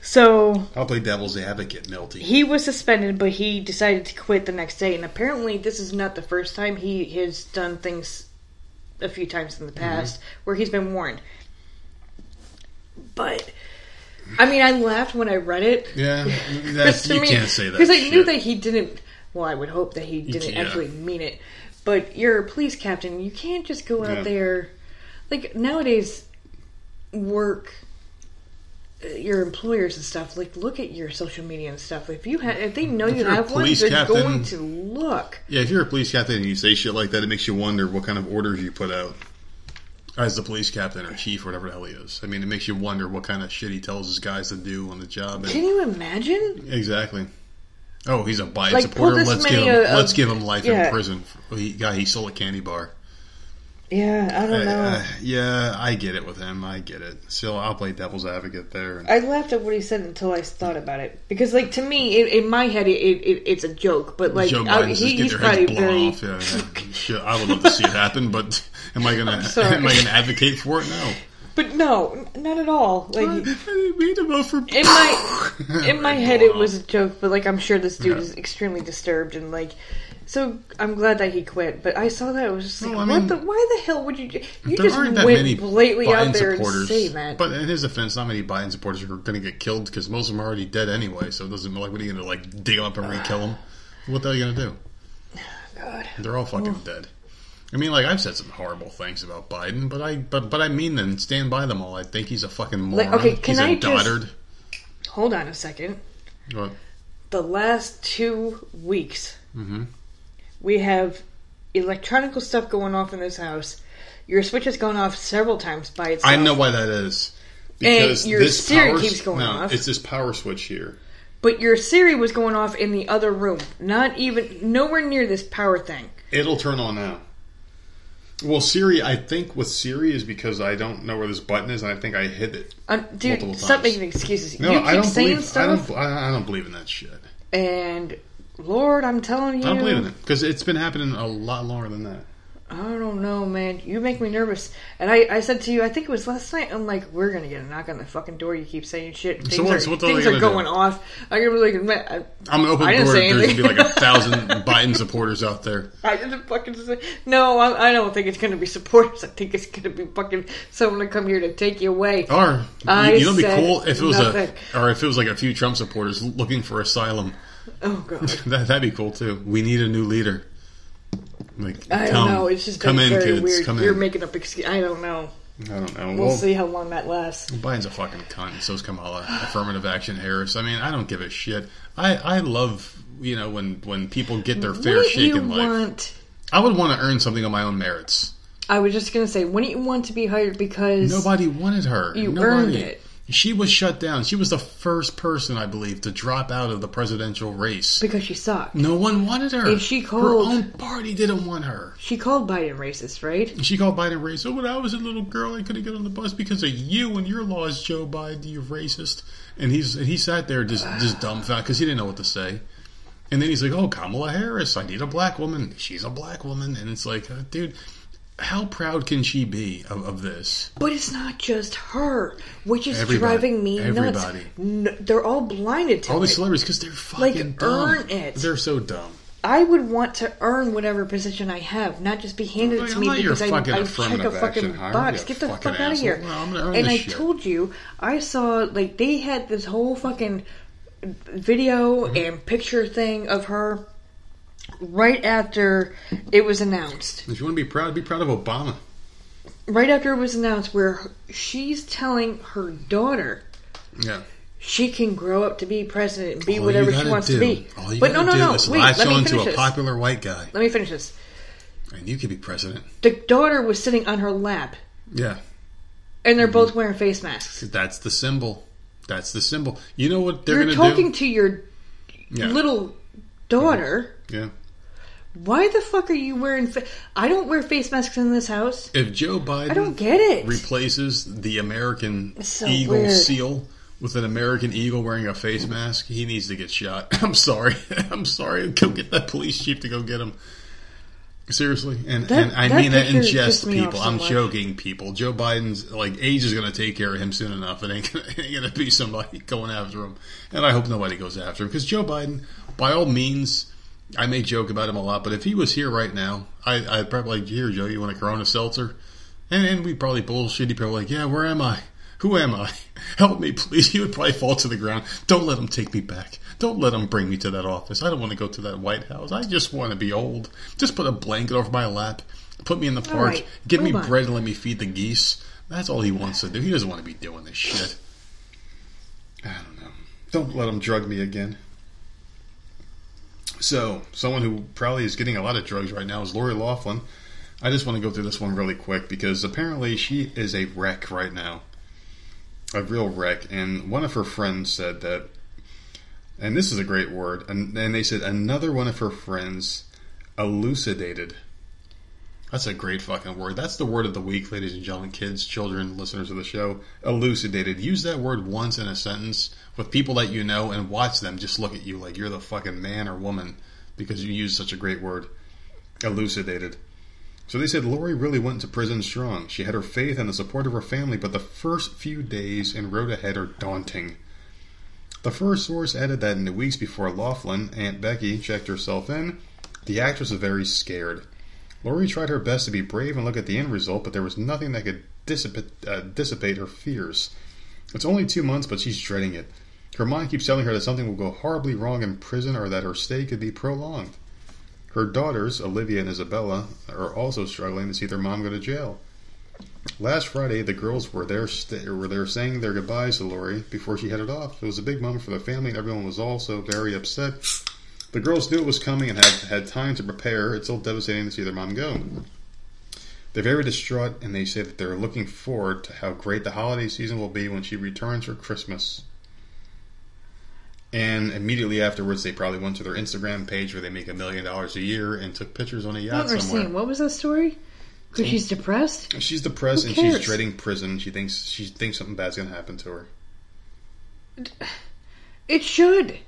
So I'll play devil's advocate, Milty. he was suspended, but he decided to quit the next day. And apparently, this is not the first time he has done things a few times in the mm-hmm. past where he's been warned. But I mean, I laughed when I read it. yeah, that's, you can't say that because I knew that he didn't. Well, I would hope that he didn't actually mean it. But you're a police captain. You can't just go out Yeah. there. Like nowadays, work your employers and stuff. Like look at your social media and stuff. If you have, if they know If you a have one, they're captain- going to look. Yeah, if you're a police captain and you say shit like that, it makes you wonder what kind of orders you put out as the police captain or chief or whatever the hell he is. I mean, it makes you wonder what kind of shit he tells his guys to do on the job. Can you imagine? exactly. Oh, he's a Biden Like, supporter. Let's give him. uh, let's give him life yeah. in prison. He guy he stole a candy bar. Yeah, I don't know. Uh, yeah, I get it with him. I get it. So I'll play devil's advocate there. I laughed at what he said until I thought about it because, like, to me, in, in my head, it, it, it's a joke. But like, I, he, he's probably very. off. Yeah, yeah. I would love to see it happen, but am I gonna am I gonna advocate for it? No. But no, not at all. Like I mean to for. in my in my head, it was a joke. But like, I'm sure this dude Yeah. is extremely disturbed and like. So I'm glad that he quit. But I saw that it was just like, Well, I what mean, the? Why the hell would you? do- You just aren't went that blatantly Biden out there and say that. But in his defense, not many Biden supporters are going to get killed because most of them are already dead anyway. So it doesn't like what are you going to like dig them up and re-kill them? What the hell are you going to do? God. They're all fucking dead. I mean, like I've said some horrible things about Biden, but I but but I mean them. Stand by them all. I think he's a fucking moron. Like, okay, can he's a I just- dotard. Hold on a second. What? The last two weeks, Mhm. We have electronical stuff going off in this house. Your switch has gone off several times by itself. I know why that is. Because your this Siri power, keeps going no, off. It's this power switch here. But your Siri was going off in the other room. Not even nowhere near this power thing. It'll turn on now. Well, Siri, I think with Siri is because I don't know where this button is, and I think I hit it. Uh, dude, Multiple stop times. making excuses. No, you keep I don't saying believe. I don't. I don't believe in that shit. and Lord, I'm telling you, I don't believe in it because it's been happening a lot longer than that. I don't know, man. You make me nervous. And I, I said to you, I think it was last night. I'm like, we're gonna get a knock on the fucking door. You keep saying shit. Things what- are, so what the things are gonna do? off. I can really admit, I, I'm gonna open I the didn't door. There's gonna be like a thousand Biden supporters out there. I didn't fucking say. No, I, I don't think it's gonna be supporters. I think it's gonna be fucking someone to come here to take you away. Or you, you know, it'd be cool if it was nothing. a, or if it was like a few Trump supporters looking for asylum. Oh god. That that'd be cool too. We need a new leader. Like, I come, don't know. It's just come in, very kids. weird. Come You're in. making up excuse. I don't know. I don't know. We'll well, see how long that lasts. Biden's a fucking cunt. So's Kamala. Affirmative action Harris. I mean, I don't give a shit. I, I love you know when when people get their fair Wouldn't shake in life. want? I would want to earn something on my own merits. I was just gonna say, wouldn't you want to be hired because Nobody wanted her. You Nobody. earned it. She was shut down. She was the first person, I believe, to drop out of the presidential race. because she sucked. No one wanted her. And she called. her own party didn't want her. She called Biden racist, right? She called Biden racist. Oh, when I was a little girl, I couldn't get on the bus because of you and your laws, Joe Biden. You racist. And he's and he sat there just just dumbfounded because he didn't know what to say. And then he's like, "Oh, Kamala Harris. I need a black woman. She's a black woman." And it's like, uh, dude, how proud can she be of, of this? But it's not just her, which is Everybody. driving me Everybody. nuts. N- they're all blinded to All these it. celebrities because they're fucking Like, dumb. earn it. They're so dumb. I would want to earn whatever position I have, not just be handed Like, it to me because I, I check a fucking action box. Get the fuck out of here. Well, I'm earn and I shit. told you, I saw like they had this whole fucking video Mm-hmm. and picture thing of her right after it was announced. If you want to be proud, be proud of Obama. Right after it was announced, where she's telling her daughter Yeah. she can grow up to be president and be All whatever she wants do, to be. But no, no, no. Wait, let me on to finish a this. popular white guy, Let me finish this. and you could be president. The daughter was sitting on her lap, Yeah, and they're Mm-hmm. both wearing face masks. that's the symbol. That's the symbol. You know what they're You're talking do? to your Yeah, little daughter. yeah. Why the fuck are you wearing? Fa- I don't wear face masks in this house. If Joe Biden I don't get it. replaces the American so eagle weird. seal with an American eagle wearing a face mask, he needs to get shot. I'm sorry. I'm sorry. Go get that police chief to go get him. Seriously, and, That- and I that mean that in jest, pissed me off people. I'm joking, people. Joe Biden's like age is going to take care of him soon enough. It ain't gonna, it ain't going to be somebody going after him, and I hope nobody goes after him because Joe Biden, by all means, I may joke about him a lot, but if he was here right now, I, I'd probably like, here, Joe, you want a Corona seltzer? And, and we'd probably bullshit. He'd probably like, yeah, where am I? Who am I? Help me, please. He would probably fall to the ground. Don't let him take me back. Don't let him bring me to that office. I don't want to go to that White House. I just want to be old. Just put a blanket over my lap. Put me in the park. right, give me on. bread and let me feed the geese. That's all he wants to do. He doesn't want to be doing this shit. I don't know. Don't let him drug me again. So, someone who probably is getting a lot of drugs right now is Lori Loughlin. I just want to go through this one really quick because apparently she is a wreck right now. A real wreck. And one of her friends said that, and this is a great word, and, and they said another one of her friends elucidated. That's a great fucking word. That's the word of the week, ladies and gentlemen, kids, children, listeners of the show. Elucidated. Use that word once in a sentence with people that you know and watch them just look at you like you're the fucking man or woman because you use such a great word. Elucidated. So they said Lori really went to prison strong. She had her faith and the support of her family, but the first few days and road ahead are daunting. The first source added that in the weeks before Loughlin, Aunt Becky checked herself in, the actress was very scared. Lori tried her best to be brave and look at the end result, but there was nothing that could dissipate, uh, dissipate her fears. It's only two months, but she's dreading it. Her mind keeps telling her that something will go horribly wrong in prison or that her stay could be prolonged. Her daughters, Olivia and Isabella, are also struggling to see their mom go to jail. Last Friday, the girls were there, st- were there saying their goodbyes to Lori before she headed off. It was a big moment for the family, and everyone was also very upset. The girls knew it was coming and had had time to prepare. It's still devastating to see their mom go. They're very distraught, and they say that they're looking forward to how great the holiday season will be when she returns for Christmas. And immediately afterwards, they probably went to their Instagram page where they make a million dollars a year and took pictures on a yacht somewhere. What was that story? Because she's depressed. She's depressed and she's dreading prison. She thinks she thinks something bad's gonna happen to her. It should.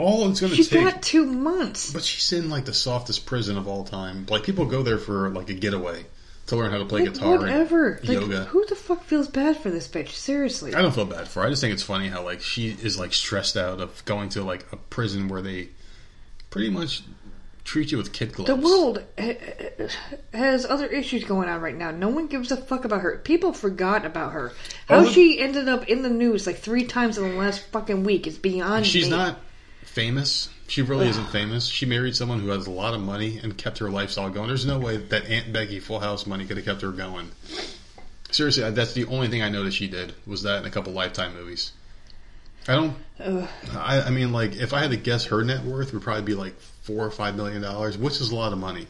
All it's going to She's take. got two months. But she's in like the softest prison of all time. Like people go there for like a getaway to learn how to play Like, guitar. and whatever. Like, yoga. who the fuck feels bad for this bitch? Seriously. I don't feel bad for her. I just think it's funny how like she is like stressed out of going to like a prison where they pretty much treat you with kid gloves. The world ha- ha- has other issues going on right now. No one gives a fuck about her. People forgot about her. How the- she ended up in the news like three times in the last fucking week is beyond She's me. not famous. She really isn't famous. She married someone who has a lot of money and kept her lifestyle going. There's no way that Aunt Becky Full House money could have kept her going. Seriously, that's the only thing I noticed she did was that in a couple Lifetime movies. I don't. I, I mean, like, if I had to guess, her net worth would probably be like four or five million dollars, which is a lot of money.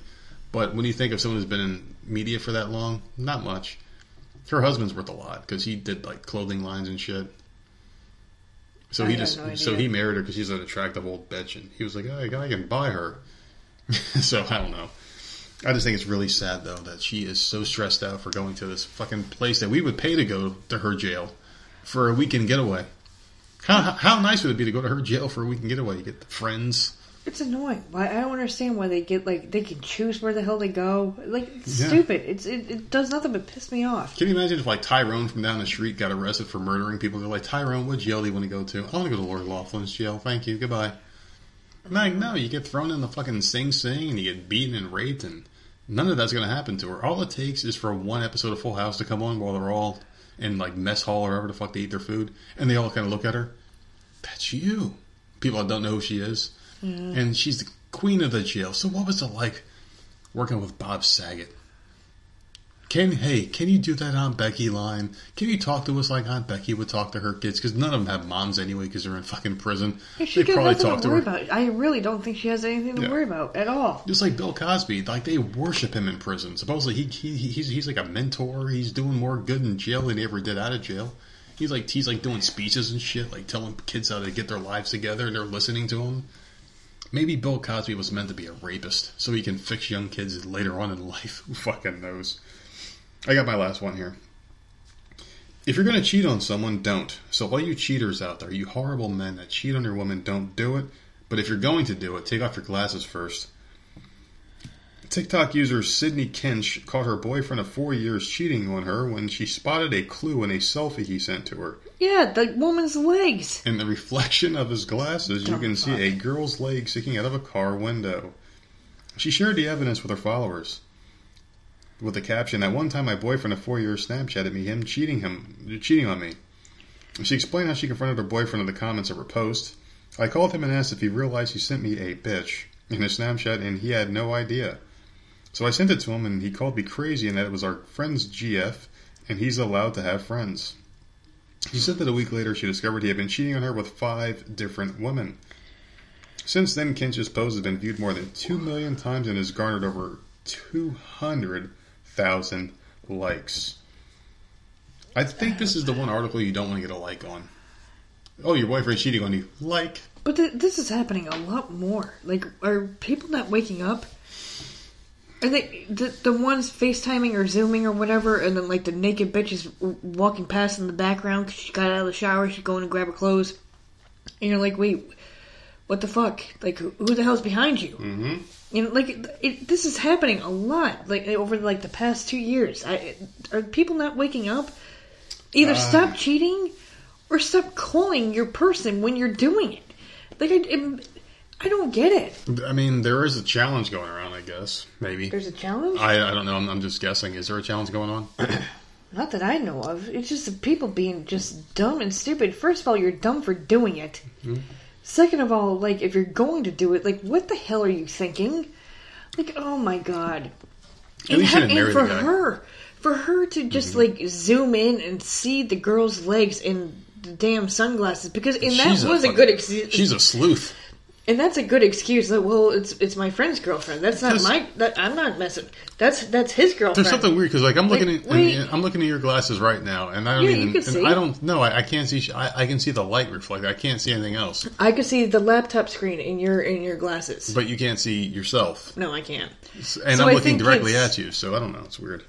But when you think of someone who's been in media for that long, not much. Her husband's worth a lot because he did like clothing lines and shit. So I he just no so he married her because she's an attractive old bitch, and he was like, "Oh, I can buy her." so I don't know. I just think it's really sad though that she is so stressed out for going to this fucking place that we would pay to go to her jail for a weekend getaway. How how nice would it be to go to her jail for a weekend getaway? You get the friends. It's annoying. Why I don't understand why they get like they can choose where the hell they go. Like it's Yeah. stupid. It's it, it does nothing but piss me off. Can you imagine if like Tyrone from down the street got arrested for murdering people? They're like, Tyrone, what jail do you want to go to? I want to go to Lori Loughlin's jail. Thank you. Goodbye. Like, no, you get thrown in the fucking Sing Sing and you get beaten and raped, and none of that's going to happen to her. All it takes is for one episode of Full House to come on while they're all in like mess hall or wherever the fuck they eat their food, and they all kind of look at her. That's you. People that don't know who she is, Mm. and she's the queen of the jail. So what was it like working with Bob Saget? Can hey, can you do that Aunt Becky line? Can you talk to us like Aunt Becky would talk to her kids? Because none of them have moms anyway, because they're in fucking prison. Yeah, She They probably talk to to her. about. I really don't think she has anything to Yeah. worry about at all. Just like Bill Cosby, like they worship him in prison. Supposedly he, he he's he's like a mentor. He's doing more good in jail than he ever did out of jail. He's like he's like doing speeches and shit, like telling kids how to get their lives together, and they're listening to him. Maybe Bill Cosby was meant to be a rapist, so he can fix young kids later on in life. Who fucking knows? I got my last one here. If you're going to cheat on someone, don't. So, all you cheaters out there, you horrible men that cheat on your woman, don't do it. But if you're going to do it, take off your glasses first. TikTok user Sydney Kinch caught her boyfriend of four years cheating on her when she spotted a clue in a selfie he sent to her. Yeah, the woman's legs. In the reflection of his glasses, you oh, can see fuck. a girl's leg sticking out of a car window. She shared the evidence with her followers with the caption, that one time, my boyfriend of four years Snapchatted me him cheating him cheating on me." She explained how she confronted her boyfriend in the comments of her post. I called him and asked if he realized he sent me a bitch in his Snapchat, and he had no idea. So I sent it to him, and he called me crazy, and that it was our friend's GF, and he's allowed to have friends. She said that a week later she discovered he had been cheating on her with five different women. Since then, Kinch's post has been viewed more than 2 million times and has garnered over 200,000 likes. I think this is the one article you don't want to get a like on. Oh, your boyfriend's cheating on you. Like. But th- this is happening a lot more. Like, are people not waking up? Are they the the ones FaceTiming or Zooming or whatever, and then like the naked bitch is walking past in the background because she got out of the shower, she's going to grab her clothes, and you're like, wait, what the fuck? Like, who, who the hell's behind you? Mm-hmm. You know, like it, it, this is happening a lot. Like over like the past two years, I, are people not waking up? Either Uh. stop cheating or stop calling your person when you're doing it. Like I, it, I don't get it. I mean, there is a challenge going around, I guess. Maybe. There's a challenge. I, I don't know. I'm, I'm just guessing. Is there a challenge going on? Not that I know of. It's just the people being just dumb and stupid. First of all, you're dumb for doing it. Mhm. Second of all, like if you're going to do it, like what the hell are you thinking? Like, oh my god. At you didn't and for. Mm-hmm. her, for her to just like zoom in and see the girl's legs in the damn sunglasses, because and that She's was a, fucking- good excuse. She's a sleuth. And that's a good excuse. Like, well, it's it's my friend's girlfriend. That's not my. That, I'm not messing. That's that's his girlfriend. There's something weird because, like, I'm looking Wait, at wait. I'm looking at your glasses right now, and I don't Yeah, even. you can see. I don't. No, I, I can't see. I, I can see the light reflect. I can't see anything else. I can see the laptop screen in your in your glasses. But you can't see yourself, no, I can't. and So I'm I looking directly at you. So I don't know. It's weird.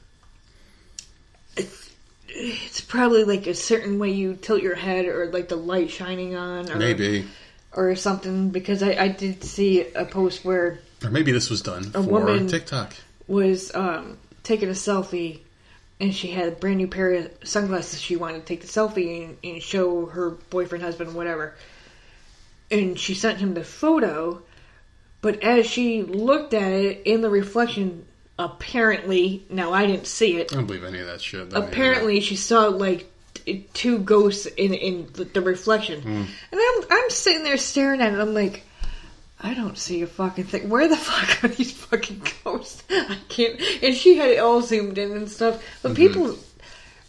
It's probably like a certain way you tilt your head, or like the light shining on. Or, Maybe. Or something because I, I did see a post where Or maybe this was done A for woman- TikTok. was um, taking a selfie and she had a brand new pair of sunglasses she wanted to take the selfie and, and show her boyfriend, husband, whatever. And she sent him the photo, but as she looked at it in the reflection, apparently, now I didn't see it, I don't believe any of that shit. apparently she saw like two ghosts in in the, reflection, Hmm. and I'm I'm sitting there staring at it. I'm like, I don't see a fucking thing. Where the fuck are these fucking ghosts? I can't. And she had it all zoomed in and stuff. But people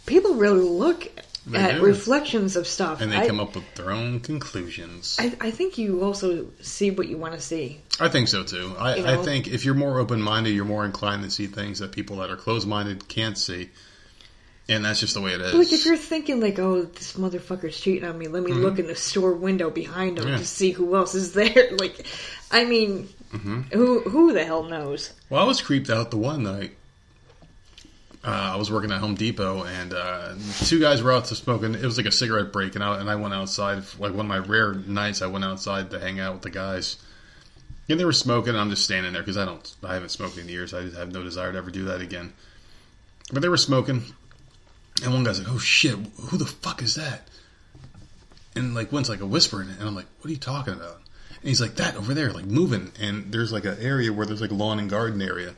people really look They at do. reflections of stuff. and they I, come up with their own conclusions. I, I, think you also see what you want to see. I think so too. I, You I think if you're more open minded, you're more inclined to see things that people that are closed minded can't see. And that's just the way it is. Like if you're thinking like, oh, this motherfucker's cheating on me, let me look in the store window behind him Mm-hmm. Yeah. to see who else is there. Like, I mean, Mm-hmm. who who the hell knows? Well, I was creeped out the one night. Uh, I was working at Home Depot, and uh, two guys were out to smoking. It was like a cigarette break, and I, and I went outside. Like one of my rare nights, I went outside to hang out with the guys. And they were smoking. I'm just standing there because I don't, I haven't smoked in years. I have no desire to ever do that again. But they were smoking, and one guy's like, "Oh shit, who the fuck is that?" And like one's like a whispering, and I'm like, "What are you talking about?" And he's like, "That over there, like moving." And there's like an area where there's like lawn and garden area,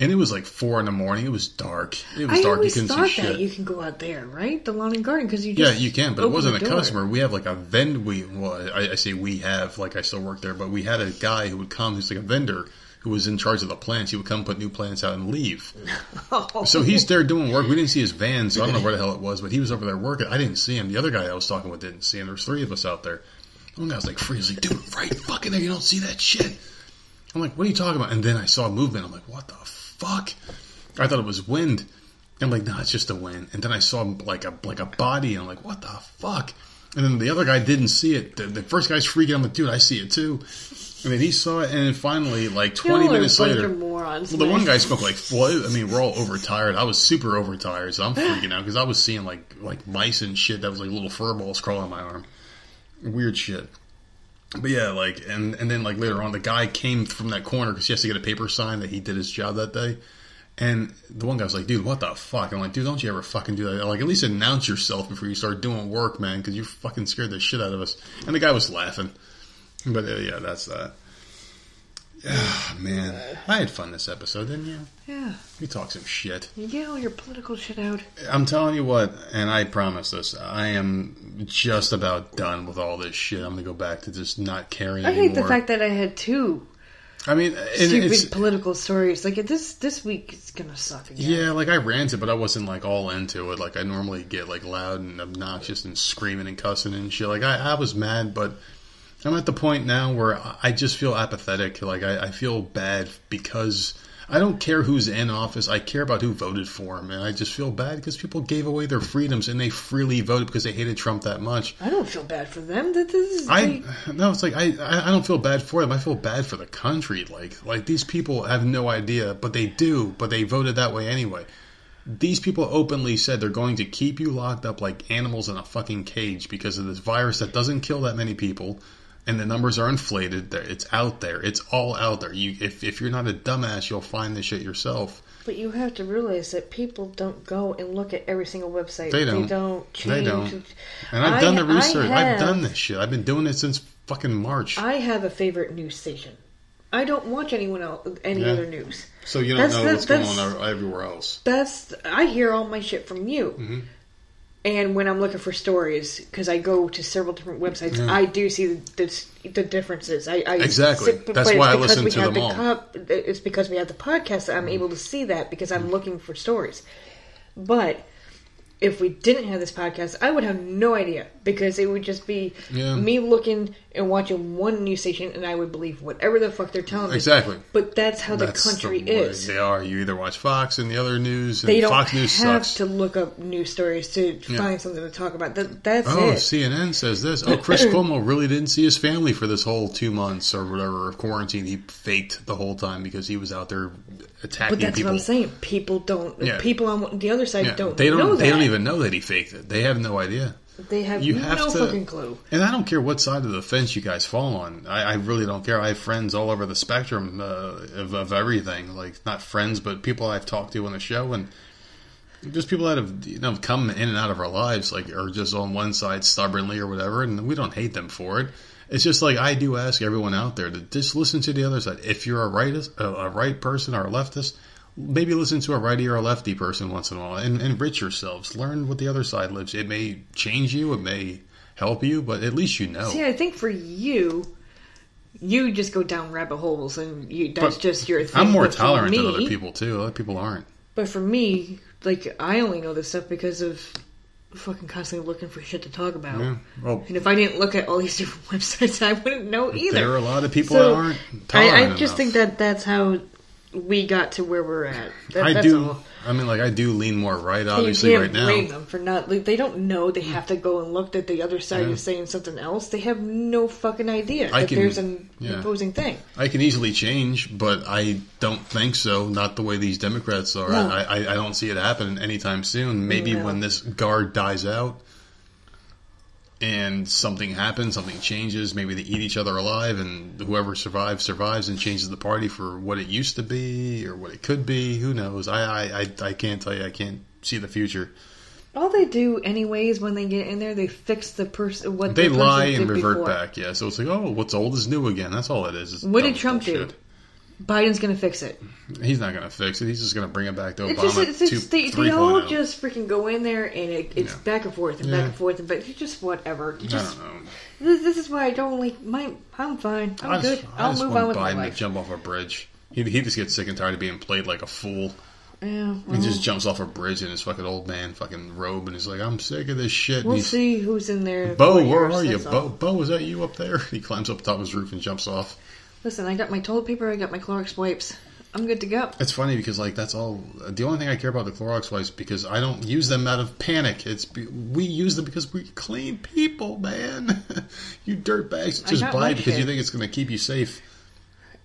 and it was like four in the morning. It was dark. It was I dark. You couldn't thought see that shit. you can go out there, right? The lawn and garden because you Yeah, you can, but it wasn't a door. customer. We have like a vend. We well, I, I say we have like I still work there, but we had a guy who would come who's like a vendor who was in charge of the plants. He would come put new plants out and leave. Oh. So he's there doing work. We didn't see his van, so I don't know where the hell it was, but he was over there working. I didn't see him. The other guy I was talking with didn't see him. There's three of us out there. One guy was like, "Free." Like, "Dude, right fucking there. You don't see that shit." I'm like, "What are you talking about?" And then I saw movement. I'm like, "What the fuck?" I thought it was wind. I'm like, "No, it's just the wind." And then I saw like a like a body. And I'm like, "What the fuck?" And then the other guy didn't see it. The, the first guy's freaking. I'm like, "Dude, I see it too." And mean, he saw it, and then finally, like 20 Y'all minutes later, morons. well, the one guy spoke like, well, I mean, we're all overtired. I was super overtired, so I'm freaking out because I was seeing like like mice and shit that was like little fur balls crawling on my arm. Weird shit. But yeah, like, and and then like later on, the guy came from that corner because he has to get a paper sign that he did his job that day. And the one guy was like, dude, what the fuck? I'm like, dude, don't you ever fucking do that. Like, at least announce yourself before you start doing work, man, because you fucking scared the shit out of us. And the guy was laughing. But uh, yeah, that's that. Ah, man. I had fun this episode, didn't you? Yeah, We talked some shit. you get all your political shit out. I'm telling you what, and I promise this, I am just about done with all this shit. I'm gonna go back to just not caring I anymore. hate the fact that I had two I mean, stupid it's, political stories. Like this this week is gonna suck again. yeah, like I ranted, but I wasn't like all into it. Like I normally get like loud and obnoxious and screaming and cussing and shit. Like I, I was mad, but I'm at the point now where I- just feel apathetic. Like I, I feel bad because I don't care who's in office. I care about who voted for him, and I just feel bad because people gave away their freedoms and they freely voted because they hated Trump that much. I don't feel bad for them. That this is I no, it's like I, I I don't feel bad for them. I feel bad for the country. Like like these people have no idea, but they do. But they voted that way anyway. These people openly said they're going to keep you locked up like animals in a fucking cage because of this virus that doesn't kill that many people, and the numbers are inflated. There, It's out there. It's all out there. You if if you're not a dumbass, you'll find this shit yourself. But you have to realize that people don't go and look at every single website. They don't. They don't change. They don't. And I've I- done the research. I've done this shit. I've been doing it since fucking March. I have a favorite news station. I don't watch anyone else, any Yeah. other news. so you don't That's- know what's that's- going on everywhere else. That's I hear all my shit from you. Mm-hmm. And when I'm looking for stories, because I go to several different websites, Yeah. I do see the, the, the differences. I, I Exactly. sit- That's why I because listen we to have them the all. cop- it's because we have the podcast that I'm mm-hmm. able to see that because I'm looking for stories. But if we didn't have this podcast, I would have no idea because it would just be Yeah. me looking and watching one news station, and I would believe whatever the fuck they're telling me. Exactly. But that's how the country the is. They are. You either watch Fox and the other news, and They don't Fox News have sucks. to look up news stories to Yeah. find something to talk about. That, that's Oh, it. CNN says this. Oh, Chris Cuomo really didn't see his family for this whole two months or whatever of quarantine. He faked the whole time because he was out there attacking But that's people. what I'm saying. People don't. Yeah. People on the other side Yeah, don't. they don't. Know They don't even know that he faked it. They have no idea. They have You have no to- fucking clue. And I don't care what side of the fence you guys fall on. I, I really don't care. I have friends all over the spectrum uh, of, of everything. Like not friends, but people I've talked to on the show, and just people that have you know come in and out of our lives, like are just on one side stubbornly or whatever, and we don't hate them for it. It's just like I do ask everyone out there to just listen to the other side. If you're a rightist, a, a right person or a leftist, maybe listen to a righty or a lefty person once in a while and enrich yourselves. Learn what the other side lives. It may change you, it may help you, but at least you know. See, I think for you, you just go down rabbit holes, and you that's But just your thing. I'm more tolerant me, than other people too. Other people aren't. But for me, like I only know this stuff because of fucking constantly looking for shit to talk about. Yeah. Well, And if I didn't look at all these different websites, I wouldn't know either. there are a lot of people So, that aren't I, I just enough. think that that's how we got to where we're at. That, I that's do. all. I mean, like I do lean more right, obviously, you right can't blame now. them for not. Like, they don't know. They have to go and look that the other side Yeah. is saying something else. They have no fucking idea I that can- there's an yeah. opposing thing. I can easily change, but I don't think so. Not the way these Democrats are. No. I, I, I don't see it happening anytime soon. Maybe No. when this guard dies out and something happens, something changes. Maybe they eat each other alive, and whoever survives survives and changes the party for what it used to be or what it could be. Who knows? I I, I, I can't tell you. I can't see the future. All they do, anyways, when they get in there, they fix the person. What They the lie and revert before. back. Yeah, so it's like, oh, what's old is new again. That's all it is. It's What did Trump do? Biden's gonna fix it. He's not going to fix it. He's just going to bring it back to Obama. It's just, it's two- just they, they oh. all just freaking go in there and it, it's Yeah. back and forth and Yeah. back and forth and but just whatever. You I don't know. this, this is why I don't like my. I'm fine. I'm I just, good. I'll move on with Biden my to life. jump off a bridge. He, he just gets sick and tired of being played like a fool. Yeah, He just jumps off a bridge in his fucking old man fucking robe and he's like, I'm sick of this shit. We'll see who's in there. Bo, where are you? Bo. Bo, is that you up there? He climbs up the top of his roof and jumps off. Listen, I got my toilet paper. I got my Clorox wipes. I'm good to go. It's funny because like that's all. The only thing I care about the Clorox wipes because I don't use them out of panic. It's we use them because we clean people, man. you dirtbags just buy it because you think it's going to keep you safe.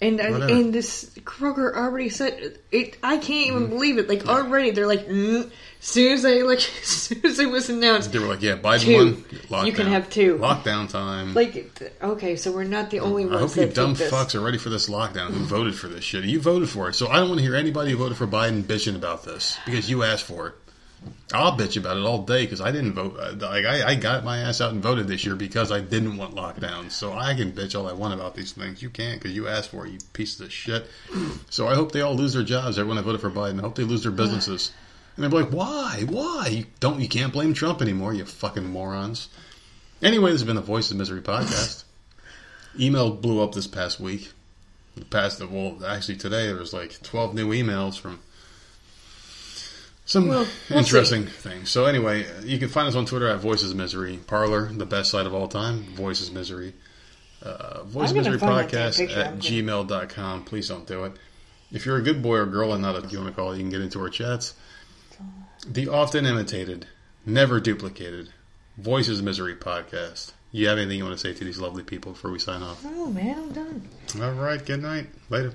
And Whatever. and this Kroger already said it. I can't even believe it. Like already, they're like, mm, soon as they like, as soon as it was announced, They were like, yeah, Biden Two. one. Lockdown. You can have two. Lockdown time. like, okay, so we're not the only I ones hope you dumb fucks are ready for this lockdown. Who voted for this shit? You voted for it, so I don't want to hear anybody who voted for Biden bitching about this because you asked for it. I'll bitch about it all day because I didn't vote. uh, Like I, I got my ass out and voted this year because I didn't want lockdowns. So I can bitch all I want about these things. You can't because you asked for it. You piece of shit. So I hope they all lose their jobs. Everyone that voted for Biden. I hope they lose their businesses. And they're like, why? Why? You don't. You can't blame Trump anymore. You fucking morons. Anyway, this has been the Voice of Misery podcast. Email blew up this past week. The past, well, actually today there was like twelve new emails from some Well, we'll interesting things. So anyway, you can find us on Twitter at Voices Misery. Parler, the best site of all time. Voices Misery. Uh, Voice Misery gonna find that damn Podcast at gmail.com. Please don't do it. If you're a good boy or girl and not a you want to call you can get into our chats. The often imitated, never duplicated Voices Misery Podcast. You have anything you want to say to these lovely people before we sign off? Oh man, I'm done. All right, good night. Later.